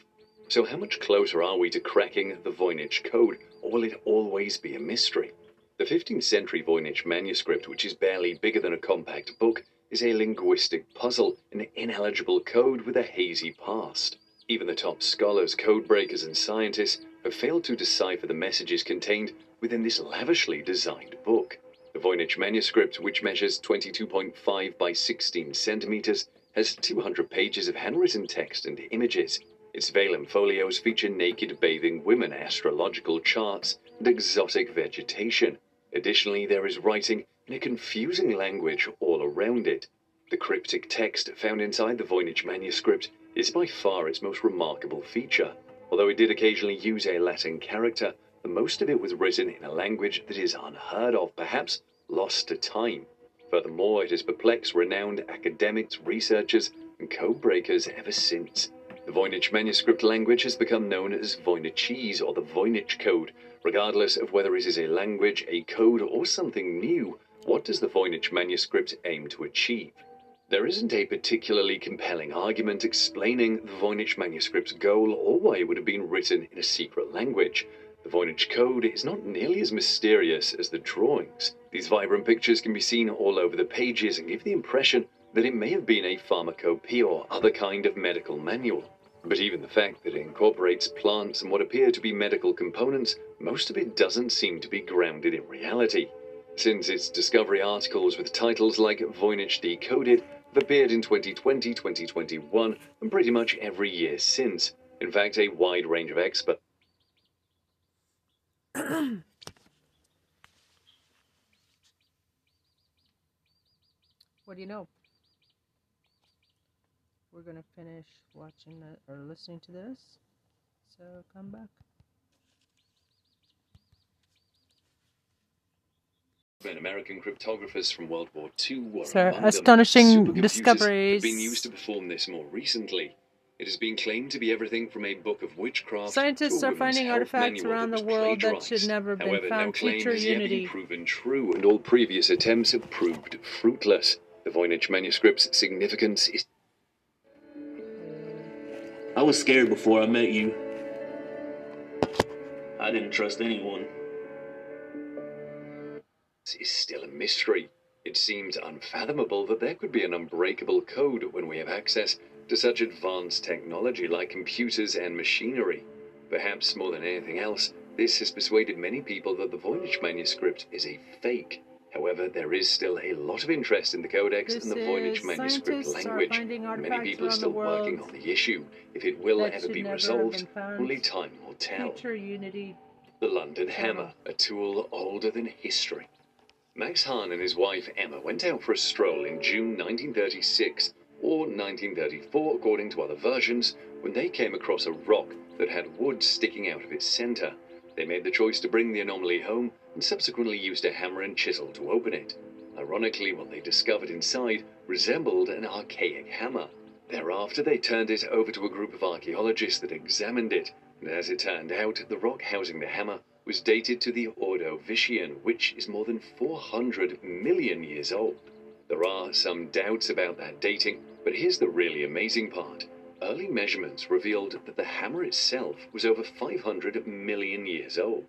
So, how much closer are we to cracking the Voynich code, or will it always be a mystery? The 15th century Voynich manuscript, which is barely bigger than a compact book, is a linguistic puzzle, an ineligible code with a hazy past. Even the top scholars, code breakers, and scientists have failed to decipher the messages contained within this lavishly designed book. The Voynich manuscript, which measures 22.5 by 16 centimeters, has 200 pages of handwritten text and images. Its vellum folios feature naked bathing women, astrological charts, and exotic vegetation. Additionally, there is writing in a confusing language all around it. The cryptic text found inside the Voynich manuscript is by far its most remarkable feature. Although it did occasionally use a Latin character, the most of it was written in a language that is unheard of, perhaps lost to time. Furthermore, it has perplexed renowned academics, researchers, and code breakers ever since. The Voynich manuscript language has become known as Voynichese or the Voynich code. Regardless of whether it is a language, a code, or something new, what does the Voynich manuscript aim to achieve? There isn't a particularly compelling argument explaining the Voynich manuscript's goal or why it would have been written in a secret language. The Voynich code is not nearly as mysterious as the drawings. These vibrant pictures can be seen all over the pages and give the impression that it may have been a pharmacopoeia or other kind of medical manual. But even the fact that it incorporates plants and what appear to be medical components, most of it doesn't seem to be grounded in reality. Since its discovery articles with titles like Voynich Decoded, have appeared in 2020, 2021, and pretty much every year since. In fact, a wide range of experts. what do you know? We're gonna finish watching or listening to this. So come back. American cryptographers from World War II were Sir, among astonishing them. Discoveries. Have been used to perform this more recently. It has been claimed to be everything from a book of witchcraft. Scientists to a are finding artifacts manual around that the world that should never have been However, no found. claim Future has yet unity. been proven true, and all previous attempts have proved fruitless. The Voynich manuscript's significance is I was scared before I met you. I didn't trust anyone. Is still a mystery. It seems unfathomable that there could be an unbreakable code when we have access to such advanced technology like computers and machinery. Perhaps more than anything else, this has persuaded many people that the Voynich manuscript is a fake. However, there is still a lot of interest in the codex This and the Voynich manuscript language. Many people are still working on the issue. If it will ever be resolved, only time will tell. The London Hammer, a tool older than history. Max Hahn and his wife Emma went out for a stroll in June 1936 or 1934, according to other versions, when they came across a rock that had wood sticking out of its center. They made the choice to bring the anomaly home and subsequently used a hammer and chisel to open it. Ironically, what they discovered inside resembled an archaic hammer. Thereafter, they turned it over to a group of archaeologists that examined it, and as it turned out, the rock housing the hammer was dated to the Ordovician, which is more than 400 million years old. There are some doubts about that dating, but here's the really amazing part. Early measurements revealed that the hammer itself was over 500 million years old.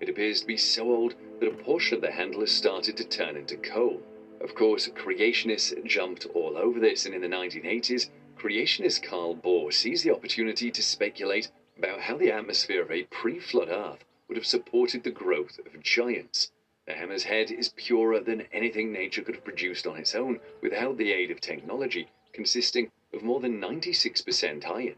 It appears to be so old that a portion of the handle has started to turn into coal. Of course, creationists jumped all over this, and in the 1980s, creationist Carl Baugh seized the opportunity to speculate about how the atmosphere of a pre flood Earth would have supported the growth of giants. The hammer's head is purer than anything nature could have produced on its own without the aid of technology, consisting of more than 96% iron.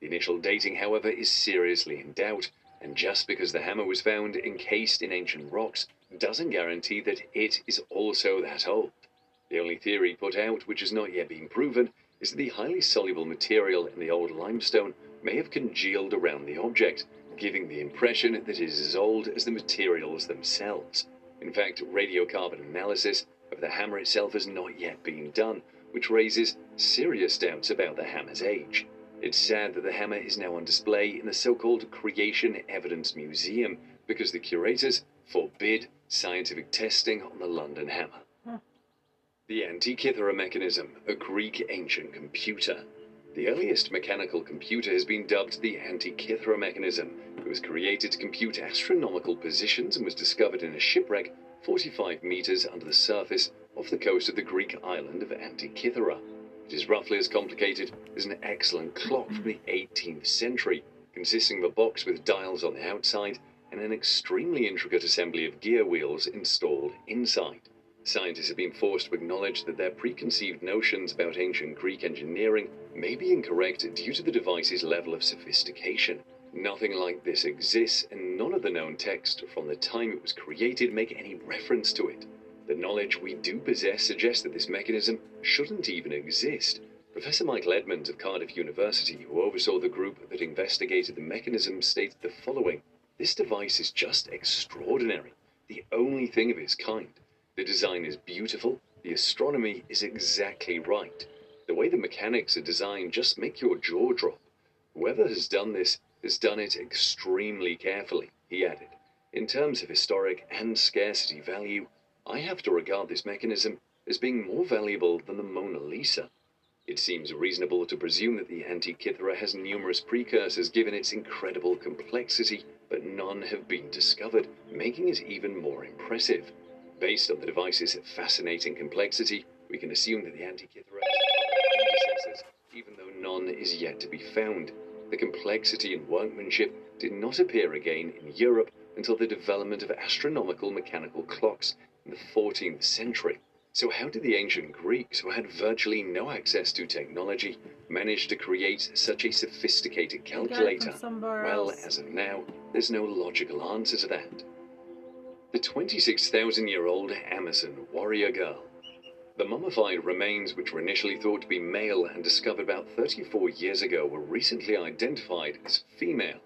The initial dating, however, is seriously in doubt, and just because the hammer was found encased in ancient rocks doesn't guarantee that it is also that old. The only theory put out, which has not yet been proven, is that the highly soluble material in the old limestone may have congealed around the object, giving the impression that it is as old as the materials themselves. In fact, radiocarbon analysis of the hammer itself has not yet been done, which raises serious doubts about the hammer's age. It's sad that the hammer is now on display in the so called Creation Evidence Museum because the curators forbid scientific testing on the London hammer. Hmm. The Antikythera mechanism, a Greek ancient computer. The earliest mechanical computer has been dubbed the Antikythera mechanism. It was created to compute astronomical positions and was discovered in a shipwreck 45 meters under the surface off the coast of the Greek island of Antikythera. It is roughly as complicated as an excellent clock from the 18th century, consisting of a box with dials on the outside and an extremely intricate assembly of gear wheels installed inside. Scientists have been forced to acknowledge that their preconceived notions about ancient Greek engineering may be incorrect due to the device's level of sophistication. Nothing like this exists, and none of the known texts from the time it was created make any reference to it. The knowledge we do possess suggests that this mechanism shouldn't even exist. Professor Michael Edmunds of Cardiff University, who oversaw the group that investigated the mechanism, stated the following This device is just extraordinary, the only thing of its kind. The design is beautiful, the astronomy is exactly right. The way the mechanics are designed just make your jaw drop. Whoever has done this has done it extremely carefully, he added. In terms of historic and scarcity value, I have to regard this mechanism as being more valuable than the Mona Lisa. It seems reasonable to presume that the Antikythera has numerous precursors given its incredible complexity, but none have been discovered, making it even more impressive. Based on the device's fascinating complexity, we can assume that the Antikythera predecessors, even though none is yet to be found. The complexity and workmanship did not appear again in Europe until the development of astronomical mechanical clocks in the 14th century. So, how did the ancient Greeks, who had virtually no access to technology, manage to create such a sophisticated got it from calculator? Well, else. as of now, there's no logical answer to that. The 26,000 year old Amazon warrior girl. The mummified remains, which were initially thought to be male and discovered about 34 years ago, were recently identified as female.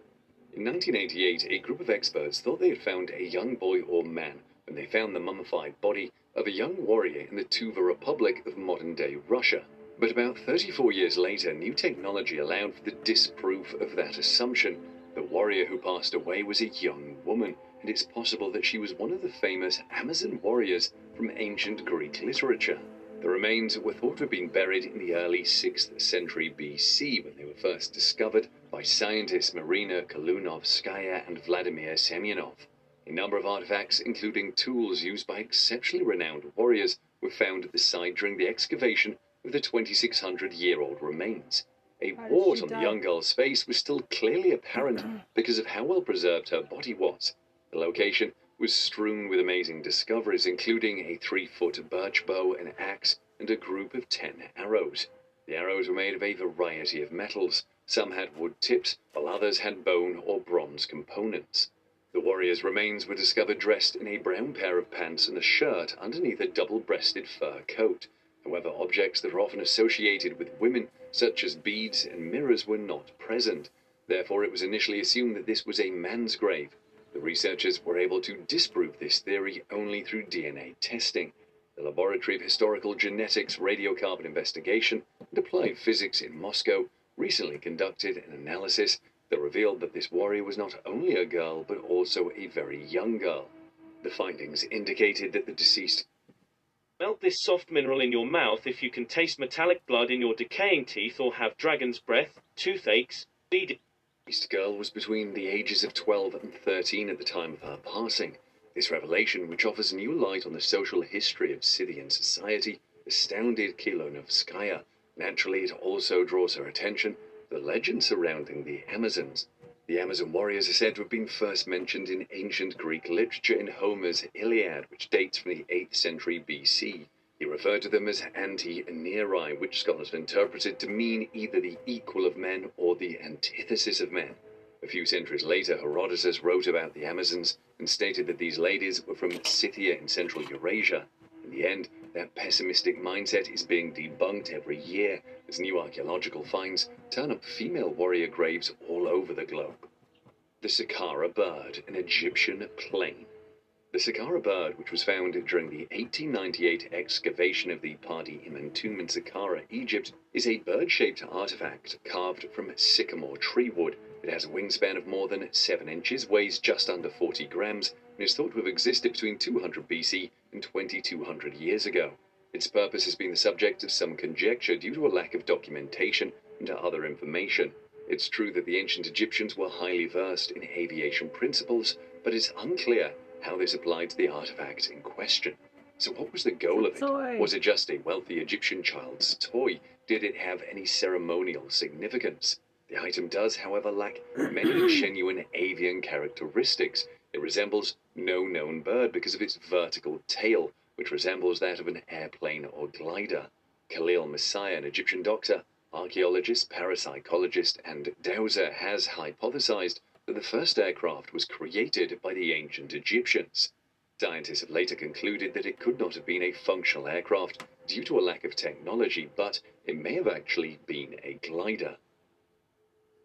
In 1988, a group of experts thought they had found a young boy or man when they found the mummified body of a young warrior in the Tuva Republic of modern day Russia. But about 34 years later, new technology allowed for the disproof of that assumption. The warrior who passed away was a young woman, and it's possible that she was one of the famous Amazon warriors from ancient Greek literature. The remains were thought to have been buried in the early 6th century BC when they were first discovered by scientists Marina Kilunovskaya and Vladimir Semyonov. A number of artifacts, including tools used by exceptionally renowned warriors, were found at the site during the excavation of the 2600 year old remains. A wart on the young girl's face was still clearly apparent because of how well preserved her body was. The location was strewn with amazing discoveries, including a three foot birch bow, an axe, and a group of ten arrows. The arrows were made of a variety of metals. Some had wood tips, while others had bone or bronze components. The warrior's remains were discovered dressed in a brown pair of pants and a shirt underneath a double breasted fur coat. However, objects that are often associated with women, such as beads and mirrors, were not present. Therefore, it was initially assumed that this was a man's grave. The researchers were able to disprove this theory only through DNA testing. The Laboratory of Historical Genetics Radiocarbon Investigation and Applied Physics in Moscow recently conducted an analysis that revealed that this warrior was not only a girl but also a very young girl. The findings indicated that the deceased Melt this soft mineral in your mouth if you can taste metallic blood in your decaying teeth or have dragon's breath, toothaches, bleeding. Deceased girl was between the ages of 12 and 13 at the time of her passing. This revelation, which offers new light on the social history of Scythian society, astounded Kilunovskaya. Naturally, it also draws her attention to the legend surrounding the Amazons. The Amazon warriors are said to have been first mentioned in ancient Greek literature in Homer's Iliad, which dates from the 8th century BC. He referred to them as anti-Nerai, which scholars have interpreted to mean either the equal of men or the antithesis of men. A few centuries later, Herodotus wrote about the Amazons and stated that these ladies were from Scythia in central Eurasia. In the end, that pessimistic mindset is being debunked every year as new archaeological finds turn up female warrior graves all over the globe. The Saqqara bird, an Egyptian plane. The Saqqara bird, which was found during the 1898 excavation of the Pa-di-Imen tomb in Saqqara, Egypt, is a bird shaped artifact carved from sycamore tree wood. It has a wingspan of more than 7 inches, weighs just under 40 grams, and is thought to have existed between 200 BC and 2200 years ago. Its purpose has been the subject of some conjecture due to a lack of documentation and other information. It's true that the ancient Egyptians were highly versed in aviation principles, but it's unclear how this applied to the artifact in question. So, what was the goal of it? Toy. Was it just a wealthy Egyptian child's toy? Did it have any ceremonial significance? The item does, however, lack many genuine avian characteristics. It resembles no known bird because of its vertical tail, which resembles that of an airplane or glider. Khalil Messiha, an Egyptian doctor, archaeologist, parapsychologist, and dowser, has hypothesized the first aircraft was created by the ancient Egyptians. Scientists have later concluded that it could not have been a functional aircraft due to a lack of technology, but it may have actually been a glider.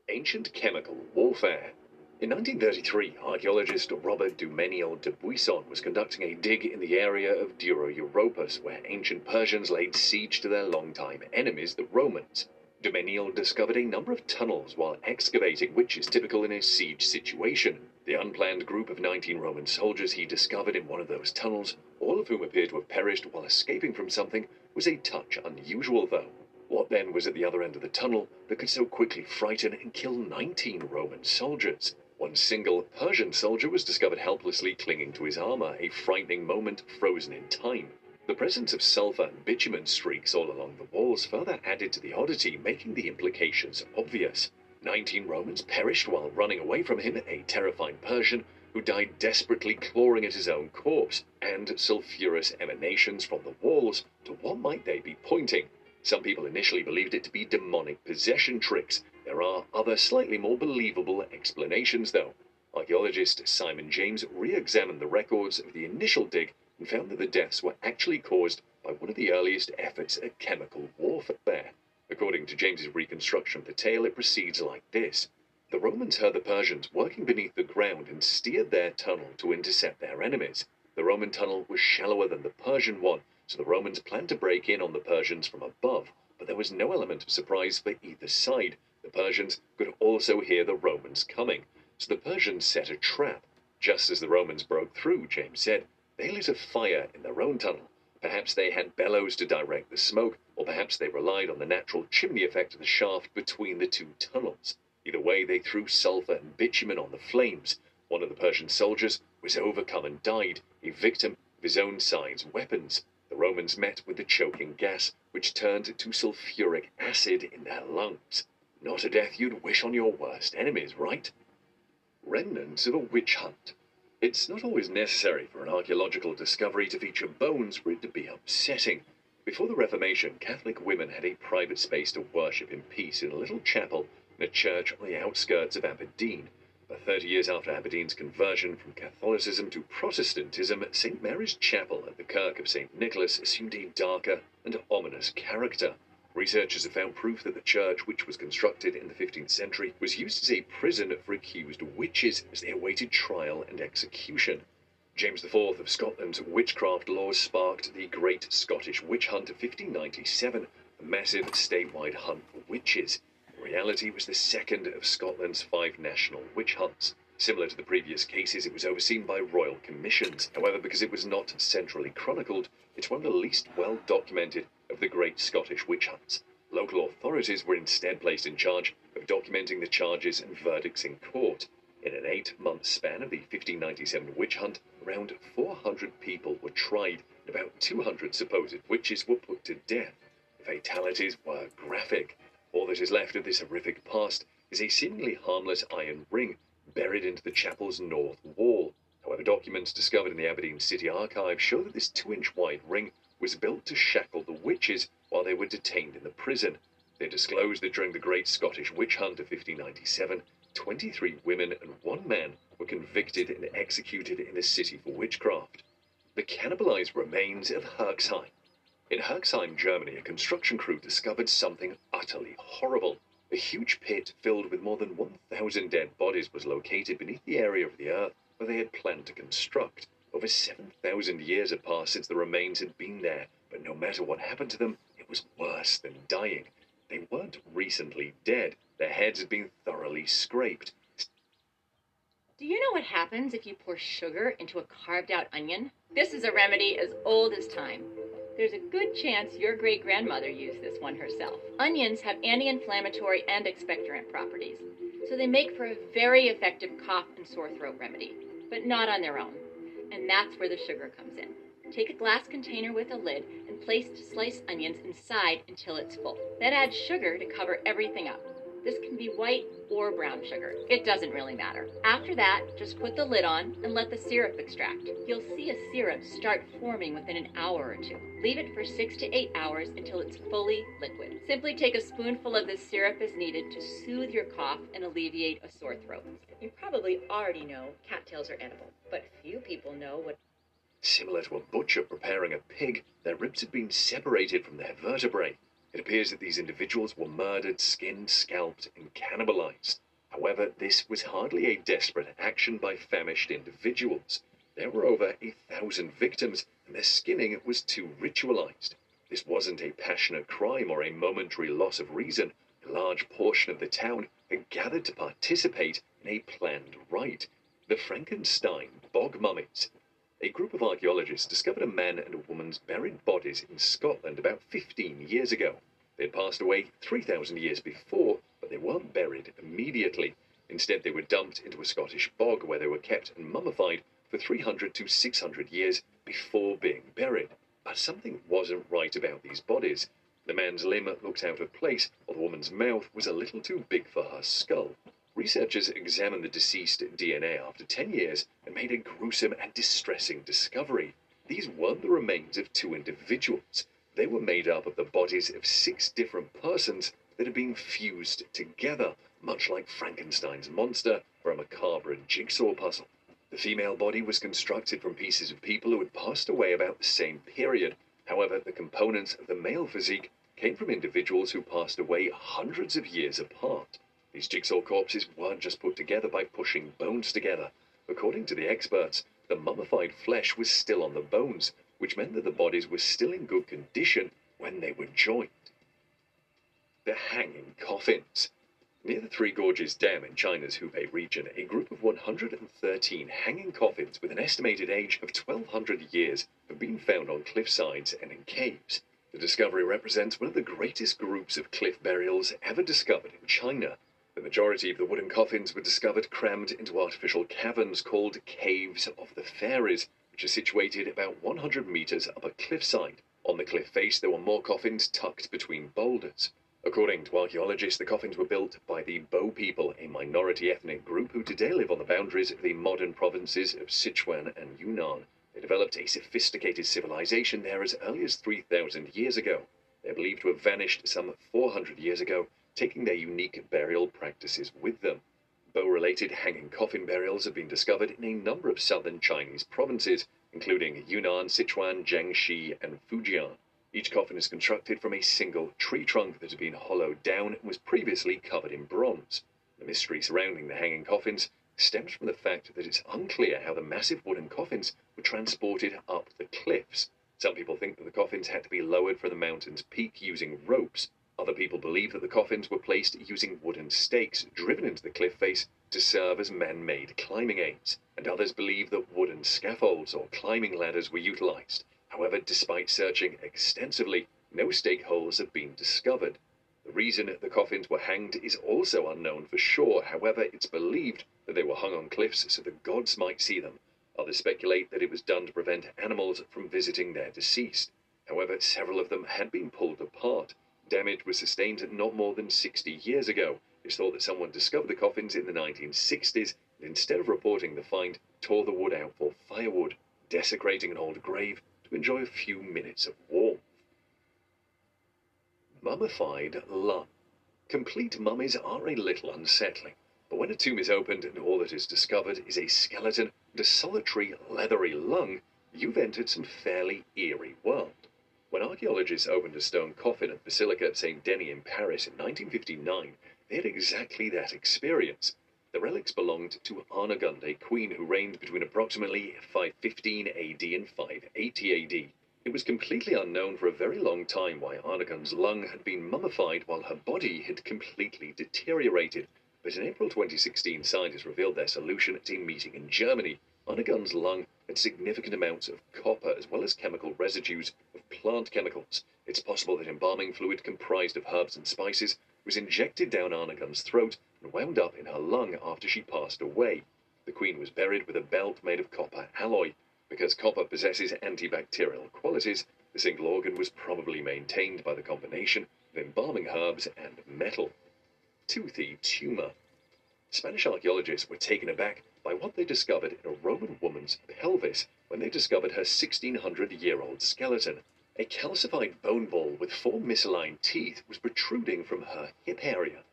Ancient chemical warfare. In 1933, archaeologist Robert du Mesnil de Buisson was conducting a dig in the area of Dura-Europos, where ancient Persians laid siege to their longtime enemies, the Romans. Dumeniel discovered a number of tunnels while excavating, which is typical in a siege situation. The unplanned group of 19 Roman soldiers he discovered in one of those tunnels, all of whom appear to have perished while escaping from something, was a touch unusual, though. What then was at the other end of the tunnel that could so quickly frighten and kill 19 Roman soldiers? One single Persian soldier was discovered helplessly clinging to his armor, a frightening moment frozen in time. The presence of sulfur and bitumen streaks all along the walls further added to the oddity, making the implications obvious. Nineteen Romans perished while running away from him, a terrified Persian who died desperately clawing at his own corpse, and sulphurous emanations from the walls. To what might they be pointing? Some people initially believed it to be demonic possession tricks. There are other slightly more believable explanations, though. Archaeologist Simon James re examined the records of the initial dig and found that the deaths were actually caused by one of the earliest efforts at chemical warfare. According to James's reconstruction of the tale, it proceeds like this. The Romans heard the Persians working beneath the ground and steered their tunnel to intercept their enemies. The Roman tunnel was shallower than the Persian one, so the Romans planned to break in on the Persians from above, but there was no element of surprise for either side. The Persians could also hear the Romans coming, so the Persians set a trap. Just as the Romans broke through, James said, they lit a fire in their own tunnel. Perhaps they had bellows to direct the smoke, or perhaps they relied on the natural chimney effect of the shaft between the two tunnels. Either way, they threw sulfur and bitumen on the flames. One of the Persian soldiers was overcome and died, a victim of his own side's weapons. The Romans met with the choking gas, which turned to sulfuric acid in their lungs. Not a death you'd wish on your worst enemies, right? Remnants of a witch hunt. It's not always necessary for an archaeological discovery to feature bones for it to be upsetting. Before the Reformation, Catholic women had a private space to worship in peace in a little chapel in a church on the outskirts of Aberdeen. But 30 years after Aberdeen's conversion from Catholicism to Protestantism, St. Mary's Chapel at the Kirk of St. Nicholas assumed a darker and ominous character. Researchers have found proof that the church, which was constructed in the 15th century, was used as a prison for accused witches as they awaited trial and execution. James IV of Scotland's witchcraft laws sparked the Great Scottish Witch Hunt of 1597, a massive statewide hunt for witches. In reality, it was the second of Scotland's five national witch hunts. Similar to the previous cases, it was overseen by royal commissions. However, because it was not centrally chronicled, it's one of the least well documented of the great Scottish witch hunts. Local authorities were instead placed in charge of documenting the charges and verdicts in court. In an eight month span of the 1597 witch hunt, around 400 people were tried and about 200 supposed witches were put to death. The fatalities were graphic. All that is left of this horrific past is a seemingly harmless iron ring buried into the chapel's north wall. However, documents discovered in the Aberdeen City Archive show that this two inch wide ring was built to shackle the witches while they were detained in the prison. They disclosed that during the Great Scottish Witch Hunt of 1597, 23 women and one man were convicted and executed in the city for witchcraft. The cannibalized remains of Herxheim. In Herxheim, Germany, a construction crew discovered something utterly horrible. A huge pit filled with more than 1,000 dead bodies was located beneath the area of the earth where they had planned to construct. Over 7,000 years had passed since the remains had been there, but no matter what happened to them, it was worse than dying. They weren't recently dead, their heads had been thoroughly scraped. Do you know what happens if you pour sugar into a carved out onion? This is a remedy as old as time. There's a good chance your great grandmother used this one herself. Onions have anti inflammatory and expectorant properties, so they make for a very effective cough and sore throat remedy, but not on their own. And that's where the sugar comes in. Take a glass container with a lid and place sliced onions inside until it's full. Then add sugar to cover everything up. This can be white or brown sugar. It doesn't really matter. After that, just put the lid on and let the syrup extract. You'll see a syrup start forming within an hour or two. Leave it for six to eight hours until it's fully liquid. Simply take a spoonful of this syrup as needed to soothe your cough and alleviate a sore throat. You probably already know cattails are edible, but few people know what Similar to a butcher preparing a pig, their ribs had been separated from their vertebrae. It appears that these individuals were murdered, skinned, scalped, and cannibalized. However, this was hardly a desperate action by famished individuals. There were over a thousand victims, and their skinning was too ritualized. This wasn't a passionate crime or a momentary loss of reason. A large portion of the town had gathered to participate in a planned rite. The Frankenstein bog mummies. A group of archaeologists discovered a man and a woman's buried bodies in Scotland about 15 years ago. They had passed away 3,000 years before, but they weren't buried immediately. Instead, they were dumped into a Scottish bog where they were kept and mummified for 300 to 600 years before being buried. But something wasn't right about these bodies. The man's limb looked out of place, while the woman's mouth was a little too big for her skull. Researchers examined the deceased DNA after 10 years and made a gruesome and distressing discovery. These weren't the remains of two individuals. They were made up of the bodies of six different persons that had been fused together, much like Frankenstein's monster from a macabre jigsaw puzzle. The female body was constructed from pieces of people who had passed away about the same period. However, the components of the male physique came from individuals who passed away hundreds of years apart. These jigsaw corpses weren't just put together by pushing bones together. According to the experts, the mummified flesh was still on the bones, which meant that the bodies were still in good condition when they were joined. The hanging coffins. Near the Three Gorges Dam in China's Hubei region, a group of 113 hanging coffins with an estimated age of 1200 years have been found on cliff sides and in caves. The discovery represents one of the greatest groups of cliff burials ever discovered in China. The majority of the wooden coffins were discovered crammed into artificial caverns called Caves of the Fairies, which are situated about 100 meters up a cliffside. On the cliff face, there were more coffins tucked between boulders. According to archaeologists, the coffins were built by the Bo people, a minority ethnic group who today live on the boundaries of the modern provinces of Sichuan and Yunnan. They developed a sophisticated civilization there as early as 3,000 years ago. They are believed to have vanished some 400 years ago taking their unique burial practices with them. Bo related hanging coffin burials have been discovered in a number of southern Chinese provinces, including Yunnan, Sichuan, Jiangxi, and Fujian. Each coffin is constructed from a single tree trunk that had been hollowed down and was previously covered in bronze. The mystery surrounding the hanging coffins stems from the fact that it's unclear how the massive wooden coffins were transported up the cliffs. Some people think that the coffins had to be lowered from the mountain's peak using ropes, other people believe that the coffins were placed using wooden stakes driven into the cliff face to serve as man made climbing aids, and others believe that wooden scaffolds or climbing ladders were utilized. However, despite searching extensively, no stake holes have been discovered. The reason the coffins were hanged is also unknown for sure. However, it's believed that they were hung on cliffs so the gods might see them. Others speculate that it was done to prevent animals from visiting their deceased. However, several of them had been pulled apart, Damage was sustained not more than 60 years ago. It's thought that someone discovered the coffins in the 1960s and instead of reporting the find, tore the wood out for firewood, desecrating an old grave to enjoy a few minutes of warmth. Mummified lung. Complete mummies are a little unsettling, but when a tomb is opened and all that is discovered is a skeleton and a solitary leathery lung, you've entered some fairly eerie world. When archaeologists opened a stone coffin at Basilica of Saint Denis in Paris in 1959, they had exactly that experience. The relics belonged to Arnegunde, a queen who reigned between approximately 515 AD and 580 AD. It was completely unknown for a very long time why Arnegunde's lung had been mummified while her body had completely deteriorated. But in April 2016, scientists revealed their solution at a meeting in Germany. Arnegunde's lung had significant amounts of copper as well as chemical residues of plant chemicals. It's possible that embalming fluid comprised of herbs and spices was injected down Arnegunde's throat and wound up in her lung after she passed away. The queen was buried with a belt made of copper alloy. Because copper possesses antibacterial qualities, the single organ was probably maintained by the combination of embalming herbs and metal. Toothy tumor. Spanish archaeologists were taken aback by what they discovered in a Roman woman's pelvis when they discovered her 1600 year old skeleton. A calcified bone ball with four misaligned teeth was protruding from her hip area.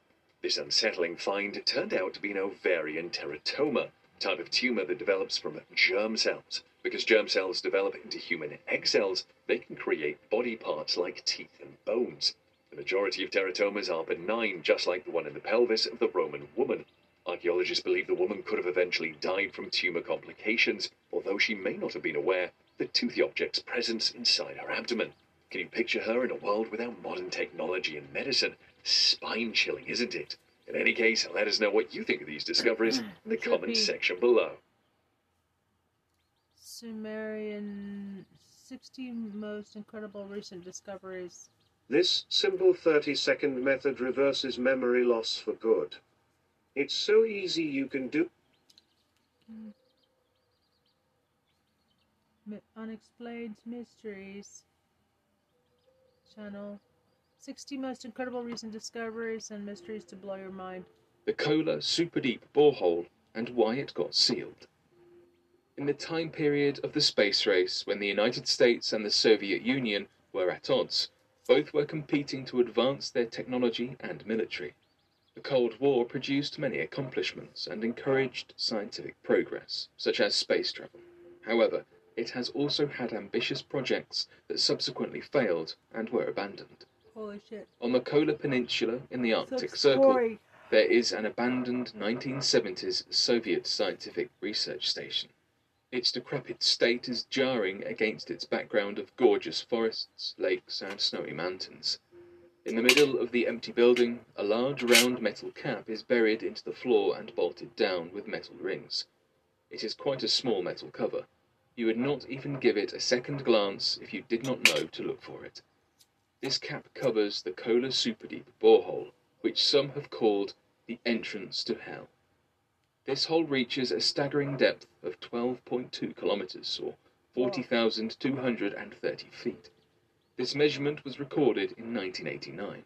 This unsettling find turned out to be an ovarian teratoma, a type of tumor that develops from germ cells. Because germ cells develop into human egg cells, they can create body parts like teeth and bones. The majority of teratomas are benign, just like the one in the pelvis of the Roman woman. Archaeologists believe the woman could have eventually died from tumor complications, although she may not have been aware of the toothy object's presence inside her abdomen. Can you picture her in a world without modern technology and medicine? Spine chilling, isn't it? In any case, let us know what you think of these discoveries in the comments section below. Sumerian 60 most incredible recent discoveries. This simple 30 second method reverses memory loss for good. It's so easy you can do. Unexplained Mysteries channel. 60 most incredible recent discoveries and mysteries to blow your mind. the Kola super deep borehole and why it got sealed. In the time period of the space race when the United States and the Soviet Union were at odds, both were competing to advance their technology and military. The Cold War produced many accomplishments and encouraged scientific progress, such as space travel. However, it has also had ambitious projects that subsequently failed and were abandoned. On the Kola Peninsula in the Arctic Circle, there is an abandoned 1970s Soviet scientific research station. Its decrepit state is jarring against its background of gorgeous forests, lakes, and snowy mountains. In the middle of the empty building, a large round metal cap is buried into the floor and bolted down with metal rings. It is quite a small metal cover. You would not even give it a second glance if you did not know to look for it. This cap covers the Kola Superdeep borehole, which some have called the entrance to hell. This hole reaches a staggering depth of 12.2 kilometers, or 40,230 feet. This measurement was recorded in 1989.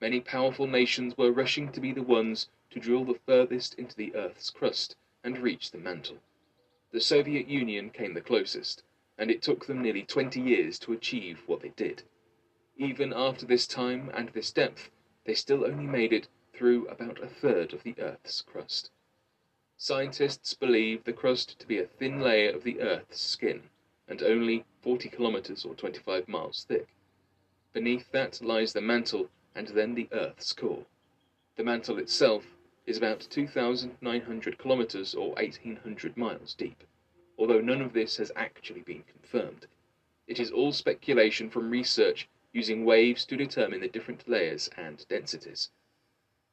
Many powerful nations were rushing to be the ones to drill the furthest into the Earth's crust and reach the mantle. The Soviet Union came the closest, and it took them nearly 20 years to achieve what they did. Even after this time and this depth, they still only made it through about a third of the Earth's crust. Scientists believe the crust to be a thin layer of the Earth's skin, and only 40 kilometers or 25 miles thick. Beneath that lies the mantle and then the Earth's core. The mantle itself is about 2,900 kilometers or 1,800 miles deep, although none of this has actually been confirmed. It is all speculation from research using waves to determine the different layers and densities.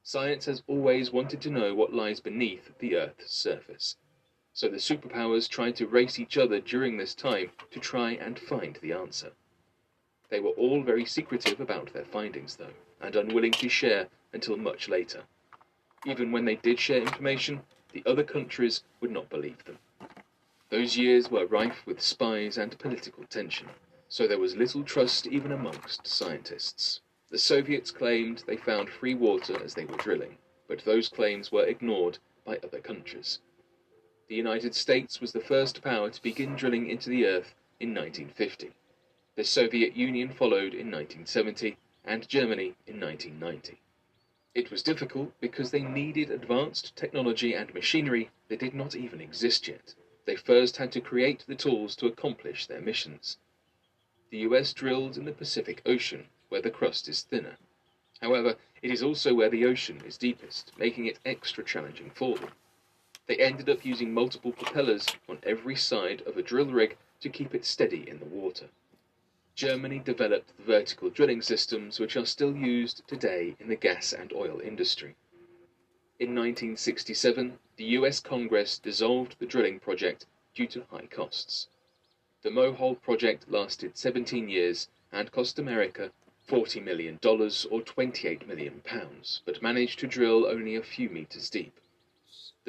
Science has always wanted to know what lies beneath the Earth's surface. So the superpowers tried to race each other during this time to try and find the answer. They were all very secretive about their findings, though, and unwilling to share until much later. Even when they did share information, the other countries would not believe them. Those years were rife with spies and political tension, so there was little trust even amongst scientists. The Soviets claimed they found free water as they were drilling, but those claims were ignored by other countries. The United States was the first power to begin drilling into the earth in 1950. The Soviet Union followed in 1970, and Germany in 1990. It was difficult because they needed advanced technology and machinery that did not even exist yet. They first had to create the tools to accomplish their missions. The US drilled in the Pacific Ocean, where the crust is thinner. However, it is also where the ocean is deepest, making it extra challenging for them. They ended up using multiple propellers on every side of a drill rig to keep it steady in the water. Germany developed the vertical drilling systems which are still used today in the gas and oil industry. In 1967, the US Congress dissolved the drilling project due to high costs. The Mohole project lasted 17 years and cost America $40 million or 28 million pounds, but managed to drill only a few meters deep.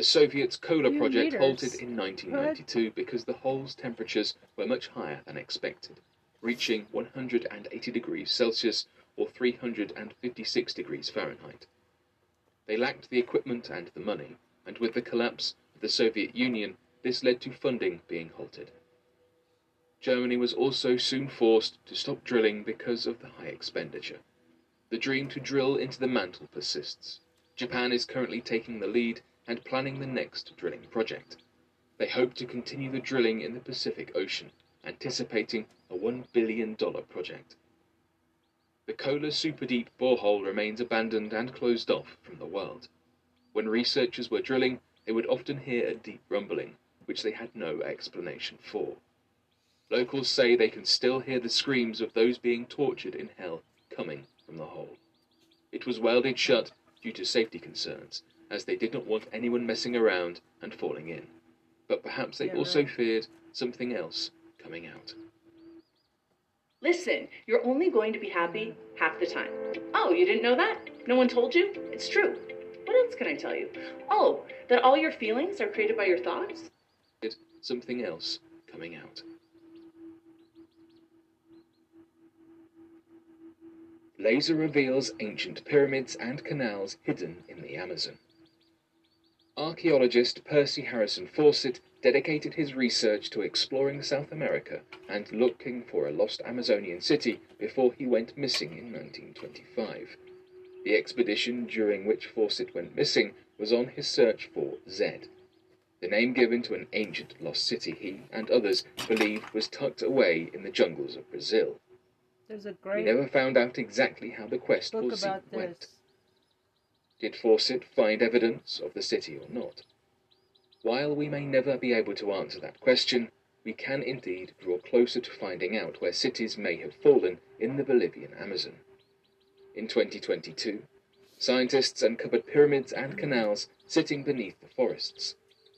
The Soviets' Kola project halted in 1992 because the hole's temperatures were much higher than expected, reaching 180 degrees Celsius or 356 degrees Fahrenheit. They lacked the equipment and the money, and with the collapse of the Soviet Union, this led to funding being halted. Germany was also soon forced to stop drilling because of the high expenditure. The dream to drill into the mantle persists. Japan is currently taking the lead and planning the next drilling project. They hope to continue the drilling in the Pacific Ocean, anticipating a $1 billion project. The Kola Superdeep borehole remains abandoned and closed off from the world. When researchers were drilling, they would often hear a deep rumbling, which they had no explanation for. Locals say they can still hear the screams of those being tortured in hell coming from the hole. It was welded shut due to safety concerns, as they did not want anyone messing around and falling in. But perhaps they Yeah, also right. feared something else coming out. Listen, you're only going to be happy half the time. Oh, you didn't know that? No one told you? It's true. What else can I tell you? Oh, that all your feelings are created by your thoughts? Something else coming out. Laser reveals ancient pyramids and canals hidden in the Amazon. Archaeologist Percy Harrison Fawcett dedicated his research to exploring South America and looking for a lost Amazonian city before he went missing in 1925. The expedition during which Fawcett went missing was on his search for Zed, the name given to an ancient lost city he and others believed was tucked away in the jungles of Brazil. There's a great never found out exactly how the quest for Zed about went. Did Fawcett find evidence of the city or not? While we may never be able to answer that question, we can indeed draw closer to finding out where cities may have fallen in the Bolivian Amazon. In 2022, scientists uncovered pyramids and canals sitting beneath the forests.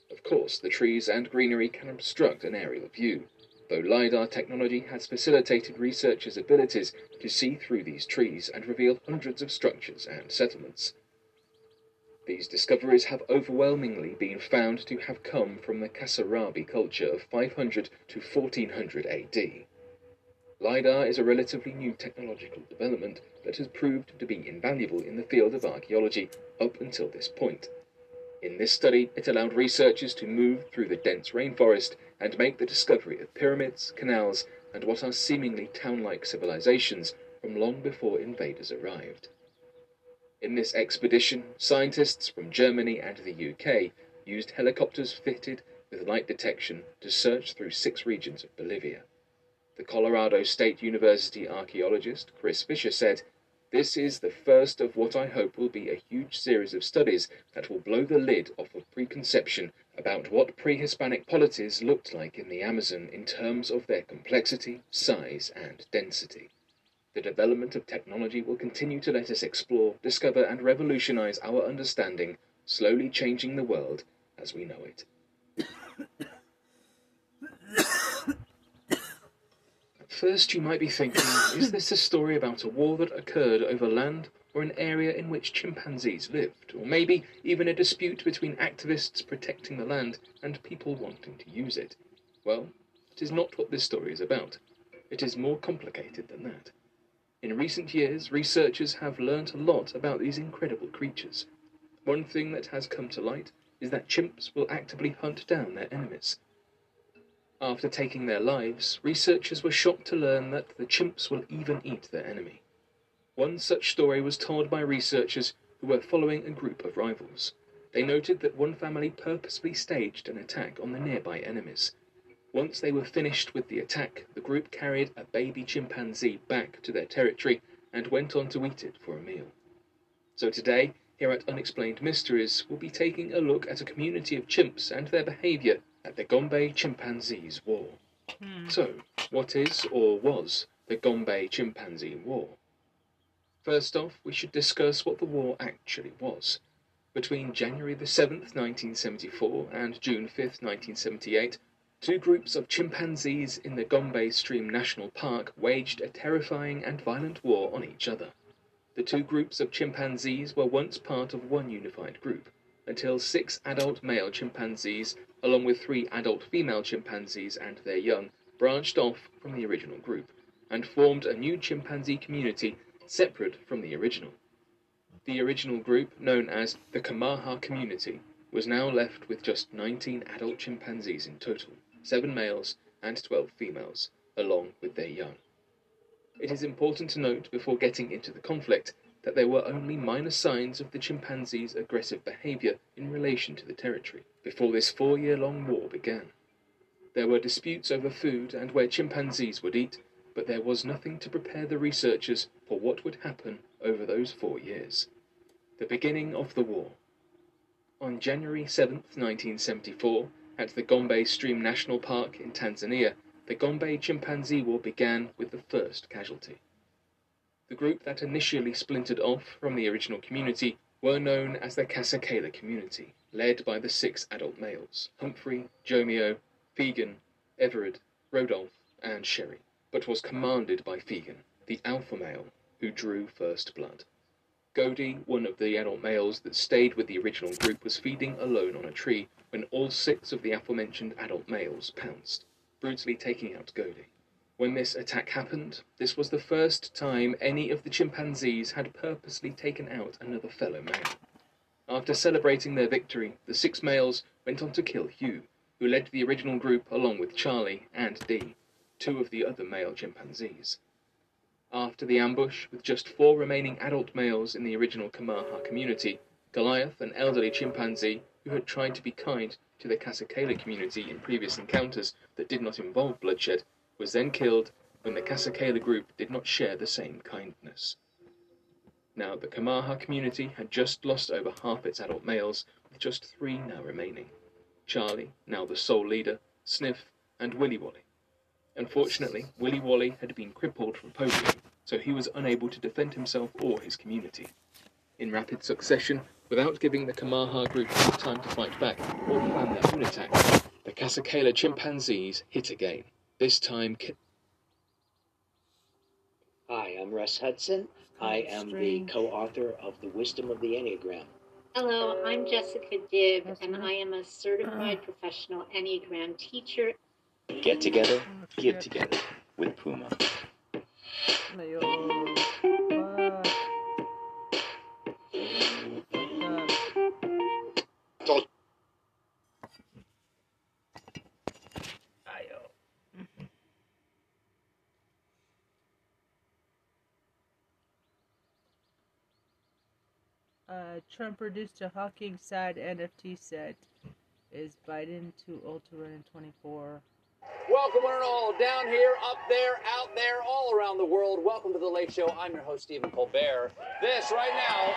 Of course, the trees and greenery can obstruct an aerial view, though LiDAR technology has facilitated researchers' abilities to see through these trees and reveal hundreds of structures and settlements. These discoveries have overwhelmingly been found to have come from the Casarabe culture of 500 to 1400 AD. LiDAR is a relatively new technological development that has proved to be invaluable in the field of archaeology up until this point. In this study, it allowed researchers to move through the dense rainforest and make the discovery of pyramids, canals, and what are seemingly town like civilizations from long before invaders arrived. In this expedition, scientists from Germany and the UK used helicopters fitted with light detection to search through six regions of Bolivia. The Colorado State University archaeologist Chris Fisher said, This is the first of what I hope will be a huge series of studies that will blow the lid off of preconception about what pre Hispanic polities looked like in the Amazon in terms of their complexity, size, and density. The development of technology will continue to let us explore, discover, and revolutionize our understanding, slowly changing the world as we know it. At first, you might be thinking, is this a story about a war that occurred over land or an area in which chimpanzees lived? Or maybe even a dispute between activists protecting the land and people wanting to use it? Well, it is not what this story is about. It is more complicated than that. In recent years, researchers have learnt a lot about these incredible creatures. One thing that has come to light is that chimps will actively hunt down their enemies. After taking their lives, researchers were shocked to learn that the chimps will even eat their enemy. One such story was told by researchers who were following a group of rivals. They noted that one family purposely staged an attack on the nearby enemies. Once they were finished with the attack, the group carried a baby chimpanzee back to their territory and went on to eat it for a meal. So today, here at Unexplained Mysteries, we'll be taking a look at a community of chimps and their behavior at the Gombe Chimpanzees War. Hmm. So, what is or was the Gombe Chimpanzee War? First off, we should discuss what the war actually was. Between January the 7th, 1974 and June 5th, 1978, Two groups of chimpanzees in the Gombe Stream National Park waged a terrifying and violent war on each other. The two groups of chimpanzees were once part of one unified group, until six adult male chimpanzees, along with three adult female chimpanzees and their young, branched off from the original group and formed a new chimpanzee community separate from the original. The original group, known as the Kamaha community, was now left with just 19 adult chimpanzees in total seven males and 12 females, along with their young. It is important to note before getting into the conflict that there were only minor signs of the chimpanzees' aggressive behavior in relation to the territory before this four year long war began. There were disputes over food and where chimpanzees would eat, but there was nothing to prepare the researchers for what would happen over those four years. The beginning of the war. On January 7, 1974, at the Gombe Stream National Park in Tanzania, the Gombe Chimpanzee War began with the first casualty. The group that initially splintered off from the original community were known as the Kasakela community, led by the six adult males Humphrey, Jomeo, Figan, Everard, Rodolphe, and Sherry, but was commanded by Figan, the alpha male, who drew first blood. Godi, one of the adult males that stayed with the original group, was feeding alone on a tree when all six of the aforementioned adult males pounced, brutally taking out Godi. When this attack happened, this was the first time any of the chimpanzees had purposely taken out another fellow male. After celebrating their victory, the six males went on to kill Hugh, who led the original group along with Charlie and Dee, two of the other male chimpanzees. After the ambush, with just four remaining adult males in the original Kamaha community, Goliath, an elderly chimpanzee who had tried to be kind to the Kasakela community in previous encounters that did not involve bloodshed, was then killed when the Kasakela group did not share the same kindness. Now, the Kamaha community had just lost over half its adult males, with just three now remaining Charlie, now the sole leader, Sniff, and Willy Wally. Unfortunately, Willy Wally had been crippled from polio, so he was unable to defend himself or his community. In rapid succession, without giving the Kamaha group enough time to fight back or plan their own attack, the Kasakela chimpanzees hit again. This time, ki- Hi, I'm Russ Hudson. I am the co author of The Wisdom of the Enneagram. Hello, I'm Jessica Dibb, and I am a certified ah. professional Enneagram teacher. Get together, give together with Puma. Uh, Trump reduced to Hawking side NFT set. Is Biden too old to run in 24? Welcome, one and all, down here, up there, out there, all around the world. Welcome to The Late Show. I'm your host, Stephen Colbert. This right now.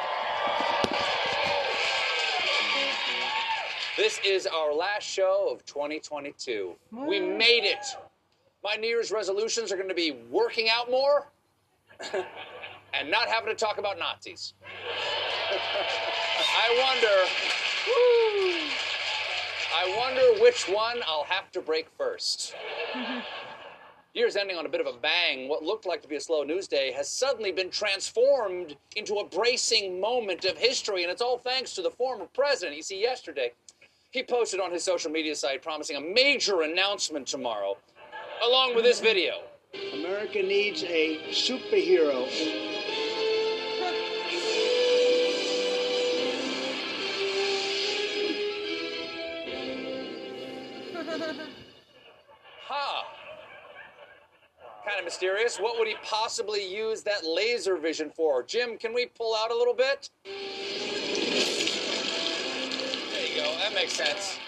This is our last show of 2022. We made it. My New Year's resolutions are going to be working out more and not having to talk about Nazis. I wonder. Woo, I wonder which one I'll have to break first. Year's ending on a bit of a bang. What looked like to be a slow news day has suddenly been transformed into a bracing moment of history, and it's all thanks to the former president. You see, yesterday, he posted on his social media site promising a major announcement tomorrow, along with this video. America needs a superhero. Kind of mysterious. What would he possibly use that laser vision for? Jim, can we pull out a little bit? There you go. That makes sense.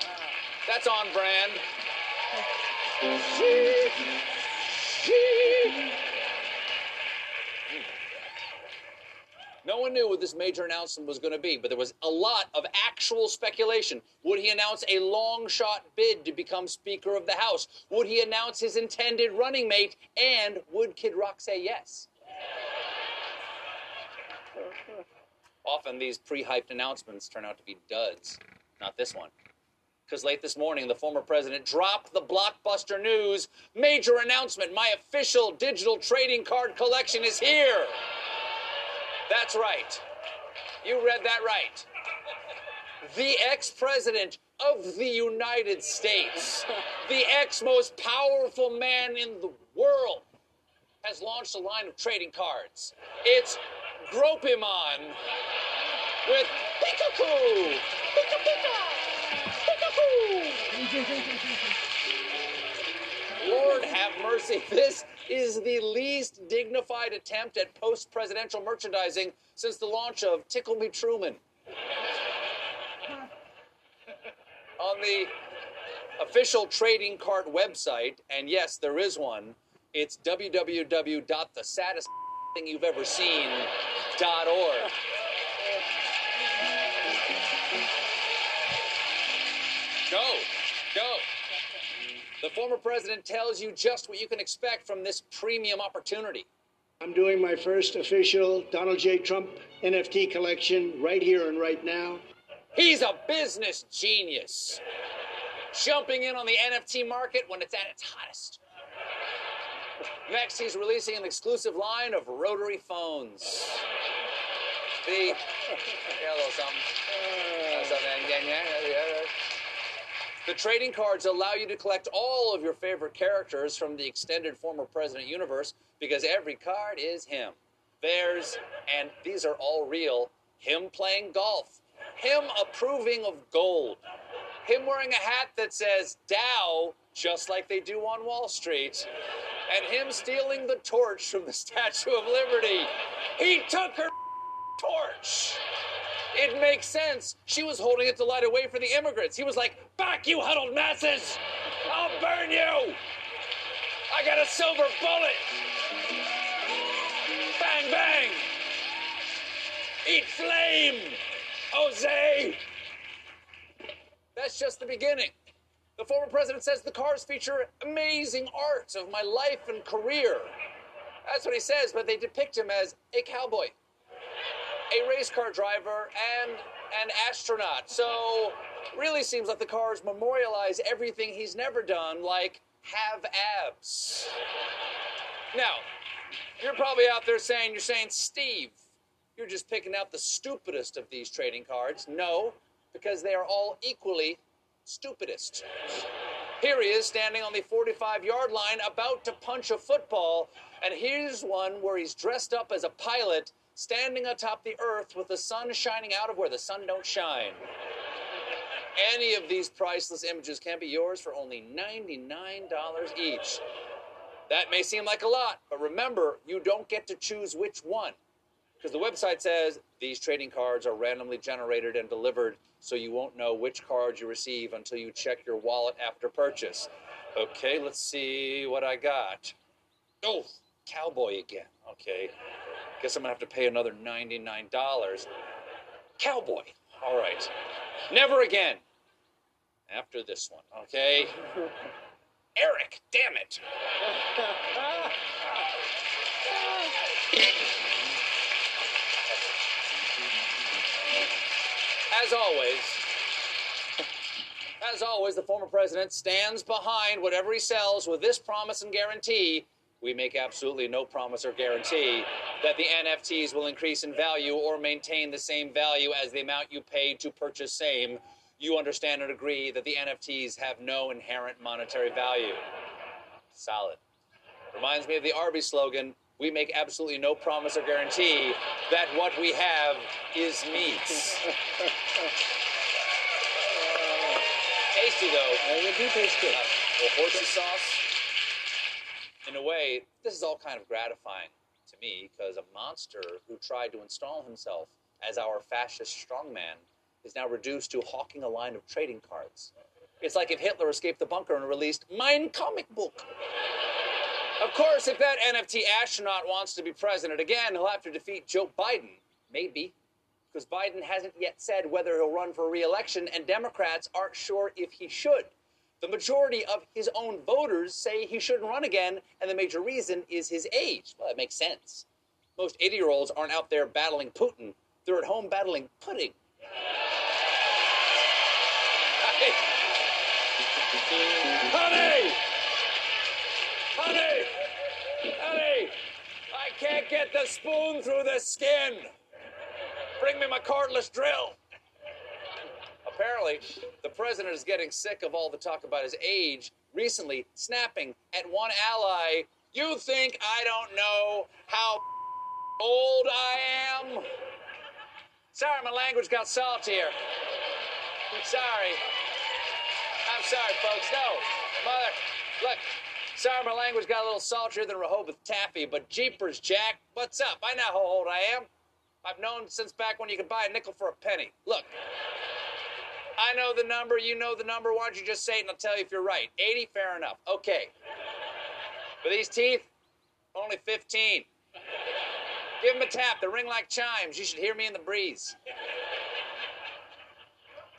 That's on brand. No one knew what this major announcement was going to be, but there was a lot of actual speculation. Would he announce a long shot bid to become Speaker of the House? Would he announce his intended running mate? And would Kid Rock say yes? Often these pre hyped announcements turn out to be duds. Not this one. Because late this morning, the former president dropped the blockbuster news major announcement my official digital trading card collection is here. That's right. You read that right. The ex president of the United States, the ex most powerful man in the world, has launched a line of trading cards. It's Gropimon with Pikachu. Pika Pika. Pikachu. Lord have mercy. This is the least dignified attempt at post presidential merchandising since the launch of Tickle Me Truman. On the official trading card website, and yes, there is one, it's www.thesaddestthingyou'veverseen.org. Go, go. The former president tells you just what you can expect from this premium opportunity. I'm doing my first official Donald J. Trump NFT collection right here and right now. He's a business genius, jumping in on the NFT market when it's at its hottest. Next, he's releasing an exclusive line of rotary phones. The yeah, a little something. Uh, something. Yeah, yeah, yeah. The trading cards allow you to collect all of your favorite characters from the extended former president universe because every card is him. Theirs, and these are all real. Him playing golf, him approving of gold, him wearing a hat that says Dow, just like they do on Wall Street, and him stealing the torch from the Statue of Liberty. He took her torch. It makes sense. She was holding it to light a way for the immigrants. He was like, Back, you huddled masses! I'll burn you! I got a silver bullet! Bang, bang! Eat flame! Jose! That's just the beginning. The former president says the cars feature amazing art of my life and career. That's what he says, but they depict him as a cowboy, a race car driver, and an astronaut. So, really seems like the cars memorialize everything he's never done, like have abs. Now, you're probably out there saying, you're saying, Steve, you're just picking out the stupidest of these trading cards. No, because they are all equally stupidest. Here he is standing on the 45 yard line about to punch a football, and here's one where he's dressed up as a pilot standing atop the earth with the sun shining out of where the sun don't shine. Any of these priceless images can be yours for only $99 each. That may seem like a lot, but remember, you don't get to choose which one. Because the website says these trading cards are randomly generated and delivered, so you won't know which card you receive until you check your wallet after purchase. Okay, let's see what I got. Oh, cowboy again. Okay, guess I'm gonna have to pay another $99. Cowboy. All right. Never again. After this one, okay? Eric, damn it. As always, as always, the former president stands behind whatever he sells with this promise and guarantee. We make absolutely no promise or guarantee that the NFTs will increase in value or maintain the same value as the amount you paid to purchase same. You understand and agree that the NFTs have no inherent monetary value. Solid. Reminds me of the Arby's slogan we make absolutely no promise or guarantee that what we have is meat. Tasty though. You do taste good. Uh, well, horsey sauce. In a way, this is all kind of gratifying to me because a monster who tried to install himself as our fascist strongman is now reduced to hawking a line of trading cards. It's like if Hitler escaped the bunker and released Mein comic book. Of course, if that NFT astronaut wants to be president again, he'll have to defeat Joe Biden. Maybe. Because Biden hasn't yet said whether he'll run for re election, and Democrats aren't sure if he should. The majority of his own voters say he shouldn't run again, and the major reason is his age. Well, that makes sense. Most 80 year olds aren't out there battling Putin, they're at home battling pudding. Honey! Honey! Honey! I can't get the spoon through the skin! Bring me my cordless drill! Apparently, the president is getting sick of all the talk about his age, recently snapping at one ally. You think I don't know how old I am? Sorry, my language got saltier. Sorry. I'm sorry, folks. No. Mother, look. Sorry, my language got a little saltier than Rehoboth Taffy, but Jeepers, Jack, what's up? I know how old I am. I've known since back when you could buy a nickel for a penny. Look. I know the number, you know the number. Why don't you just say it and I'll tell you if you're right? 80, fair enough. Okay. For these teeth, only 15. Give them a tap. They ring like chimes. You should hear me in the breeze.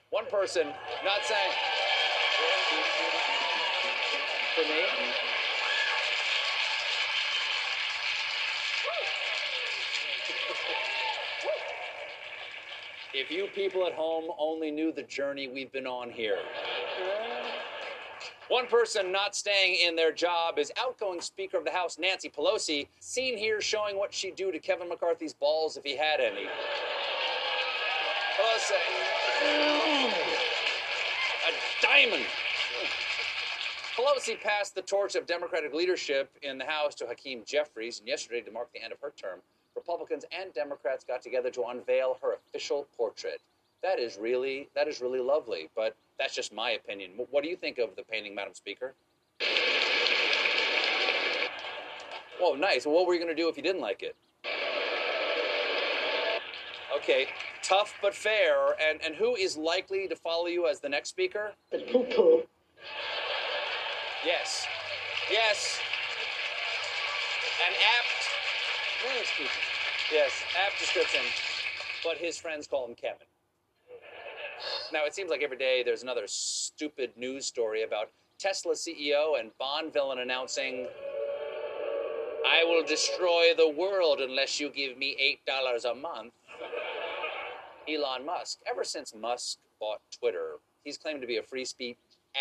One person, not saying. For me? If you people at home only knew the journey we've been on here. One person not staying in their job is outgoing Speaker of the House Nancy Pelosi, seen here showing what she'd do to Kevin McCarthy's balls if he had any. Pelosi. A diamond. Pelosi passed the torch of Democratic leadership in the House to Hakeem Jeffries, and yesterday, to mark the end of her term, Republicans and Democrats got together to unveil her official portrait. That is really that is really lovely, but that's just my opinion. What do you think of the painting, Madam Speaker? Whoa, nice. Well, what were you going to do if you didn't like it? Okay, tough but fair. And and who is likely to follow you as the next speaker? The poo poo. Yes. Yes. An Yes, apt description. But his friends call him Kevin. Now, it seems like every day there's another stupid news story about Tesla CEO and Bond villain announcing, I will destroy the world unless you give me $8 a month. Elon Musk. Ever since Musk bought Twitter, he's claimed to be a free speech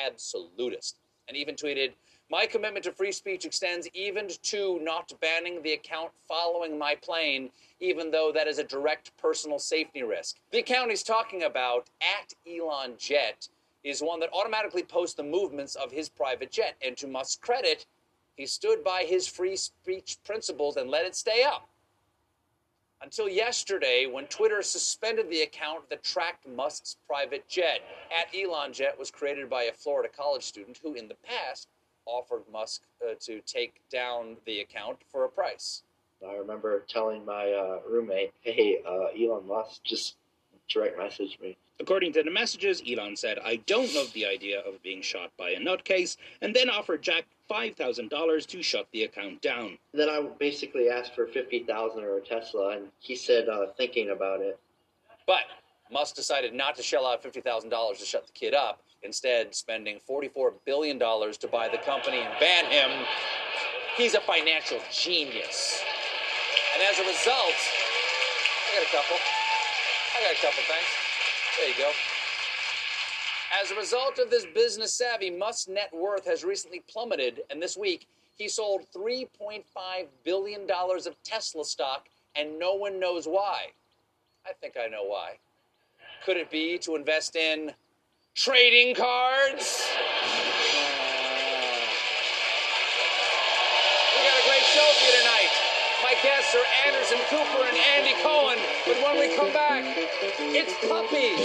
absolutist and even tweeted, My commitment to free speech extends even to not banning the account following my plane, even though that is a direct personal safety risk. The account he's talking about, at Elon Jet, is one that automatically posts the movements of his private jet. And to Musk's credit, he stood by his free speech principles and let it stay up. Until yesterday, when Twitter suspended the account that tracked Musk's private jet. At Elon Jet was created by a Florida college student who, in the past, offered Musk uh, to take down the account for a price. I remember telling my uh, roommate, "Hey, uh, Elon Musk just direct messaged me." According to the messages, Elon said, I don't love the idea of being shot by a nutcase, and then offered Jack $5,000 to shut the account down. Then I basically asked for fifty thousand or a Tesla, and he said, uh, "Thinking about it." But Musk decided not to shell out $50,000 to shut the kid up, instead, spending $44 billion to buy the company and ban him. He's a financial genius. And as a result, I got a couple. I got a couple, things. There you go. As a result of this business savvy, Musk's net worth has recently plummeted, and this week he sold $3.5 billion of Tesla stock, and no one knows why. I think I know why. Could it be to invest in trading cards? We got a great show for you tonight. My guests are Anderson Cooper and Andy Cohen. But when we come back, it's puppies.